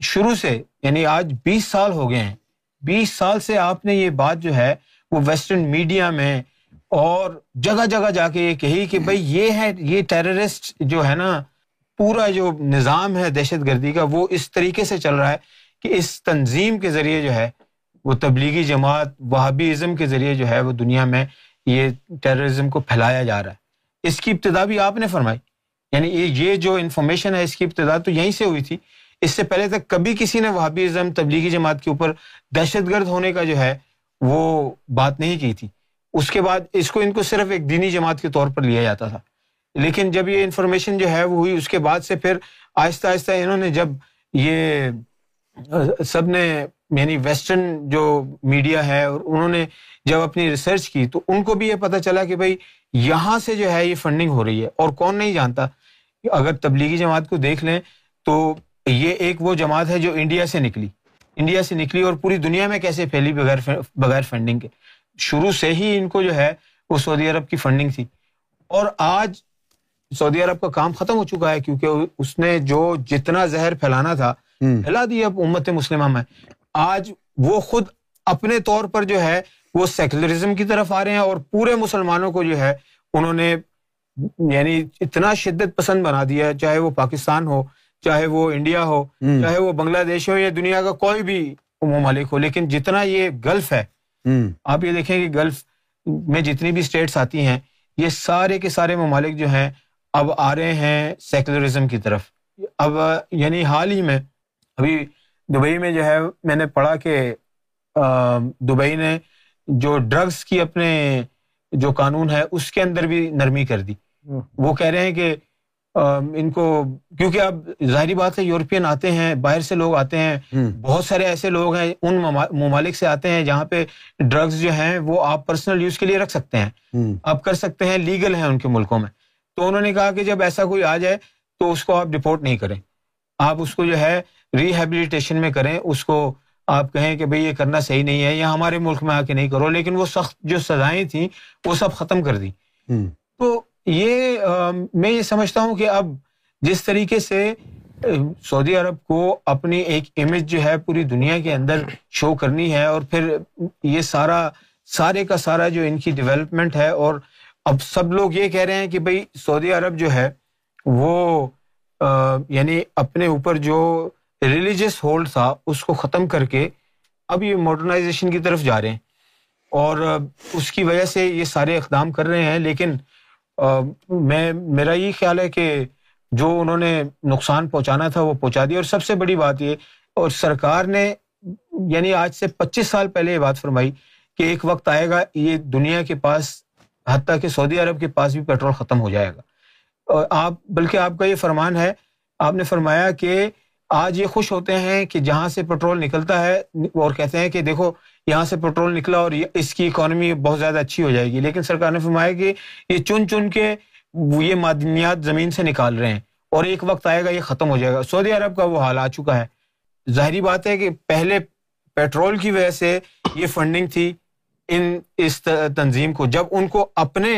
شروع سے یعنی آج بیس سال ہو گئے ہیں، بیس سال سے آپ نے یہ بات جو ہے، وہ ویسٹرن میڈیا میں اور جگہ جگہ جا کے یہ کہی کہ بھائی یہ ہے، یہ ٹیررسٹ جو ہے نا، پورا جو نظام ہے دہشت گردی کا، وہ اس طریقے سے چل رہا ہے کہ اس تنظیم کے ذریعے جو ہے، وہ تبلیغی جماعت وہابی ازم کے ذریعے جو ہے، وہ دنیا میں یہ ٹیررزم کو پھیلایا جا رہا ہے۔ اس کی ابتدا بھی آپ نے فرمائی۔ یعنی یہ جو انفارمیشن ہے اس کی ابتدا تو یہیں سے ہوئی تھی۔ اس سے پہلے تک کبھی کسی نے وہابی ازم تبلیغی جماعت کے اوپر دہشت گرد ہونے کا جو ہے، وہ بات نہیں کی تھی۔ اس کے بعد اس کو ان کو صرف ایک دینی جماعت کے طور پر لیا جاتا تھا۔ لیکن جب یہ انفارمیشن جو ہے، وہ ہوئی، اس کے بعد سے پھر آہستہ آہستہ انہوں نے جب یہ، سب نے یعنی ویسٹرن جو میڈیا ہے اور انہوں نے جب اپنی ریسرچ کی تو ان کو بھی یہ پتا چلا کہ بھائی یہاں سے جو ہے یہ فنڈنگ ہو رہی ہے اور کون نہیں جانتا؟ اگر تبلیغی جماعت کو دیکھ لیں تو یہ ایک وہ جماعت ہے جو انڈیا سے نکلی۔ انڈیا سے نکلی اور پوری دنیا میں کیسے پھیلی بغیر بغیر فنڈنگ کے؟ شروع سے ہی ان کو جو ہے وہ سعودی عرب کی فنڈنگ تھی۔ اور آج سعودی عرب کا کام ختم ہو چکا ہے کیونکہ اس نے جو جتنا زہر پھیلانا تھا پھیلا دیا اب امت مسلمہ میں۔ آج وہ خود اپنے طور پر جو ہے وہ سیکولرزم کی طرف آ رہے ہیں اور پورے مسلمانوں کو جو ہے انہوں نے یعنی اتنا شدت پسند بنا دیا چاہے وہ پاکستان ہو چاہے وہ انڈیا ہو چاہے وہ بنگلہ دیش ہو یا دنیا کا کوئی بھی ممالک ہو لیکن جتنا یہ گلف ہے آپ یہ دیکھیں کہ گلف میں جتنی بھی اسٹیٹس آتی ہیں یہ سارے کے سارے ممالک جو ہیں اب آ رہے ہیں سیکولرزم کی طرف۔ اب یعنی حال ہی میں ابھی دبئی میں جو ہے میں نے پڑھا کہ دبئی نے جو ڈرگس کی اپنے جو قانون ہے اس کے اندر بھی نرمی کر دی۔ وہ کہہ رہے ہیں کہ ان کو کیونکہ اب ظاہری بات ہے یورپین آتے ہیں باہر سے لوگ آتے ہیں۔ بہت سارے ایسے لوگ ہیں ان ممالک سے آتے ہیں جہاں پہ ڈرگز جو ہیں وہ آپ پرسنل یوز کے لیے رکھ سکتے ہیں۔ آپ کر سکتے ہیں لیگل ہیں ان کے ملکوں میں۔ تو انہوں نے کہا کہ جب ایسا کوئی آ جائے تو اس کو آپ ڈپورٹ نہیں کریں۔ آپ اس کو جو ہے ریہیبلیٹیشن میں کریں اس کو آپ کہیں کہ بھئی یہ کرنا صحیح نہیں ہے یا ہمارے ملک میں آ کے نہیں کرو لیکن وہ سخت جو سزائیں تھیں وہ سب ختم کر دی تو یہ میں یہ سمجھتا ہوں کہ اب جس طریقے سے سعودی عرب کو اپنی ایک امیج جو ہے پوری دنیا کے اندر شو کرنی ہے اور پھر یہ سارا سارے کا سارا جو ان کی ڈیولپمنٹ ہے اور اب سب لوگ یہ کہہ رہے ہیں کہ بھائی سعودی عرب جو ہے وہ یعنی اپنے اوپر جو ریلیجس ہولڈ تھا اس کو ختم کر کے اب یہ ماڈرنائزیشن کی طرف جا رہے ہیں۔ اور اس کی وجہ سے یہ سارے اقدام کر رہے ہیں، لیکن میں، میرا یہ خیال ہے کہ جو انہوں نے نقصان پہنچانا تھا وہ پہنچا دیا۔ اور سب سے بڑی بات یہ، اور سرکار نے یعنی آج سے پچیس سال پہلے یہ بات فرمائی کہ ایک وقت آئے گا، یہ دنیا کے پاس، حتیٰ کہ سعودی عرب کے پاس بھی پیٹرول ختم ہو جائے گا۔ اور آپ، بلکہ آپ کا یہ فرمان ہے، آپ نے فرمایا کہ آج یہ خوش ہوتے ہیں کہ جہاں سے پیٹرول نکلتا ہے، اور کہتے ہیں کہ دیکھو، یہاں سے پیٹرول نکلا اور اس کی اکانومی بہت زیادہ اچھی ہو جائے گی۔ لیکن سرکار نے فرمایا کہ یہ چن چن کے یہ معدنیات زمین سے نکال رہے ہیں اور ایک وقت آئے گا یہ ختم ہو جائے گا۔ سعودی عرب کا وہ حال آ چکا ہے۔ ظاہری بات ہے کہ پہلے پیٹرول کی وجہ سے یہ فنڈنگ تھی ان اس تنظیم کو۔ جب ان کو اپنے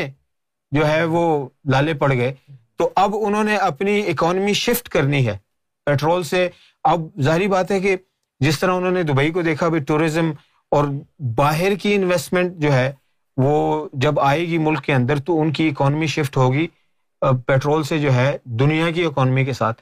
جو ہے وہ لالے پڑ گئے تو اب انہوں نے اپنی اکانومی شفٹ کرنی ہے۔ پیٹرول سے۔ اب ظاہری بات ہے کہ جس طرح انہوں نے دبئی کو دیکھا بھی ٹوریزم اور باہر کی انویسٹمنٹ جو ہے، وہ جب آئے گی ملک کے اندر تو ان کی اکانومی شفٹ ہوگی۔ پیٹرول سے جو ہے، دنیا کی اکانومی کے ساتھ۔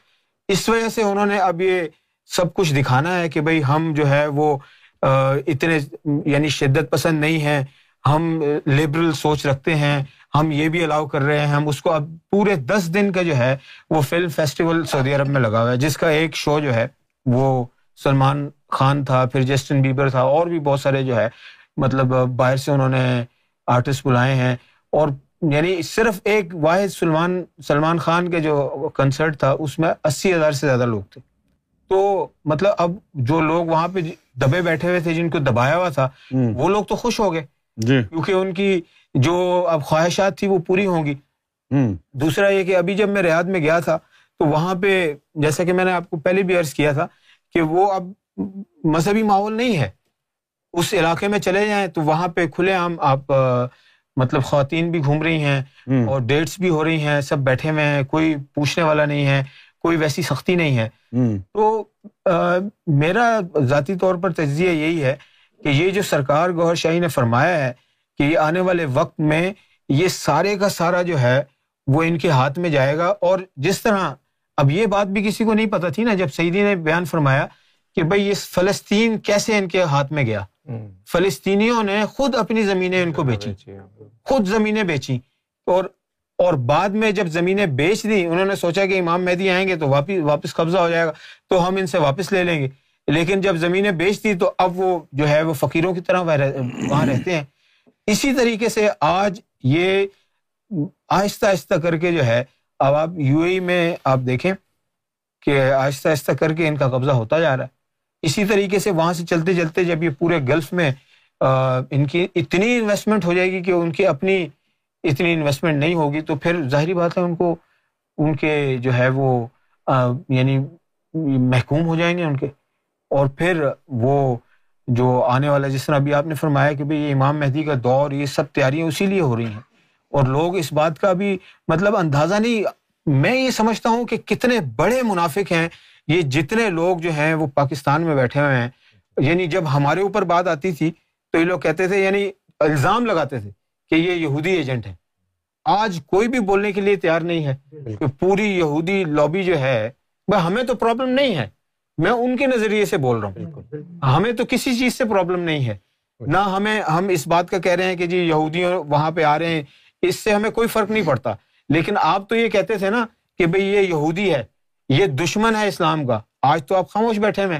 اس وجہ سے انہوں نے اب یہ سب کچھ دکھانا ہے کہ بھائی ہم جو ہے، وہ اتنے یعنی شدت پسند نہیں ہیں۔ ہم لبرل سوچ رکھتے ہیں۔ ہم یہ بھی الاؤ کر رہے ہیں ہم اس کو اب پورے دس دن کا جو ہے وہ فلم فیسٹیول سعودی عرب میں لگا ہوا ہے جس کا ایک شو جو ہے وہ سلمان خان تھا پھر جسٹن بیبر تھا اور بھی بہت سارے جو ہے مطلب باہر سے انہوں نے آرٹسٹ بلائے ہیں۔ اور یعنی صرف ایک واحد سلمان سلمان خان کے جو کنسرٹ تھا اس میں اسی ہزار سے زیادہ لوگ تھے۔ تو مطلب اب جو لوگ وہاں پہ دبے بیٹھے ہوئے تھے جن کو دبایا ہوا تھا وہ لوگ تو خوش ہو گئے۔ جی۔ کیونکہ ان کی جو اب خواہشات تھی وہ پوری ہوں گی۔ دوسرا یہ کہ ابھی جب میں ریاض میں گیا تھا تو وہاں پہ جیسا کہ میں نے آپ کو پہلے بھی عرض کیا تھا کہ وہ اب مذہبی ماحول نہیں ہے۔ اس علاقے میں چلے جائیں تو وہاں پہ کھلے عام آپ مطلب خواتین بھی گھوم رہی ہیں اور ڈیٹس بھی ہو رہی ہیں سب بیٹھے ہوئے ہیں کوئی پوچھنے والا نہیں ہے کوئی ویسی سختی نہیں ہے۔ تو میرا ذاتی طور پر تجزیہ یہی ہے کہ یہ جو سرکار گوہر شاہی نے فرمایا ہے کہ یہ آنے والے وقت میں یہ سارے کا سارا جو ہے وہ ان کے ہاتھ میں جائے گا اور جس طرح اب یہ بات بھی کسی کو نہیں پتا تھی نا جب سعیدی نے بیان فرمایا کہ بھائی یہ فلسطین کیسے ان کے ہاتھ میں گیا؟ فلسطینیوں نے خود اپنی زمینیں ان کو بیچی خود زمینیں بیچی اور اور بعد میں جب زمینیں بیچ دی انہوں نے سوچا کہ امام مہدی آئیں گے تو واپس واپس قبضہ ہو جائے گا تو ہم ان سے واپس لے لیں گے۔ لیکن جب زمینیں بیچ دی تو اب وہ جو ہے وہ فقیروں کی طرح وہاں رہتے ہیں۔ اسی طریقے سے آج یہ آہستہ آہستہ کر کے جو ہے، اب آپ یو اے میں آپ دیکھیں کہ آہستہ آہستہ کر کے ان کا قبضہ ہوتا جا رہا ہے۔ اسی طریقے سے وہاں سے چلتے چلتے جب یہ پورے گلف میں ان کی اتنی انویسٹمنٹ ہو جائے گی کہ ان کی اپنی اتنی انویسٹمنٹ نہیں ہوگی، تو پھر ظاہری بات ہے ان کو، ان کے جو ہے وہ یعنی محکوم ہو جائیں گے ان کے۔ اور پھر وہ جو آنے والا جس طرح ابھی آپ نے فرمایا کہ بھائی یہ امام مہدی کا دور یہ سب تیاریاں اسی لیے ہو رہی ہیں۔ اور لوگ اس بات کا بھی مطلب اندازہ نہیں میں یہ سمجھتا ہوں کہ کتنے بڑے منافق ہیں۔ یہ جتنے لوگ جو ہیں وہ پاکستان میں بیٹھے ہوئے ہیں۔ یعنی جب ہمارے اوپر بات آتی تھی تو یہ لوگ کہتے تھے یعنی الزام لگاتے تھے کہ یہ یہودی ایجنٹ ہے آج کوئی بھی بولنے کے لیے تیار نہیں ہے۔ کہ پوری یہودی لابی جو ہے ہمیں تو پرابلم نہیں ہے۔ میں ان کے نظریے سے بول رہا ہوں۔ ہمیں تو کسی چیز سے پرابلم نہیں ہے۔ نہ ہمیں ہم اس بات کا کہہ رہے ہیں کہ جی یہودی وہاں پہ آ رہے ہیں۔ اس سے ہمیں کوئی فرق نہیں پڑتا۔ لیکن آپ تو یہ کہتے تھے نا کہ بھئی یہ یہودی ہے۔ یہ دشمن ہے اسلام کا۔ آج تو آپ خاموش بیٹھے ہوئے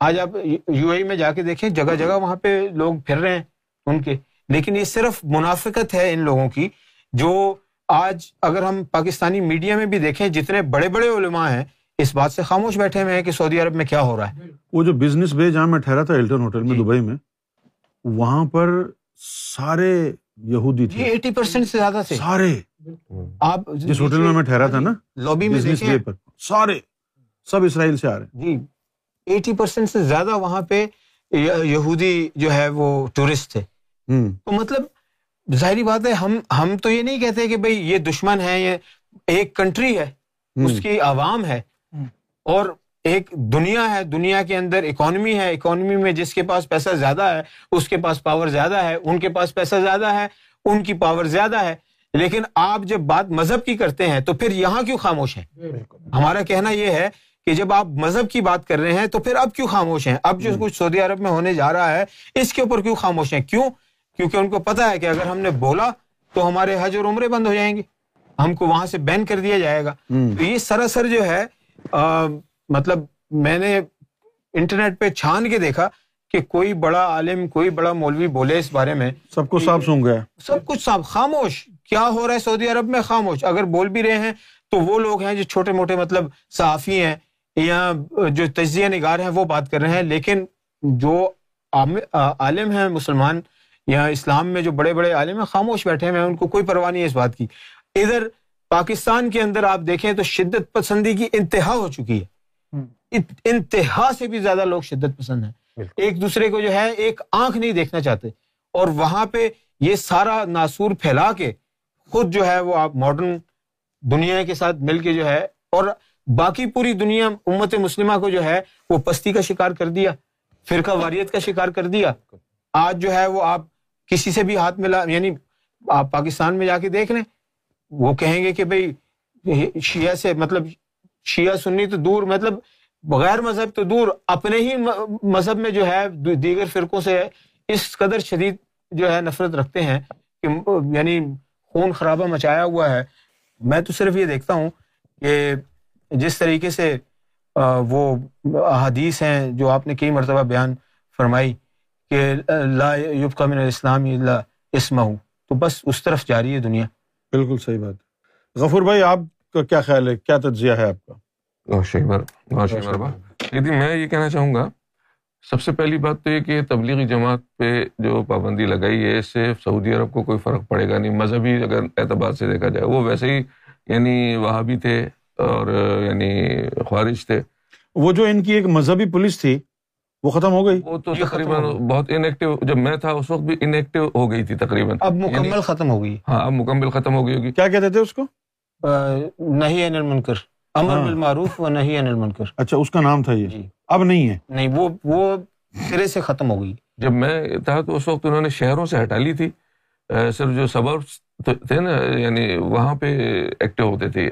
آج آپ یو اے میں جا کے دیکھیں جگہ جگہ وہاں پہ لوگ پھر رہے ہیں ان کے۔ لیکن یہ صرف منافقت ہے ان لوگوں کی۔ جو آج اگر ہم پاکستانی میڈیا میں بھی دیکھیں جتنے بڑے بڑے علماء ہیں اس بات سے خاموش بیٹھے ہوئے ہیں کہ سعودی عرب میں کیا ہو رہا ہے۔ وہ جو بزنس بے جہاں میں ٹھہرا تھا ہلٹن ہوٹل میں جی۔ دبئی میں وہاں پر سارے یہودی تھے۔ ایٹی پرسینٹ سے زیادہ تھے۔ سارے۔ آپ جس ہوٹل میں میں ٹھہرا تھا نا لوبی میں بزنس بے پر۔ سارے۔ سب اسرائیل سے آ رہے۔ ہیں جی ایٹی پرسینٹ سے زیادہ وہاں پہ یہودی جو ہے وہ ٹورسٹ تھے۔ تو مطلب ظاہری بات ہے ہم ہم تو یہ نہیں کہتے کہ بھائی یہ دشمن ہے یہ ایک کنٹری ہے۔ اس کی عوام ہے۔ اور ایک دنیا ہے دنیا کے اندر اکانومی ہے اکانومی میں جس کے پاس پیسہ زیادہ ہے اس کے پاس پاور زیادہ ہے ان کے پاس پیسہ زیادہ ہے ان کی پاور زیادہ ہے۔ لیکن آپ جب بات مذہب کی کرتے ہیں تو پھر یہاں کیوں خاموش ہیں؟ ہمارا کہنا یہ ہے کہ جب آپ مذہب کی بات کر رہے ہیں تو پھر اب کیوں خاموش ہیں؟ اب جو کچھ سعودی عرب میں ہونے جا رہا ہے اس کے اوپر کیوں خاموش ہیں؟ کیوں؟ کیونکہ ان کو پتا ہے کہ اگر ہم نے بولا تو ہمارے حج اور عمرے بند ہو جائیں گے۔ ہم کو وہاں سے بین کر دیا جائے گا۔ تو یہ سراسر جو ہے مطلب میں نے انٹرنیٹ پہ چھان کے دیکھا کہ کوئی بڑا عالم کوئی بڑا مولوی بولے اس بارے میں سب کو صاف سن گیا۔ سب کچھ صاف خاموش۔ کیا ہو رہا ہے سعودی عرب میں؟ خاموش۔ اگر بول بھی رہے ہیں تو وہ لوگ ہیں جو چھوٹے موٹے مطلب صحافی ہیں یا جو تجزیہ نگار ہیں وہ بات کر رہے ہیں۔ لیکن جو عالم ہیں مسلمان یا اسلام میں جو بڑے بڑے عالم ہیں خاموش بیٹھے ہیں۔ ان کو کوئی پرواہ نہیں ہے اس بات کی۔ ادھر پاکستان کے اندر آپ دیکھیں تو شدت پسندی کی انتہا ہو چکی ہے۔ انتہا سے بھی زیادہ لوگ شدت پسند ہیں۔ ایک دوسرے کو جو ہے ایک آنکھ نہیں دیکھنا چاہتے۔ اور وہاں پہ یہ سارا ناسور پھیلا کے خود جو ہے وہ آپ ماڈرن دنیا کے ساتھ مل کے جو ہے اور باقی پوری دنیا امت مسلمہ کو جو ہے وہ پستی کا شکار کر دیا فرقہ واریت کا شکار کر دیا۔ آج جو ہے وہ آپ کسی سے بھی ہاتھ ملا یعنی آپ پاکستان میں جا کے دیکھ لیں۔ وہ کہیں گے کہ بھائی شیعہ سے مطلب شیعہ سنی تو دور مطلب بغیر مذہب تو دور، اپنے ہی مذہب میں جو ہے دیگر فرقوں سے اس قدر شدید جو ہے نفرت رکھتے ہیں کہ یعنی خون خرابہ مچایا ہوا ہے۔ میں تو صرف یہ دیکھتا ہوں کہ جس طریقے سے وہ حدیث ہیں جو آپ نے کئی مرتبہ بیان فرمائی کہ لا یبقى من الاسلام الا اسمہ، تو بس اس طرف جاری ہے دنیا۔ بالکل صحیح بات۔ غفور بھائی آپ کا کیا خیال ہے؟ کیا تجزیہ ہے آپ کا؟ میں یہ کہنا چاہوں گا سب سے پہلی بات تو یہ کہ تبلیغی جماعت پہ جو پابندی لگائی ہے اس سے سعودی عرب کو کوئی فرق پڑے گا نہیں۔ مذہبی اگر اعتبار سے دیکھا جائے وہ ویسے ہی یعنی وہاں بھی تھے اور یعنی خوارج تھے۔ وہ جو ان کی ایک مذہبی پولیس تھی وہ ختم ہو گئی؟ وہ تو تقریباً بہت انیکٹیو جب میں تھا اس وقت بھی انیکٹیو ہو گئی تھی تقریباً۔ اب مکمل یعنی ختم ہو گئی۔ ہاں اب مکمل ختم ہو گئی ہوگی۔ کیا کہتے تھے اس کو؟ نہیں انل منکر امر ہاں۔ بالمعروف و نہیں انل منکر اچھا اس کا نام تھا یہ۔ جی۔ اب نہیں ہے۔ نہیں وہ وہ سرے سے ختم ہو گئی۔ جب میں تھا تو اس وقت انہوں نے شہروں سے ہٹا لی تھی۔ صرف جو سبر تھے نا یعنی وہاں پہ ایکٹیو ہوتے تھے۔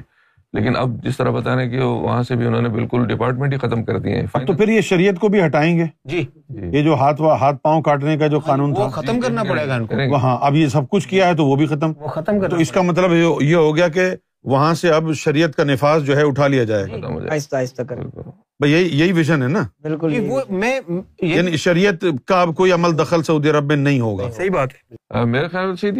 لیکن اب جس طرح بتا رہے کہ وہاں سے بھی انہوں نے بالکل ڈپارٹمنٹ ہی ختم کر دیے تو پھر یہ شریعت کو بھی ہٹائیں گے. جی. یہ جو ہاتھ ہاتھ پاؤں کاٹنے کا جو ہاں، قانون تھا ختم کرنا پڑے گا ہاں اب یہ سب کچھ کیا ہے تو وہ بھی ختم. وہ ختم کر تو اس کا مطلب یہ ہو گیا کہ وہاں سے اب شریعت کا نفاذ جو ہے اٹھا لیا جائے۔ آہستہ آہستہ بھائی یہی یہی ویژن ہے نا۔ بالکل میں یعنی شریعت کا اب کوئی عمل دخل سعودی عرب میں نہیں ہوگا۔ صحیح بات ہے۔ میرے خیال سے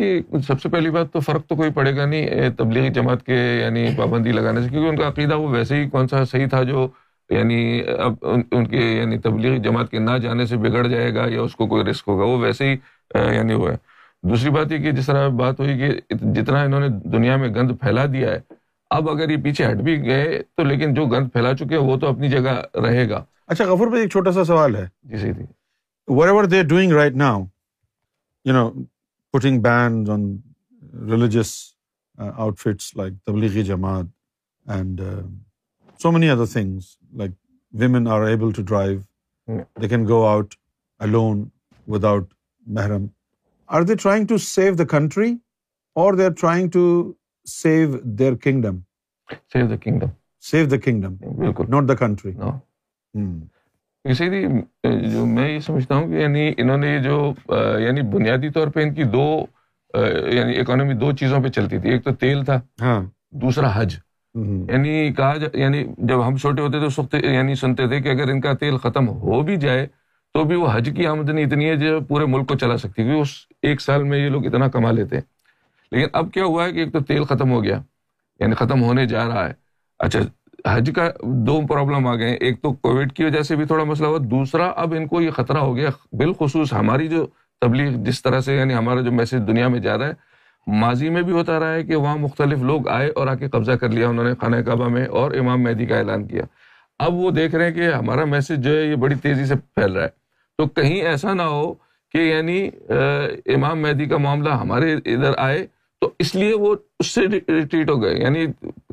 سب سے پہلی بات تو فرق تو کوئی پڑے گا نہیں تبلیغی جماعت کے یعنی پابندی لگانے سے کیونکہ ان کا عقیدہ وہ ویسے ہی کون سا صحیح تھا جو یعنی اب ان کے یعنی تبلیغی جماعت کے نہ جانے سے بگڑ جائے گا یا اس کو کوئی رسک ہوگا وہ ویسے ہی یعنی وہ ہے۔ دوسری بات یہ کہ جس طرح بات ہوئی کہ جتنا انہوں نے دنیا میں گند پھیلا دیا ہے اب اگر یہ پیچھے ہٹ بھی گئے تو لیکن جو گند پھیلا چکے وہ تو اپنی جگہ رہے گا۔ اچھا غفور بھائی ایک چھوٹا سا سوال ہے۔ جی صحیح تھی۔ Whatever they doing right now you know putting band on religious outfits like Tablighi Jamaat and so many other things like women are able to drive they can go out alone without Muharram. Are they trying to save the country اور they are trying to save their kingdom save the kingdom save the kingdom بالکل not the country اسی لیے جو میں یہ سمجھتا ہوں کہ یعنی انہوں نے جو یعنی بنیادی طور پہ ان کی دو یعنی اکانومی دو چیزوں پہ چلتی تھی ایک تو تیل تھا ہاں دوسرا حج یعنی کہا یعنی جب ہم چھوٹے ہوتے تھے اس وقت یعنی سنتے تھے کہ اگر ان کا تیل ختم ہو بھی جائے تو بھی وہ حج کی آمدنی اتنی ہے جو پورے ملک کو چلا سکتی کیونکہ اس ایک سال میں یہ لوگ اتنا کما لیتے ہیں۔ لیکن اب کیا ہوا ہے کہ ایک تو تیل ختم ہو گیا یعنی ختم ہونے جا رہا ہے۔ اچھا حج کا دو پرابلم آ گئے ہیں۔ ایک تو کووڈ کی وجہ سے بھی تھوڑا مسئلہ ہوا، دوسرا اب ان کو یہ خطرہ ہو گیا، بالخصوص ہماری جو تبلیغ جس طرح سے یعنی ہمارا جو میسج دنیا میں جا رہا ہے، ماضی میں بھی ہوتا رہا ہے کہ وہاں مختلف لوگ آئے اور آ کے قبضہ کر لیا، انہوں نے خانہ کعبہ میں اور امام مہدی کا اعلان کیا۔ اب وہ دیکھ رہے ہیں کہ ہمارا میسج جو ہے، یہ بڑی تیزی سے پھیل رہا ہے۔ تو کہیں ایسا نہ ہو کہ یعنی امام مہدی کا معاملہ ہمارے ادھر آئے تو اس لیے وہ اس سے ریٹریٹ ہو گئے۔ یعنی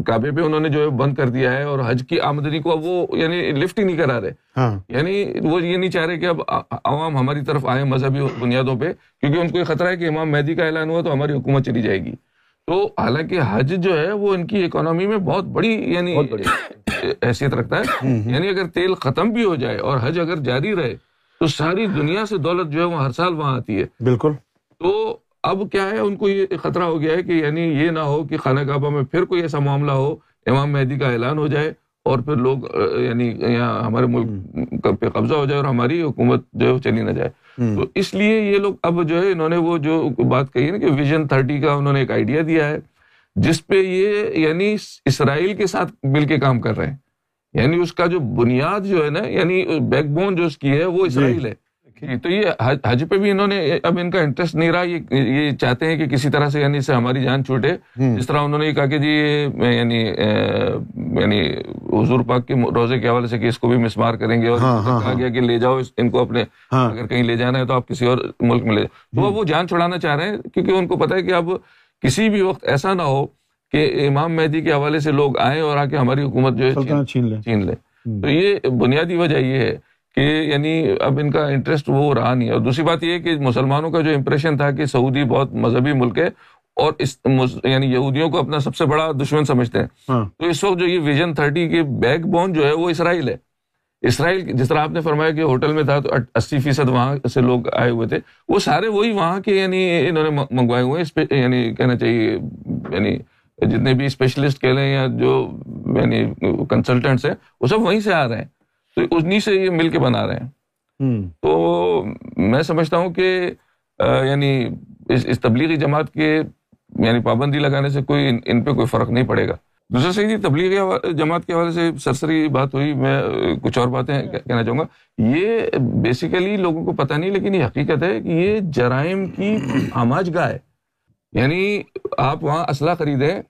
کعبے پہ انہوں نے جو ہے بند کر دیا ہے اور حج کی آمدنی کو اب وہ یعنی لفٹ ہی نہیں کرا رہے۔ ہاں۔ یعنی وہ یہ نہیں چاہ رہے کہ اب عوام ہماری طرف آئے مذہبی بنیادوں پہ کیونکہ ان کو یہ خطرہ ہے کہ امام مہدی کا اعلان ہوا تو ہماری حکومت چلی جائے گی۔ تو حالانکہ حج جو ہے وہ ان کی اکانومی میں بہت بڑی یعنی حیثیت رکھتا ہے۔ یعنی اگر تیل ختم بھی ہو جائے اور حج اگر جاری رہے تو ساری دنیا سے دولت جو ہے وہ ہر سال وہاں آتی ہے۔ بالکل۔ تو اب کیا ہے ان کو یہ خطرہ ہو گیا ہے کہ یعنی یہ نہ ہو کہ خانہ کعبہ میں پھر کوئی ایسا معاملہ ہو امام مہدی کا اعلان ہو جائے اور پھر لوگ یعنی یہاں ہمارے ملک پہ قبضہ ہو جائے اور ہماری حکومت جو ہے چلی نہ جائے۔ تو اس لیے یہ لوگ اب جو ہے انہوں نے وہ جو بات کہی نا کہ ویژن تھرٹی کا انہوں نے ایک آئیڈیا دیا ہے جس پہ یہ یعنی اسرائیل کے ساتھ مل کے کام کر رہے ہیں۔ یعنی اس کا جو بنیاد جو ہے نا یعنی بیک بون جو اس کی ہے وہ اسرائیل ہے۔ تو یہ حج پہ بھی انہوں نے اب ان کا انٹرسٹ نہیں رہا۔ یہ چاہتے ہیں کہ کسی طرح سے یعنی سے ہماری جان چھوٹے۔ جس طرح انہوں نے یہ کہا کہ جی یعنی یعنی حضور پاک کے روزے کے حوالے سے کہ اس کو بھی مسمار کریں گے اور ہاں، ہاں، کہا ہاں۔ گیا کہ لے جاؤ ان کو اپنے اگر کہیں لے جانا ہے تو آپ کسی اور ملک میں لے جاؤ۔ تو وہ جان چھڑانا چاہ رہے ہیں کیونکہ ان کو پتا ہے کہ اب کسی بھی وقت ایسا نہ ہو کہ امام مہدی کے حوالے سے لوگ آئیں اور آ کے ہماری حکومت جو ہے چھین لے۔ تو یہ بنیادی وجہ یہ ہے کہ یعنی اب ان کا انٹرسٹ وہ رہا نہیں اور دوسری بات یہ کہ مسلمانوں کا جو امپریشن تھا کہ سعودی بہت مذہبی ملک ہے اور اس یعنی یہودیوں کو اپنا سب سے بڑا دشمن سمجھتے ہیں۔ ہاں۔ تو اس وقت جو یہ ویژن تھرٹی کے بیک بون جو ہے وہ اسرائیل ہے۔ اسرائیل جس طرح آپ نے فرمایا کہ ہوٹل میں تھا تو اسی فیصد وہاں سے لوگ آئے ہوئے تھے۔ وہ سارے وہی وہاں کے یعنی انہوں نے منگوائے ہوئے ہیں۔ یعنی کہنا چاہیے یعنی جتنے بھی اسپیشلسٹ کہہ لیں یا جو یعنی کنسلٹنٹس ہیں وہ سب وہیں سے آ رہے ہیں۔ تو انہیں سے یہ مل کے بنا رہے ہیں۔ تو میں سمجھتا ہوں کہ یعنی اس تبلیغی جماعت کے یعنی پابندی لگانے سے کوئی ان پہ کوئی فرق نہیں پڑے گا۔ دوسرا صحیح تبلیغی جماعت کے حوالے سے سرسری بات ہوئی میں کچھ اور باتیں کہنا چاہوں گا۔ یہ بیسیکلی لوگوں کو پتہ نہیں لیکن یہ حقیقت ہے کہ یہ جرائم کی آماج گاہ ہے۔ یعنی آپ وہاں اسلحہ خریدیں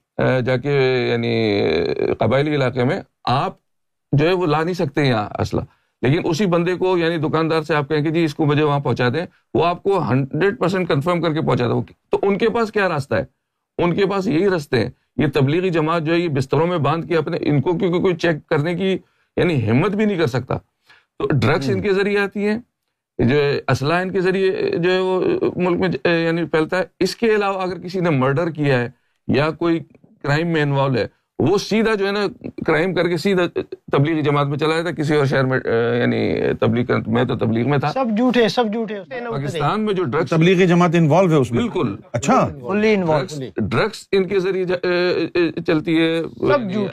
جا کے یعنی قبائلی علاقے میں آپ جو ہے وہ لا نہیں سکتے یہاں اسلحہ۔ لیکن اسی بندے کو یعنی دکاندار سے آپ کہیں کہ جی اس کو مجھے وہاں پہنچا دیں وہ آپ کو ہنڈریڈ پرسینٹ کنفرم کر کے پہنچا دیں تو ان کے پاس کیا راستہ ہے؟ ان کے پاس یہی رستے ہیں۔ یہ تبلیغی جماعت جو ہے یہ بستروں میں باندھ کے اپنے ان کو کیونکہ کوئی چیک کرنے کی یعنی ہمت بھی نہیں کر سکتا۔ تو ڈرگس ان کے ذریعے آتی ہیں جو اسلحہ ان کے ذریعے جو ہے وہ ملک میں یعنی پھیلتا ہے۔ اس کے علاوہ اگر کسی نے مرڈر کیا ہے یا کوئی کرائم میں انوالو ہے۔ وہ سیدھا جو ہے نا کرائم کر کے سیدھا تبلیغی جماعت میں چلا جاتا کسی اور شہر میں یعنی تبلیغ میں تو تبلیغ میں تھا۔ سب جھوٹے سب جھوٹے۔ پاکستان میں جو ڈرگس تبلیغی جماعت انوالو ہے اس میں۔ بالکل۔ اچھا۔ ڈرگس ان کے ذریعے چلتی ہے۔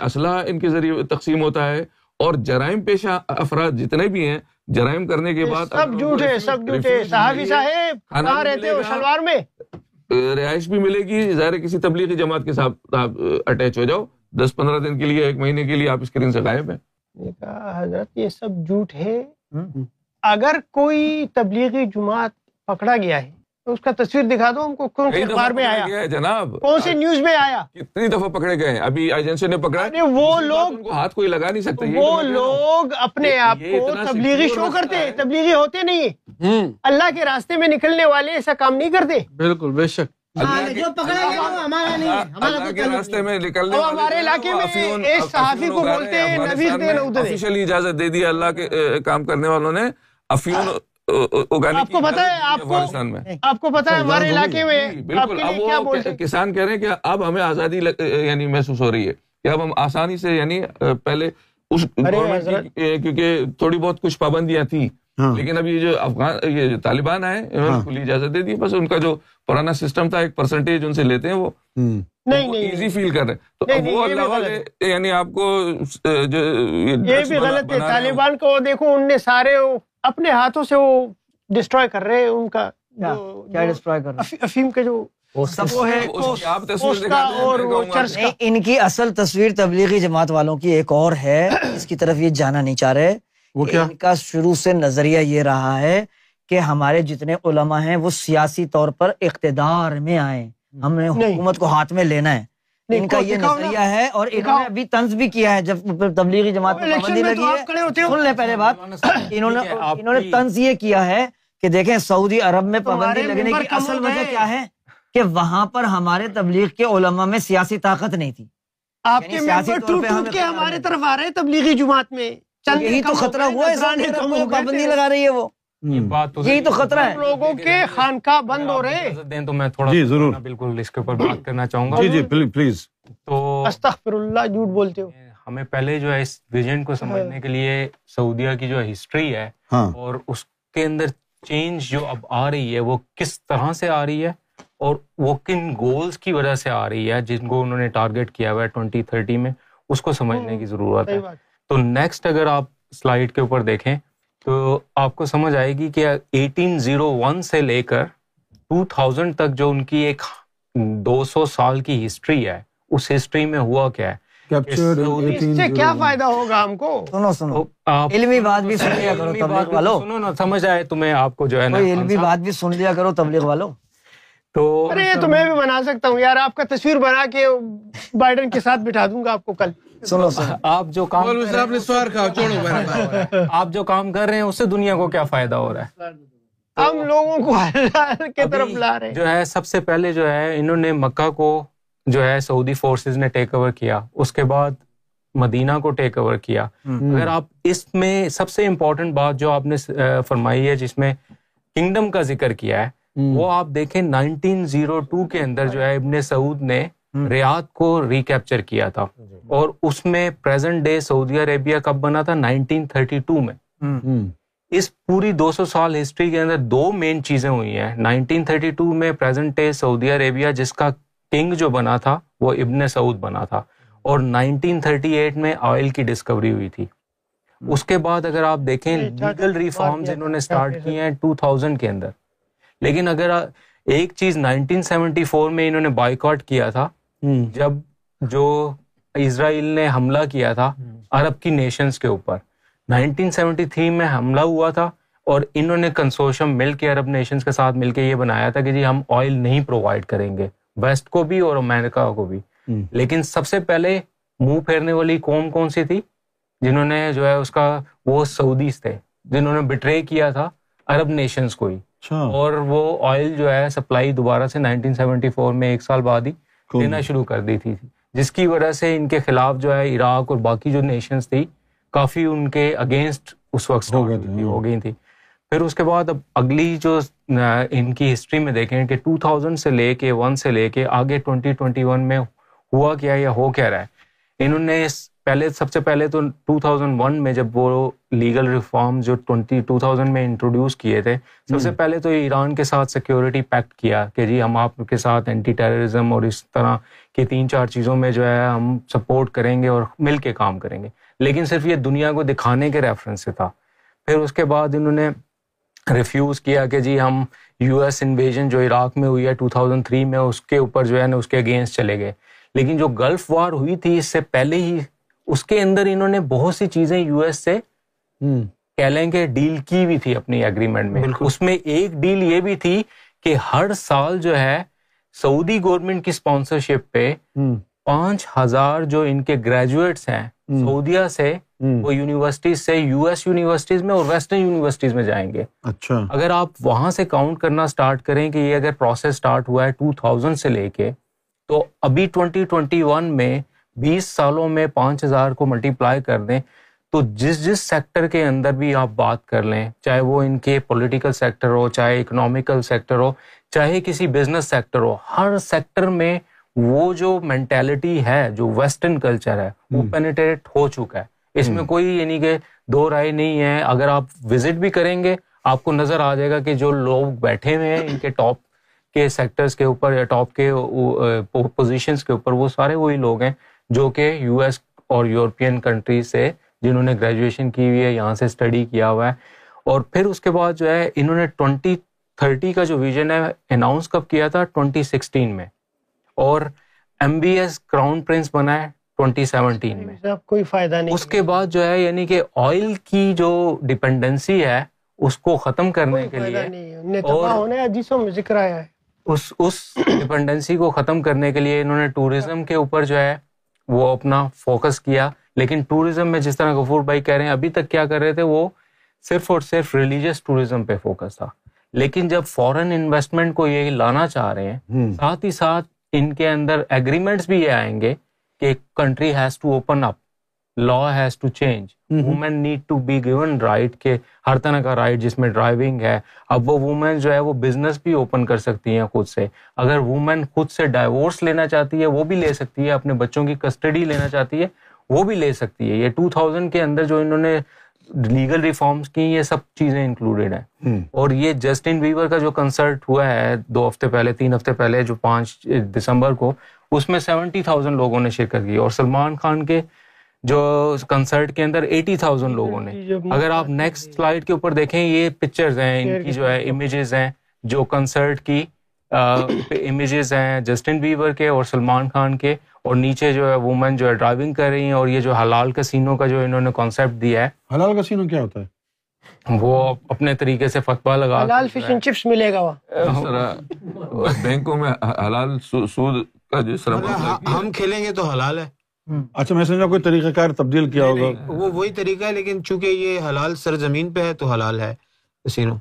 اسلحہ ان کے ذریعے تقسیم ہوتا ہے۔ اور جرائم پیشہ افراد جتنے بھی ہیں جرائم کرنے کے بعد سب جھوٹے سب جھوٹے۔ صحابی صاحب کہاں رہتے ہو؟ شلوار میں؟ رہائش بھی ملے گی۔ ظاہر کسی تبلیغی جماعت کے ساتھ آپ اٹیچ ہو جاؤ۔ دس پندرہ دن کے لیے ایک مہینے کے لیے آپ اسکرین سے غائب ہیں۔ حضرت یہ سب جھوٹ ہے۔ اگر کوئی تبلیغی جماعت پکڑا گیا ہے تو اس کا تصویر دکھا دو ہم کو کون سے اخبار میں آیا؟ جناب؟ کون سی نیوز میں آیا؟ کتنی دفعہ پکڑے گئے ہیں؟ ابھی ایجنسی نے پکڑا وہ لوگ ہاتھ کوئی لگا نہیں سکتے وہ لوگ اپنے آپ کو تبلیغی شو کرتے تبلیغی ہوتے نہیں اللہ کے راستے میں نکلنے والے ایسا کام نہیں کرتے۔ بالکل بے شک۔ راستے میں نکلنے ہمارے علاقے میں ایک صحافی کو بولتے ہیں آفیشلی اجازت دے دی اللہ کے کام کرنے والوں نے۔ افیون آپ کو پتا ہے آپ کو آپ کو پتا ہے ہمارے علاقے میں بالکل۔ اب وہ کسان کہہ رہے ہیں کہ اب ہمیں آزادی یعنی محسوس ہو رہی ہے کہ اب ہم آسانی سے یعنی پہلے اس کیونکہ تھوڑی بہت کچھ پابندیاں تھیں۔ لیکن اب یہ جو افغان یہ طالبان آئے انہوں نے کھلی اجازت دے دی بس ان کا جو پرانا سسٹم تھا ایک پرسنٹیج ان سے لیتے ہیں وہ۔ ایزی فیل کر رہے تو وہ اللہ والے یعنی آپ کو جو یہ بھی غلط ہے۔ طالبان کو دیکھو ان نے سارے اپنے ہاتھوں سے وہ ڈسٹروائے کر رہے ہیں ان کا کیا؟ ڈسٹروائے کر رہے افیم کے جو ان کی اصل تصویر تبلیغی جماعت والوں کی ایک اور ہے۔ اس کی طرف یہ جانا نہیں چاہ رہے۔ ان کا شروع سے نظریہ یہ رہا ہے کہ ہمارے جتنے علماء ہیں وہ سیاسی طور پر اقتدار میں آئے۔ ہم نے حکومت کو ہاتھ میں لینا ہے۔ ان کا یہ نظریہ ہے اور انہوں نے ابھی طنز بھی کیا ہے جب تبلیغی جماعت میں پابندی لگی ہے۔ سن لیں پہلے بات۔ انہوں نے انہوں نے طنز یہ کیا ہے کہ دیکھیں سعودی عرب میں پابندی لگنے کی اصل وجہ کیا ہے؟ کہ وہاں پر ہمارے تبلیغ کے علماء میں سیاسی طاقت نہیں تھی۔ آپ کے ممبر ٹوٹ ٹوٹ کے ہمارے طرف آ رہے ہیں تبلیغی جماعت میں۔ یہی تو خطرہ ہوا ہے پابندی لگا رہی ہے وہ۔ یہی تو خطرہ ہے۔ لوگوں کے خانقاہ بند ہو رہے۔ دیں تو میں تھوڑا جی ضرور۔ بالکل اس کے اوپر بات کرنا چاہوں گا۔ جی جی پلیز۔ تو استغفر اللہ جھوٹ بولتے ہو۔ ہمیں پہلے جو ہے اس ویژن کو سمجھنے کے لیے سعودیہ کی جو ہسٹری ہے اور اس کے اندر چینج جو اب آ رہی ہے وہ کس طرح سے آ رہی ہے اور وہ کن گولز کی وجہ سے آ رہی ہے جن کو انہوں نے ٹارگیٹ کیا ہوا ہے ٹوینٹی تھرٹی میں اس کو سمجھنے کی ضرورت ہے۔ تو نیکسٹ اگر آپ سلائڈ کے اوپر دیکھیں تو آپ کو سمجھ آئے گی کہ ایٹین زیرو ون سے لے کر ٹو تھاؤزینڈ تک جو ان کی ایک دو سو سال کی ہسٹری ہے اس ہسٹری میں ہوا کیا ہے؟ کیا فائدہ ہوگا ہم کو؟ سنو سنو۔ علمی بات بھی سن لیا کرو تبلیغ والو۔ سنو نا سمجھ آئے تمہیں آپ کو جو ہے نا علمی بات بھی سن لیا کرو تبلیغ والو۔ تو ارے تو میں بھی بنا سکتا ہوں یار آپ کا تصویر بنا کے بائیڈن کے ساتھ بٹھا دوں گا آپ کو کل۔ سنو آپ جو کام آپ جو کام کر رہے ہیں اس سے دنیا کو کیا فائدہ ہو رہا ہے؟ ہم لوگوں کو کی طرف لا رہے جو ہے سب سے پہلے جو ہے انہوں نے مکہ کو جو ہے سعودی فورسز نے ٹیک اوور کیا۔ اس کے بعد مدینہ کو ٹیک اوور کیا۔ اگر آپ اس میں سب سے امپورٹنٹ بات جو آپ نے فرمائی ہے جس میں کنگڈم کا ذکر کیا ہے وہ آپ دیکھیں نائنٹین زیرو ٹو کے اندر جو ہے ابن سعود نے ریاض کو ریکیپچر کیا تھا۔ اور اس میں پریزنٹ ڈے سعودی عربیہ کب بنا تھا؟ نائنٹین تھرٹی ٹو میں۔ اس پوری دو سو سال ہسٹری کے اندر دو مین چیزیں ہوئی ہیں۔ نائنٹین تھرٹی ٹو میں پریزنٹ ڈے سعودی عربیہ جس کا کنگ جو بنا تھا وہ ابن سعود بنا تھا۔ اور نائنٹین تھرٹی ایٹ میں آئل کی ڈسکوری ہوئی تھی۔ اس کے بعد اگر آپ دیکھیں لیگل ریفارمز انہوں نے سٹارٹ کیے ہیں ٹو تھاؤزینڈ کے اندر۔ لیکن اگر ایک چیز نائنٹین سیونٹی فور میں انہوں نے بائیکاٹ کیا تھا جب جو اسرائیل نے حملہ کیا تھا عرب کی نیشنز کے اوپر۔ نائنٹین سیونٹی تھری میں حملہ ہوا تھا اور انہوں نے کنسوشم مل کے عرب نیشنز کے ساتھ مل کے یہ بنایا تھا کہ جی ہم آئل نہیں پرووائڈ کریں گے ویسٹ کو بھی اور امریکہ کو بھی۔ لیکن سب سے پہلے منہ پھیرنے والی قوم کون سی تھی؟ جنہوں نے جو ہے اس کا وہ سعودیز تھے جنہوں نے بٹرے کیا تھا عرب نیشنز کو ہی۔ اچھا۔ اور وہ آئل جو ہے سپلائی دوبارہ سے نائنٹین سیونٹی فور میں ایک سال بعد ہی دینا شروع کر دی تھی جس کی وجہ سے ان کے خلاف جو ہے عراق اور باقی جو نیشنز تھی کافی ان کے اگینسٹ اس وقت ہو گئی تھی پھر اس کے بعد اب اگلی جو ان کی ہسٹری میں دیکھیں کہ ٹو تھاؤزینڈ سے لے کے ون سے لے کے آگے ٹوینٹی ٹوینٹی ون میں ہوا کیا یا ہو کیا رہا ہے۔ انہوں نے پہلے سب سے پہلے تو ٹو تھاؤزینڈ ون میں جب وہ لیگل ریفارم جو ٹوینٹی ٹو تھاؤزینڈ میں انٹروڈیوس کیے تھے سب سے پہلے تو ایران کے ساتھ سیکورٹی پیکٹ کیا کہ جی ہم آپ کے ساتھ اینٹی ٹیررزم اور اس طرح کی تین چار چیزوں میں جو ہے ہم سپورٹ کریں گے اور مل کے کام کریں گے۔ لیکن صرف یہ دنیا کو دکھانے کے ریفرنس سے تھا۔ پھر اس کے بعد انہوں نے ریفیوز کیا کہ جی ہم یو ایس انویژن جو عراق میں ہوئی ہے ٹو تھاؤزینڈ تھری میں اس کے اوپر جو ہے نا اس کے اگینسٹ چلے گئے۔ لیکن جو گلف وار ہوئی تھی اس سے پہلے ہی اس کے اندر انہوں نے بہت سی چیزیں یو ایس سے کہہ لیں کہ ڈیل کی بھی تھی اپنی اگریمنٹ میں۔ اس میں ایک ڈیل یہ بھی تھی کہ ہر سال جو ہے سعودی گورنمنٹ کی اسپانسرشپ پہ پانچ ہزار جو ان کے گریجویٹس ہیں سعودیہ سے وہ یونیورسٹیز سے یو ایس یونیورسٹیز میں اور ویسٹرن یونیورسٹیز میں جائیں گے۔ اچھا۔ اگر آپ وہاں سے کاؤنٹ کرنا اسٹارٹ کریں کہ یہ اگر پروسیس اسٹارٹ ہوا ہے ٹو تھاؤزینڈ سے لے کے تو ابھی ٹوینٹی ٹوینٹی ون میں بیس سالوں میں پانچ ہزار کو ملٹی پلائی کر دیں تو جس جس سیکٹر کے اندر بھی آپ بات کر لیں چاہے وہ ان کے پولیٹیکل سیکٹر ہو چاہے اکنامیکل سیکٹر ہو چاہے کسی بزنس سیکٹر ہو ہر سیکٹر میں وہ جو مینٹیلٹی ہے جو ویسٹرن کلچر ہے وہ پینیٹریٹ ہو چکا ہے۔ اس میں کوئی یعنی کہ دو رائے نہیں ہے۔ اگر آپ وزٹ بھی کریں گے آپ کو نظر آ جائے گا کہ جو لوگ بیٹھے ہوئے ہیں ان کے ٹاپ کے سیکٹرز کے اوپر یا ٹاپ کے پوزیشنز کے اوپر وہ سارے وہی لوگ ہیں۔ جو کہ یو ایس اور یورپین کنٹریز سے جنہوں نے گریجویشن کی ہوئی ہے یہاں سے اسٹڈی کیا ہوا ہے۔ اور پھر اس کے بعد جو ہے انہوں نے ٹوینٹی تھرٹی کا جو ویژن ہے اناؤنس کب کیا تھا؟ ٹوینٹی سکسٹین میں۔ اور M B S crown prince بنا ہے ٹوینٹی سیونٹین میں۔ کوئی فائدہ نہیں۔ اس کے بعد جو ہے یعنی کہ آئل کی جو ڈپینڈنسی ہے اس کو ختم کرنے کے لیے۔ اور ذکر آیا ہے۔ اس اس ڈپینڈنسی کو ختم کرنے کے لیے انہوں نے ٹوریزم کے اوپر جو ہے وہ اپنا فوکس کیا۔ لیکن ٹوریزم میں جس طرح غفور بھائی کہہ رہے ہیں ابھی تک کیا کر رہے تھے وہ صرف اور صرف ریلیجیس ٹوریزم پہ فوکس تھا۔ لیکن جب فورن انویسٹمنٹ کو یہ لانا چاہ رہے ہیں ساتھ ہی ساتھ ان کے اندر ایگریمنٹس بھی یہ آئیں گے کہ country has to open up law has to change women need to be given right کہ ہر طرح کا رائٹ جس میں ڈرائیونگ ہے. اب وہ وومین جو ہے وہ بزنس بھی اوپن کر سکتی ہیں خود سے. اگر وومین خود سے ڈائیورس لینا چاہتی ہے وہ بھی لے سکتی ہے. اپنے بچوں کی کسٹڈی لینا چاہتی ہے وہ بھی لے سکتی ہے. یہ ٹو تھاؤزینڈ کے اندر جو انہوں نے لیگل ریفارمس کی یہ سب چیزیں انکلوڈیڈ ہیں. اور یہ جسٹن ویور کا جو کنسرٹ ہوا ہے دو ہفتے پہلے تین ہفتے پہلے جو پانچ دسمبر کو اس میں سیونٹی تھاؤزینڈ لوگوں نے شرکت کی. اور سلمان خان کے جو کنسرٹ کے اندر ایٹی تھاؤزینڈ لوگوں نے۔ اگر آپ نیکسٹ سلائڈ کے اوپر دیکھیں یہ پکچرز ہیں ان کی جو ہے امیجز ہیں جو کنسرٹ کی امیجز ہیں جسٹن بیور کے اور سلمان خان کے۔ اور نیچے جو ہے وومن جو ہے ڈرائیونگ کر رہی ہیں اور یہ جو حلال کسینوں کا جو انہوں نے کانسیپٹ دیا ہے۔ حلال کسینو کیا ہوتا ہے؟ وہ اپنے طریقے سے فتوا لگا حلال فش اینڈ چپس ملے گا وہاں بینکوں میں حلال سود کا جس طرح ہم کھیلیں گے تو حلال ہے۔ اچھا میں سمجھا کوئی طریقہ کار تبدیل کیا ہوگا۔ وہ وہی طریقہ ہے لیکن چونکہ یہ حلال سرزمین پہ ہے تو حلال ہے کسینو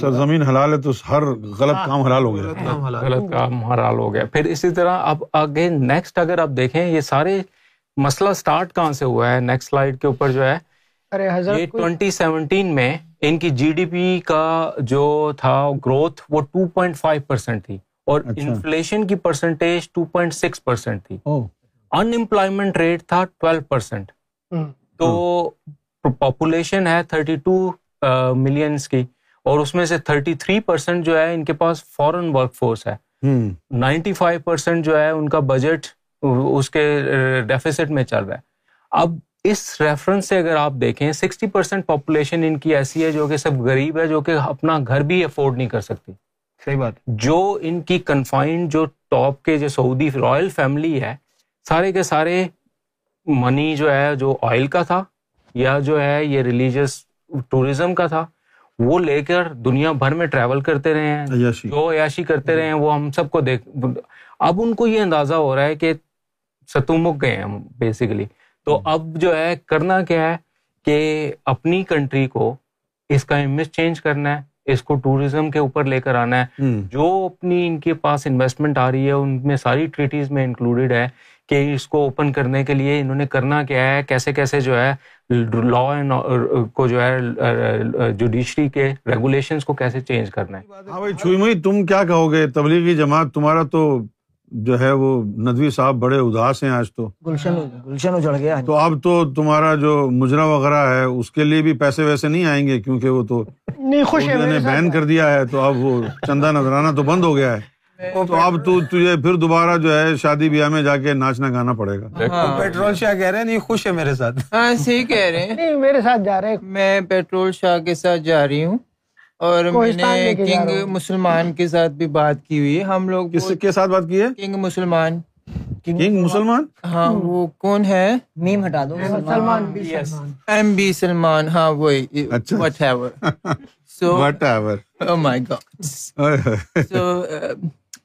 سرزمین حلال ہے تو ہر غلط کام حلال ہو گیا۔ غلط کام حلال۔ ہو گیا۔ پھر اسی طرح اب آگے نیکسٹ اگر آپ دیکھیں یہ سارے مسئلہ سٹارٹ کہاں سے ہوا ہے؟ نیکسٹ سلائڈ کے اوپر جو ہے یہ ٹوینٹی سیونٹین میں ان کی جی ڈی پی کا جو تھا گروتھ وہ ٹو پوائنٹ فائیو پرسینٹ تھی اور انفلیشن کی percentage two point six percent تھی۔ ان امپلائمنٹ ریٹ تھا ٹویلو پرسینٹ تو پاپولیشن ہے تھرٹی ٹو ملینس کی اور اس میں سے تھرٹی تھری پرسینٹ جو ہے ان کے پاس فورن ورک فورس ہے. نائنٹی فائیو پرسینٹ جو ہے ان کا بجٹ اس کے ڈیفیسٹ میں چل رہا ہے. اب اس ریفرنس سے اگر آپ دیکھیں سکسٹی پرسینٹ پاپولیشن ان کی ایسی ہے جو کہ سب غریب ہے جو کہ اپنا گھر بھی افورڈ نہیں کر سکتی. صحیح بات. جو ان کی کنفائنڈ جو ٹاپ کے جو سعودی رائل فیملی ہے سارے کے سارے منی جو ہے جو آئل کا تھا یا جو ہے یہ ریلیجیس ٹوریزم کا تھا وہ لے کر دنیا بھر میں ٹریول کرتے رہے ہیں۔ جو عیاشی کرتے رہے ہیں وہ ہم سب کو دیکھ اب ان کو یہ اندازہ ہو رہا ہے کہ ستومک گئے ہیں بیسیکلی تو اب جو ہے کرنا کیا ہے کہ اپنی کنٹری کو اس کا امیج چینج کرنا ہے اس کو ٹوریزم کے اوپر لے کر آنا ہے۔ جو اپنی ان کے پاس انویسٹمنٹ آ رہی ہے ان میں ساری ٹریٹیز میں انکلوڈیڈ ہے۔ کہ اس کو اوپن کرنے کے لیے انہوں نے کرنا کیا ہے کیسے کیسے جو ہے لا اینڈ کو جو ہے جوڈیشری کے ریگولیشنز کو کیسے چینج کرنا ہے۔ ہاں بھائی چھوئی تم کیا کہو گے؟ تبلیغی جماعت تمہارا تو جو ہے وہ ندوی صاحب بڑے اداس ہیں آج تو۔ گلشن گلشن اجڑ گیا تو اب تو تمہارا جو مجرا وغیرہ ہے اس کے لیے بھی پیسے ویسے نہیں آئیں گے کیونکہ وہ تو نے بین کر دیا ہے تو اب وہ چندہ نظرانہ تو بند ہو گیا ہے۔ تو اب تو تجھے پھر دوبارہ جو ہے شادی بیاہ میں جا کے ناچنا گانا پڑے گا۔ پیٹرول شاہ کہہ رہے ہیں نہیں خوش ہے میرے ساتھ۔ ہاں صحیح کہہ رہے ہیں۔ میرے ساتھ جا رہے۔ میں پیٹرول شاہ کے ساتھ جا رہی ہوں اور میں نے کنگ مسلمان کے ساتھ بھی بات کی ہوئی ہے۔ ہم لوگ کس کے ساتھ بات کی ہے؟ کنگ مسلمان۔ کنگ مسلمان؟ ہاں وہ کون ہے؟ میم ہٹا دو۔ سلمان۔ M B Salman. ہاں وہی۔ Whatever so whatever my god so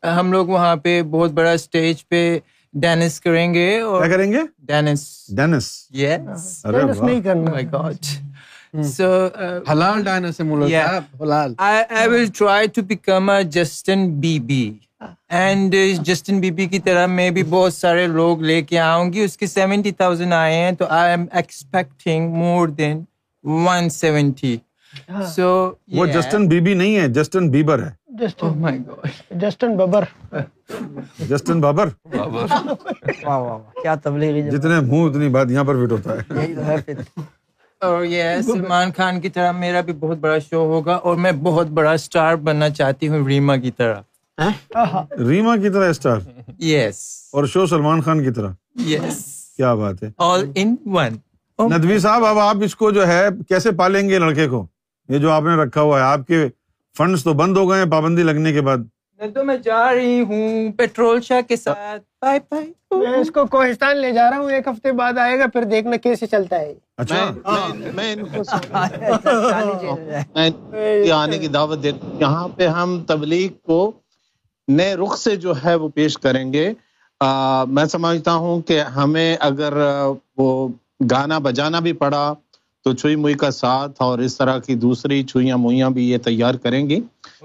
ہم لوگ وہاں پہ بہت بڑا اسٹیج پہ ڈینس کریں گے اور کیا کریں گے؟ ڈینس ڈینس نہیں کرنا۔ A Justin Bieber. And Justin Bieber کی طرح میں بھی بہت سارے لوگ لے کے آؤں گی۔ اس کے سیونٹی تھاؤزینڈ آئے ہیں تو I am expecting more than one seventy so وہ جسٹن بی بی نہیں ہے جسٹن بیبر ہے۔ جسٹن ببر جسٹن بابر کیا تبلیغی جتنے منہ اتنی بات یہاں پر فٹ ہوتا ہے. اور یہ سلمان خان کی طرح میرا بھی بہت بڑا شو ہوگا اور میں بہت بڑا اسٹار بننا چاہتی ہوں ریما کی طرح. ریما کی طرح اسٹار یس اور شو سلمان خان کی طرح؟ یس کیا بات ہے. آل ان ون ندوی صاحب اب آپ اس کو جو ہے کیسے پالیں گے لڑکے کو؟ یہ جو آپ نے رکھا ہوا ہے آپ کے فنڈس تو بند ہو گئے ہیں پابندی لگنے کے بعد۔ تو میں جا رہی ہوں پیٹرول شاہ کے ساتھ۔ Bye bye. میں اس کو کوہستان لے جا رہا ہوں ایک ہفتے بعد آئے گا پھر دیکھنا کیسے چلتا ہے۔ اچھا۔ آنے کی دعوت دیتا ہوں یہاں پہ ہم تبلیغ کو نئے رخ سے جو ہے وہ پیش کریں گے۔ میں سمجھتا ہوں کہ ہمیں اگر وہ گانا بجانا بھی پڑا تو چھوئی موئی کا ساتھ اور اس طرح کی دوسری چھوئیاں موئیاں بھی یہ تیار کریں گی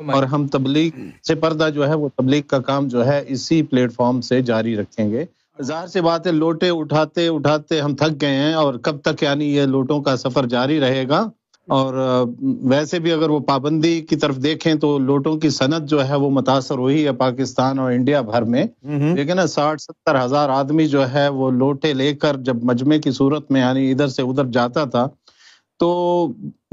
اور ہم تبلیغ سے پردہ جو ہے وہ تبلیغ کا کام جو ہے اسی پلیٹ فارم سے جاری رکھیں گے۔ ظاہر سی بات ہے لوٹے اٹھاتے اٹھاتے ہم تھک گئے ہیں اور کب تک یعنی یہ لوٹوں کا سفر جاری رہے گا۔ اور ویسے بھی اگر وہ پابندی کی طرف دیکھیں تو لوٹوں کی صنعت جو ہے وہ متاثر ہوئی ہے پاکستان اور انڈیا بھر میں۔ لیکن نا ساٹھ ستر ہزار آدمی جو ہے وہ لوٹے لے کر جب مجمع کی صورت میں یعنی ادھر سے ادھر جاتا تھا تو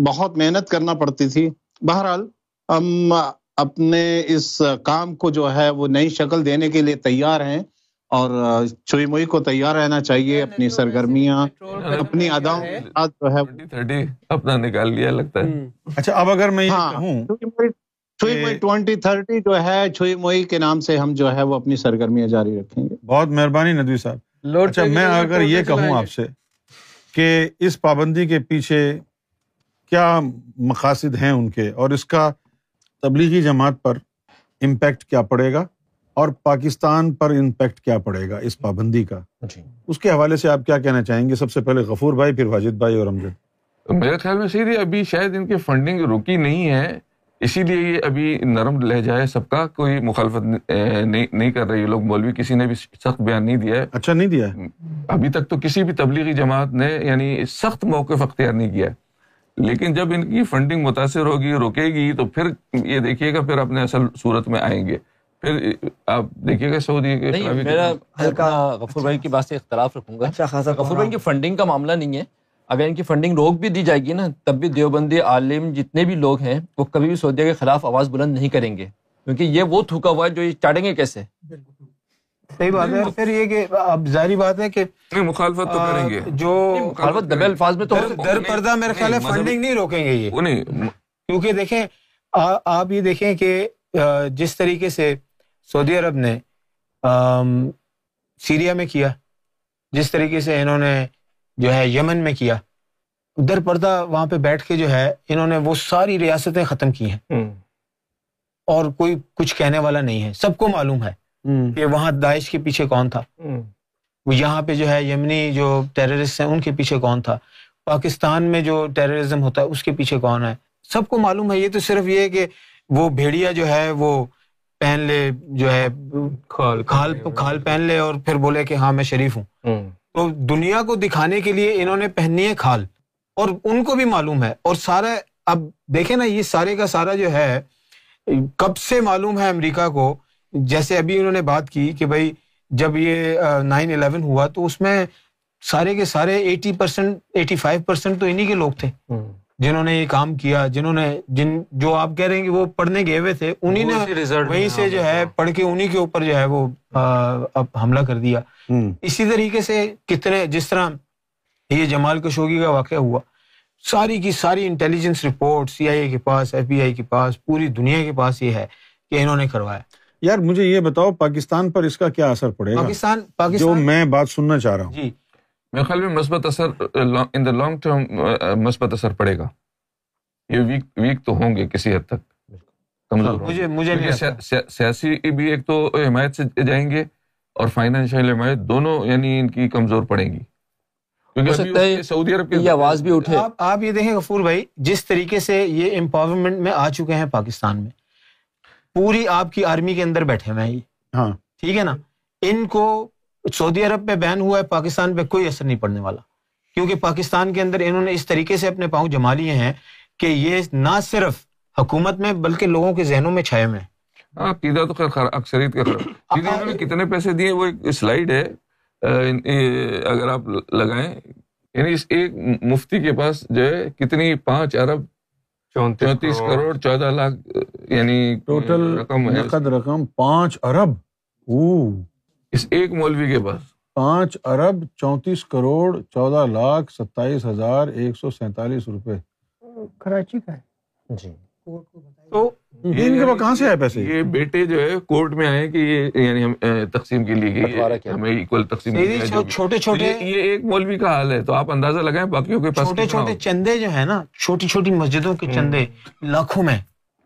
بہت محنت کرنا پڑتی تھی۔ بہرحال ہم اپنے اس کام کو جو ہے وہ نئی شکل دینے کے لیے تیار ہیں اور چوئی موئی کو تیار رہنا چاہیے اپنی سرگرمیاں اپنی اداؤں جو ہے اپنا نکال لیا لگتا ہے۔ اچھا اب اگر میں چھوئی موئی ٹوینٹی تھرٹی جو ہے چھوئی موئی کے نام سے ہم جو ہے وہ اپنی سرگرمیاں جاری رکھیں گے۔ بہت مہربانی ندوی صاحب۔ اچھا میں اگر یہ کہوں آپ سے کہ اس پابندی کے پیچھے کیا مقاصد ہیں ان کے اور اس کا تبلیغی جماعت پر امپیکٹ کیا پڑے گا اور پاکستان پر امپیکٹ کیا پڑے گا اس پابندی کا؟ جی۔ اس کے حوالے سے آپ کیا کہنا چاہیں گے؟ سب سے پہلے غفور بھائی پھر واجد بھائی اور امجد میرے خیال میں صحیح ابھی شاید ان کی فنڈنگ رکی نہیں ہے۔ اسی لیے یہ ابھی نرم لہ جائے سب کا کوئی مخالفت نہیں کر رہی لوگ مولوی کسی نے بھی سخت بیان نہیں دیا ہے۔ اچھا نہیں دیا ابھی تک تو کسی بھی تبلیغی جماعت نے یعنی سخت موقف اختیار نہیں کیا لیکن جب ان کی فنڈنگ متاثر ہوگی رکے گی تو پھر یہ دیکھیے گا پھر اپنے اصل صورت میں آئیں گے۔ پھر آپ دیکھیے گا سعودی میرا غفور بھائی کی بات سے اختلاف رکھوں گا۔ اچھا غفور بھائی کی فنڈنگ کا معاملہ نہیں ہے۔ اگر ان کی فنڈنگ روک بھی دی جائے گی نا تب بھی دیوبندی عالم جتنے بھی لوگ ہیں وہ کبھی بھی سعودیہ کے خلاف آواز بلند نہیں کریں گے۔ کیونکہ یہ وہ تھوکا ہوا ہے جو یہ چاٹیں گے کیسے؟ صحیح بات ہے۔ پھر یہ کہ اب ظاہری بات ہے کہ مخالفت تو کریں گے۔ جو مخالفت دبے الفاظ میں تو در پردہ میرے خیال ہے فنڈنگ نہیں روکیں گے یہ۔ کیونکہ دیکھیں آپ یہ دیکھیں کہ جس طریقے سے سعودی عرب نے سیریا میں کیا جس طریقے سے انہوں نے جو ہے یمن میں کیا در پردہ وہاں پہ بیٹھ کے جو ہے انہوں نے وہ ساری ریاستیں ختم کی ہیں۔ اور کوئی کچھ کہنے والا نہیں ہے۔ سب کو معلوم ہے کہ وہاں داعش کے پیچھے کون تھا۔ وہ یہاں پہ جو ہے یمنی جو ٹیررسٹ ہیں ان کے پیچھے کون تھا۔ پاکستان میں جو ٹیررزم ہوتا ہے اس کے پیچھے کون ہے۔ سب کو معلوم ہے۔ یہ تو صرف یہ کہ وہ بھیڑیا جو ہے وہ پہن لے جو ہے کھال کھال پہن لے اور پھر بولے کہ ہاں میں شریف ہوں۔ تو دنیا کو دکھانے کے لیے انہوں نے پہنی ہے کھال اور ان کو بھی معلوم ہے اور سارا اب دیکھیں نا، یہ سارے کا سارا جو ہے، کب سے معلوم ہے امریکہ کو؟ جیسے ابھی انہوں نے بات کی کہ بھائی جب یہ نائن الیون ہوا تو اس میں سارے کے سارے eighty percent eighty five percent تو انہیں کے لوگ تھے۔ جنہوں نے یہ کام کیا جنہوں نے جن جو آپ کہہ رہے ہیں کہ وہ پڑھنے گئے ہوئے تھے انہیں نے وہیں سے جو ہے پڑھ کے انہیں کے اوپر جو ہے وہ اب حملہ کر دیا۔ اسی طریقے سے کتنے جس طرح یہ جمال کشوگی کا واقعہ ہوا ساری کی ساری انٹیلیجنس رپورٹ سی آئی اے کے پاس ایف بی آئی کے پاس پوری دنیا کے پاس یہ ہے کہ انہوں نے کروایا۔ یار مجھے یہ بتاؤ پاکستان پر اس کا کیا اثر پڑے گا؟ پاکستان پاکستان جو میں بات سننا چاہ رہا ہوں۔ جی۔ میرے خیال میں مثبت اثر ان دا لانگ ٹرم مثبت اثر پڑے گا۔ یہ ویک ویک تو ہوں گے کسی حد تک۔ مجھے مجھے سیاسی بھی ایک تو حمایت سے جائیں گے اور فائنینشیل حمایت دونوں یعنی ان کی کمزور پڑیں گی۔ سعودی عرب کی آواز بھی اٹھے۔ آپ یہ دیکھیں غفور بھائی جس طریقے سے یہ امپاورمنٹ میں آ چکے ہیں پاکستان میں پوری آپ کی آرمی کے اندر بیٹھے ہوئے ہیں ہاں۔ ٹھیک ہے نا؟ ان کو سعودی عرب پہ بین ہوا ہے پاکستان پہ کوئی اثر نہیں پڑنے والا۔ کیونکہ پاکستان کے اندر انہوں نے اس طریقے سے اپنے پاؤں جما لیے ہیں کہ یہ نہ صرف حکومت میں بلکہ لوگوں کے ذہنوں میں چھائے ہوئے ہاں تو خیر اکثریت کے انہوں نے کتنے پیسے دیے وہ ایک سلائڈ ہے۔ اگر آپ لگائیں یعنی اس ایک مفتی کے پاس جو ہے کتنی پانچ ارب چونتیس کروڑ۔ چودہ لاکھ یعنی ٹوٹل رقم پانچ ارب۔ اس ایک مولوی کے پاس۔ پانچ ارب چونتیس کروڑ چودہ لاکھ ستائیس ہزار ایک سو سینتالیس روپے۔ کراچی کا ہے۔ جی۔ تو ان کے پاس کہاں سے آئے پیسے؟ یہ بیٹے جو ہے کورٹ میں آئے کہ یہ یعنی ہم تقسیم کے لیے ہمیں ایکول تقسیم چھوٹے چھوٹے یہ ایک مولوی کا حال ہے تو آپ اندازہ لگائیں باقیوں کے پاس چھوٹے چھوٹے چندے جو ہے نا چھوٹی چھوٹی مسجدوں کے چندے لاکھوں میں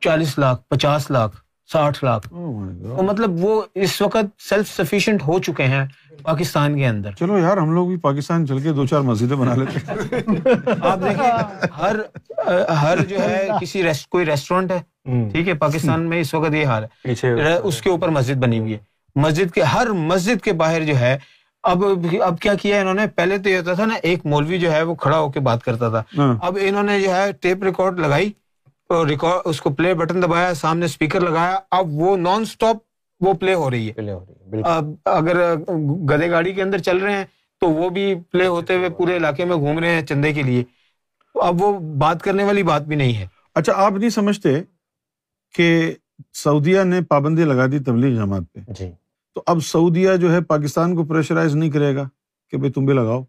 چالیس لاکھ پچاس لاکھ۔ ساٹھ لاکھ۔ تو مطلب وہ اس وقت سیلف سفیشینٹ ہو چکے ہیں پاکستان کے اندر۔ چلو یار ہم لوگ بھی پاکستان چل کے دو چار مسجدیں بنا لیتے آپ دیکھیں ہر ہر جو ہے کسی کوئی ریسٹورینٹ ہے۔ ٹھیک ہے پاکستان میں اس وقت یہ حال ہے۔ اس کے اوپر مسجد بنی ہوئی ہے۔ مسجد کے ہر مسجد کے باہر جو ہے اب اب کیا کیا انہوں نے؟ پہلے تو یہ ہوتا تھا نا ایک مولوی جو ہے وہ کھڑا ہو کے بات کرتا تھا۔ اب انہوں نے جو ہے ٹیپ ریکارڈ لگائی۔ ریکارڈ اس کو پلے بٹن دبایا سامنے اسپیکر لگایا اب وہ نان اسٹاپ وہ پلے ہو رہی ہے۔ اب اگر گدے گاڑی کے اندر چل رہے ہیں تو وہ بھی پلے ہوتے ہوئے پورے علاقے میں گھوم رہے ہیں چندے کے لیے۔ اب وہ بات کرنے والی بات بھی نہیں ہے۔ اچھا آپ نہیں سمجھتے کہ سعودیہ نے پابندی لگا دی تبلیغ جماعت پہ؟ جی۔ تو اب سعودیہ جو ہے پاکستان کو پریشرائز نہیں کرے گا کہ بھائی تم بھی لگاؤ؟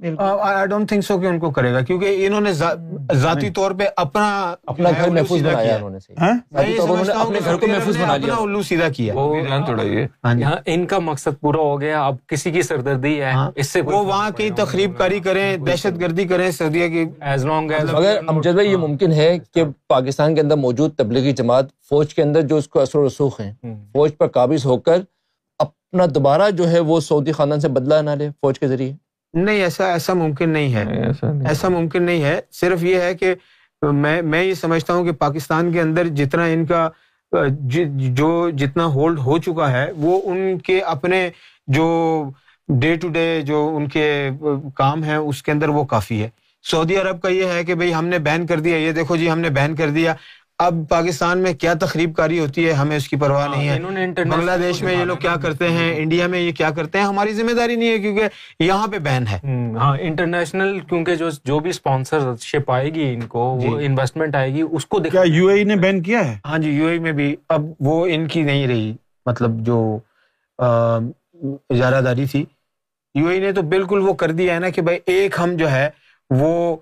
آئی ڈونٹ تھنک سو کہ ان کو کرے گا کیونکہ انہوں نے ذاتی طور پہ اپنا اپنا گھر محفوظ بنایا انہوں نے اپنے گھر کو محفوظ بنا لیا۔ الو سیدھا کیا۔ یہاں ان کا مقصد پورا ہو گیا اب کسی کی سردردی ہے اس سے وہ وہاں کی تقریب کاری کریں دہشت گردی کریں سعودیہ کی۔ ایز لانگ ایز اگر امجد بھائی یہ ممکن ہے کہ پاکستان کے اندر موجود تبلیغی جماعت فوج کے اندر جو اس کو اثر و رسوخ ہیں فوج پر قابض ہو کر اپنا دوبارہ جو ہے وہ سعودی خاندان سے بدلا نہ لے فوج کے ذریعے۔ نہیں ایسا ایسا ممکن نہیں ہے۔ ایسا ممکن نہیں ہے۔ صرف یہ ہے کہ میں میں یہ سمجھتا ہوں کہ پاکستان کے اندر جتنا ان کا جو جتنا ہولڈ ہو چکا ہے وہ ان کے اپنے جو ڈے ٹو ڈے جو ان کے کام ہیں اس کے اندر وہ کافی ہے۔ سعودی عرب کا یہ ہے کہ بھئی ہم نے بین کر دیا یہ دیکھو جی ہم نے بین کر دیا۔ اب پاکستان میں کیا تخریب کاری ہوتی ہے؟ ہمیں اس کی پرواہ نہیں ہے۔ بنگلہ دیش میں یہ لوگ کیا کرتے ہیں؟ انڈیا میں یہ کیا کرتے ہیں؟ ہماری ذمہ داری نہیں ہے کیونکہ یہاں پہ بین ہے۔ ہاں انٹرنیشنل کیونکہ جو جو بھی اسپانسر شپ آئے گی ان کو وہ انویسٹمنٹ آئے گی اس کو کیا یو اے نے بین کیا ہے؟ ہاں جی یو اے میں بھی اب وہ ان کی نہیں رہی۔ مطلب جو اجارہ داری تھی۔ یو اے نے تو بالکل وہ کر دیا ہے نا کہ بھائی ایک ہم جو ہے وہ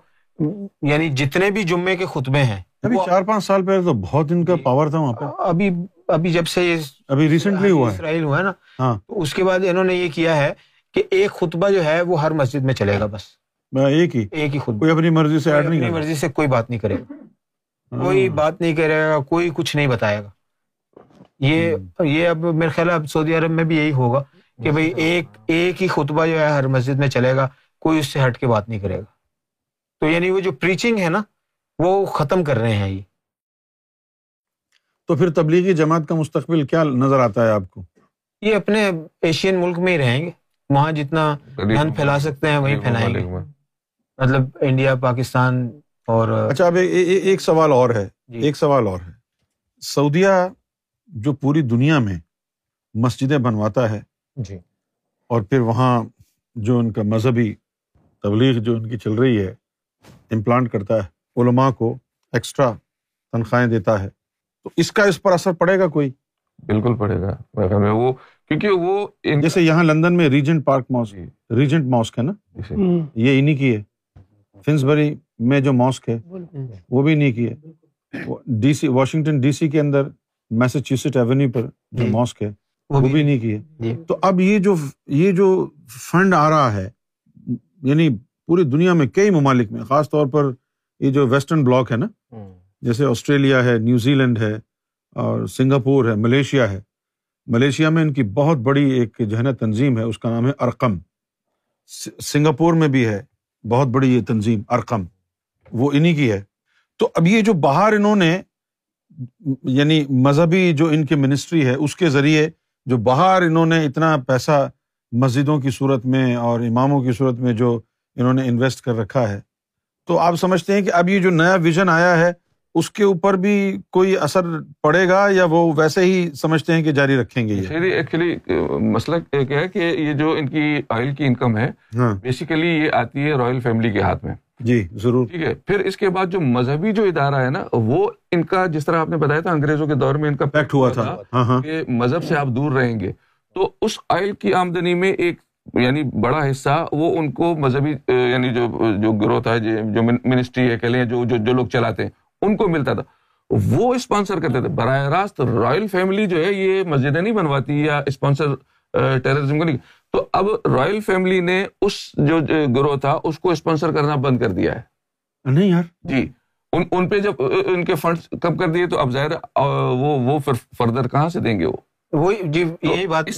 یعنی جتنے بھی جمعے کے خطبے ہیں ابھی چار پانچ سال پہلے تو بہت ان کا پاور تھا وہاں پہ۔ ابھی ابھی جب سے یہ ابھی ریسنٹلی ہوا ہے۔ اسرائیل ہوا ہے نا ہاں۔ اس کے بعد انہوں نے یہ کیا ہے کہ ایک خطبہ جو ہے وہ ہر مسجد میں چلے گا بس۔ ایک ہی؟ ایک ہی خطبہ۔ کوئی اپنی مرضی سے ایڈ نہیں اپنی مرضی سے کوئی بات نہیں کرے گا۔ کوئی بات نہیں کرے گا کوئی کچھ نہیں بتائے گا۔ یہ یہ اب میرے خیال اب سعودی عرب میں بھی یہی ہوگا کہ بھائی ایک ایک ہی خطبہ جو ہے ہر مسجد میں چلے گا کوئی اس سے ہٹ کے بات نہیں کرے گا۔ تو یعنی وہ جو پریچنگ ہے نا وہ ختم کر رہے ہیں یہ تو پھر تبلیغی جماعت کا مستقبل کیا نظر آتا ہے آپ کو؟ یہ اپنے ایشین ملک میں ہی رہیں گے۔ وہاں جتنا دھن پھیلا سکتے ہیں وہی پھیلائیں گے۔ مطلب انڈیا پاکستان اور اچھا اب ایک سوال اور ہے۔ ایک سوال اور ہے۔ سعودیہ جو پوری دنیا میں مسجدیں بنواتا ہے جی۔ اور پھر وہاں جو ان کا مذہبی تبلیغ جو ان کی چل رہی ہے امپلانٹ کرتا ہے علماء کو ایکسٹرا تنخواہیں دیتا ہے۔ تو اس کا اس پر اثر پڑے گا کوئی؟ بالکل پڑے گا۔ وہ کیونکہ وہ جیسے یہاں لندن میں Regent park mosque Regent mosque ہے نا؟ یہ انہیں کی ہے۔ فنسبری میں جو ماسک ہے وہ بھی انہیں کی ہے۔ D C Washington D C کے اندر میساچیوسٹ ایونیو پر جو ماسک ہے وہ بھی نہیں کی ہے۔ تو اب یہ جو یہ جو فنڈ آ رہا ہے یعنی پوری دنیا میں کئی ممالک میں خاص طور پر یہ جو ویسٹرن بلاک ہے نا جیسے آسٹریلیا ہے نیوزی لینڈ ہے اور سنگاپور ہے ملیشیا ہے۔ ملیشیا میں ان کی بہت بڑی ایک جو ہے نا تنظیم ہے اس کا نام ہے ارقم۔ سنگاپور میں بھی ہے بہت بڑی یہ تنظیم ارقم۔ وہ انہیں کی ہے۔ تو اب یہ جو باہر انہوں نے یعنی مذہبی جو ان کی منسٹری ہے اس کے ذریعے جو باہر انہوں نے اتنا پیسہ مسجدوں کی صورت میں اور اماموں کی صورت میں جو انہوں نے انویسٹ کر رکھا ہے تو آپ سمجھتے ہیں کہ اب یہ جو نیا ویژن آیا ہے اس کے اوپر بھی کوئی اثر پڑے گا یا وہ ویسے ہی سمجھتے ہیں کہ جاری رکھیں گے ایکچولی مسئلہ کیا ہے کہ یہ جو ان کی آئل کی انکم ہے بیسیکلی یہ آتی ہے رائل فیملی کے ہاتھ میں۔ جی ضرور۔ ٹھیک ہے پھر اس کے بعد جو مذہبی جو ادارہ ہے نا وہ ان کا جس طرح آپ نے بتایا تھا انگریزوں کے دور میں ان کا پیکٹ ہوا تھا۔ کہ مذہب سے آپ دور رہیں گے۔ تو اس آئل کی آمدنی میں ایک یعنی بڑا حصہ وہ ان کو مذہبی یعنی جو جو گروتھ ہے جو منسٹری ہے کہ لیں جو جو لوگ چلاتے ہیں ان کو ملتا تھا۔ وہ اسپانسر کرتے تھے۔ براہ راست رائل فیملی جو ہے یہ مسجدیں نہیں بنواتی یا اسپانسر ٹیررزم کو نہیں۔ تو اب رائل فیملی نے اس جو گروہ تھا اس کو اسپانسر کرنا بند کر دیا ہے۔ نہیں یار۔ جی۔ ان ان پہ جب ان کے فنڈ کم کر دیے تو اب ظاہر وہ وہ فردر کہاں سے دیں گے وہ؟ وہی جی یہی بات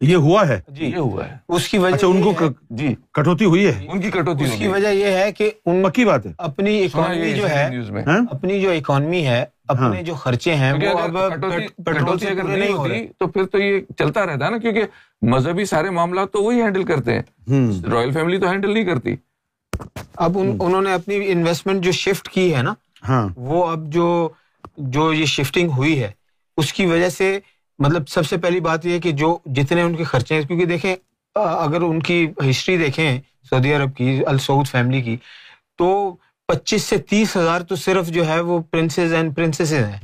یہ ہوا ہے؟ جی یہ ہوا ہے۔ اس کی وجہ اچھا ان کو جی۔ کٹوتی ہوئی ہے؟ ان کی کٹوتی اس کی وجہ یہ ہے کہ ان پکی بات ہے۔ اپنی اکانومی جو ہے اپنی جو اکانومی ہے اپنے جو خرچے ہیں وہ اب کٹوتی اگر نہیں ہوتی تو پھر تو یہ چلتا رہتا ہے نا کیونکہ مذہبی سارے معاملات تو وہی ہینڈل کرتے ہیں۔ رائل فیملی تو ہینڈل نہیں کرتی۔ اب انہوں نے اپنی انویسٹمنٹ جو شفٹ کی ہے نا وہ اب جو جو یہ شفٹنگ ہوئی ہے اس کی وجہ سے مطلب سب سے پہلی بات یہ کہ جو جتنے ان کے خرچے ہیں کیونکہ دیکھیں اگر ان کی ہسٹری دیکھیں سعودی عرب کی السعود فیملی کی تو پچیس سے تیس ہزار تو صرف جو ہے وہ پرنسز اینڈ پرنسز ہیں۔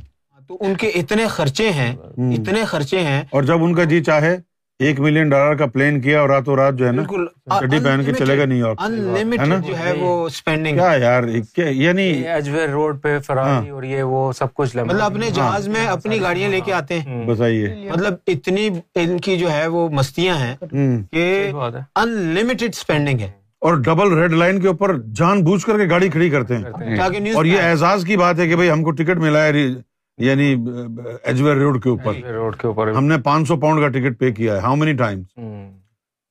تو ان کے اتنے خرچے ہیں اتنے خرچے ہیں۔ اور جب ان کا جی چاہے ایک ملین ڈالر کا پلین کیا اور راتوں رات جو ہے نا چڈی پہن کے چلے گا نیو یارک۔ جو ہے وہ کیا یار یعنی روڈ پہ فراری اور یہ وہ سب کچھ مطلب اپنے جہاز میں اپنی گاڑیاں لے کے آتے ہیں۔ بتائیے مطلب اتنی ان کی جو ہے وہ مستیاں ہیں کہ انلمیٹڈ اسپینڈنگ ہے۔ اور ڈبل ریڈ لائن کے اوپر جان بوجھ کر کے گاڑی کھڑی کرتے ہیں۔ اور یہ اعزاز کی بات ہے کہ بھائی ہم کو ٹکٹ ملا ہے۔ یعنی ایجویر روڈ کے اوپر۔ روڈ کے اوپر۔ ہم نے پانچ سو پاؤنڈ کا ٹکٹ پے کیا ہے۔ ہاؤ مینی ٹائم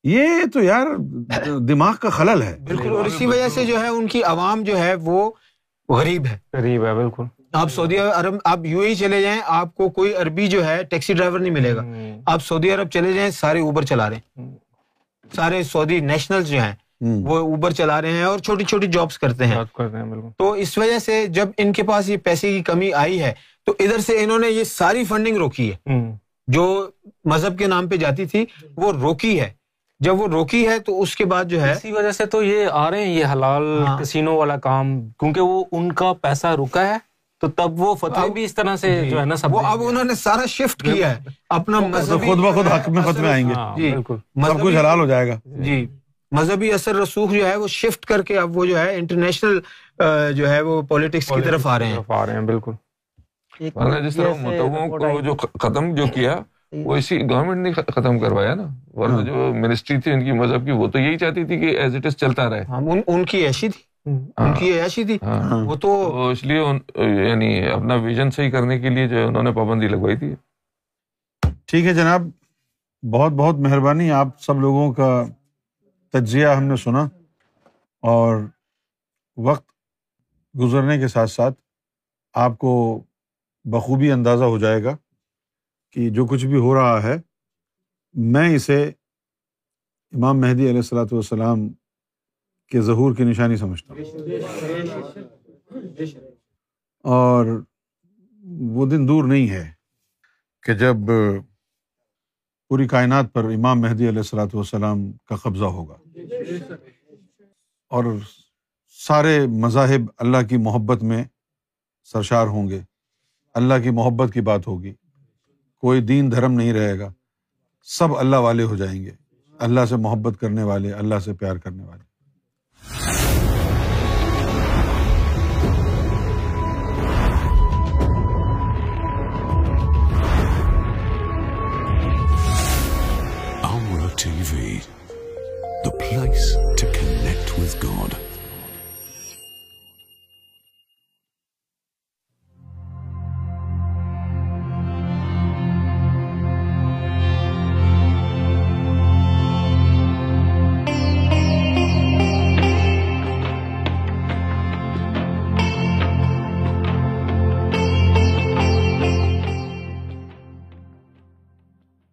یہ تو یار دماغ کا خلل ہے۔ بالکل اور اسی وجہ سے جو ہے ان کی عوام جو ہے وہ غریب ہے۔ غریب ہے بالکل۔ آپ سعودی عرب آپ یو اے چلے جائیں آپ کو کوئی عربی جو ہے ٹیکسی ڈرائیور نہیں ملے گا۔ آپ سعودی عرب چلے جائیں سارے اوبر چلا رہے ہیں۔ سارے سعودی نیشنل جو ہیں وہ اوبر چلا رہے ہیں اور چھوٹی چھوٹی جابس کرتے ہیں۔ تو اس وجہ سے جب ان کے پاس یہ پیسے کی کمی آئی ہے تو ادھر سے انہوں نے یہ ساری فنڈنگ روکی ہے۔ جو مذہب کے نام پہ جاتی تھی وہ روکی ہے۔ جب وہ روکی ہے تو اس کے بعد جو ہے اسی وجہ سے تو یہ آ رہے ہیں یہ حلال ہاں۔ کسینو والا کام۔ کیونکہ وہ ان کا پیسہ رکا ہے تو تب وہ فتوی بھی اس طرح سے جی۔ جو ہے نا سب وہ اب انہوں نے سارا شفٹ کیا ہے۔ اپنا مذہبی خود بخود حق میں فتوے آئیں گے۔ جی۔ سب کچھ حلال ہو جائے گا۔ جی۔ مذہبی اثر رسوخ جو ہے وہ شفٹ کر کے اب وہ جو ہے انٹرنیشنل جو ہے وہ پالیٹکس کی طرف آ رہے ہیں۔ آ رہے ہیں بالکل۔ ورنہ جس طرح متووں کو جو ختم جو کیا وہ اسی گورنمنٹ نے ختم کروایا نا۔ ورنہ جو منسٹری تھی ان کی مذہب کی وہ تو یہی چاہتی تھی کہ ایز اٹ از چلتا رہے۔ ان کی ایشی تھی۔ ان کی ایشی تھی۔ وہ تو اس لیے یعنی اپنا ویژن صحیح کرنے کے لیے جو انہوں نے پابندی لگوائی تھی۔ ٹھیک ہے جناب بہت بہت مہربانی۔ آپ سب لوگوں کا تجزیہ ہم نے سنا۔ اور وقت گزرنے کے ساتھ ساتھ آپ کو بخوبی اندازہ ہو جائے گا کہ جو کچھ بھی ہو رہا ہے، میں اسے امام مہدی علیہ السلاۃ والسلام کے ظہور کی نشانی سمجھتا ہوں۔ اور وہ دن دور نہیں ہے کہ جب پوری کائنات پر امام مہدی علیہ السلاۃ والسلام کا قبضہ ہوگا۔ اور سارے مذاہب اللہ کی محبت میں سرشار ہوں گے۔ اللہ کی محبت کی بات ہوگی۔ کوئی دین دھرم نہیں رہے گا۔ سب اللہ والے ہو جائیں گے۔ اللہ سے محبت کرنے والے اللہ سے پیار کرنے والے۔ TV, the place to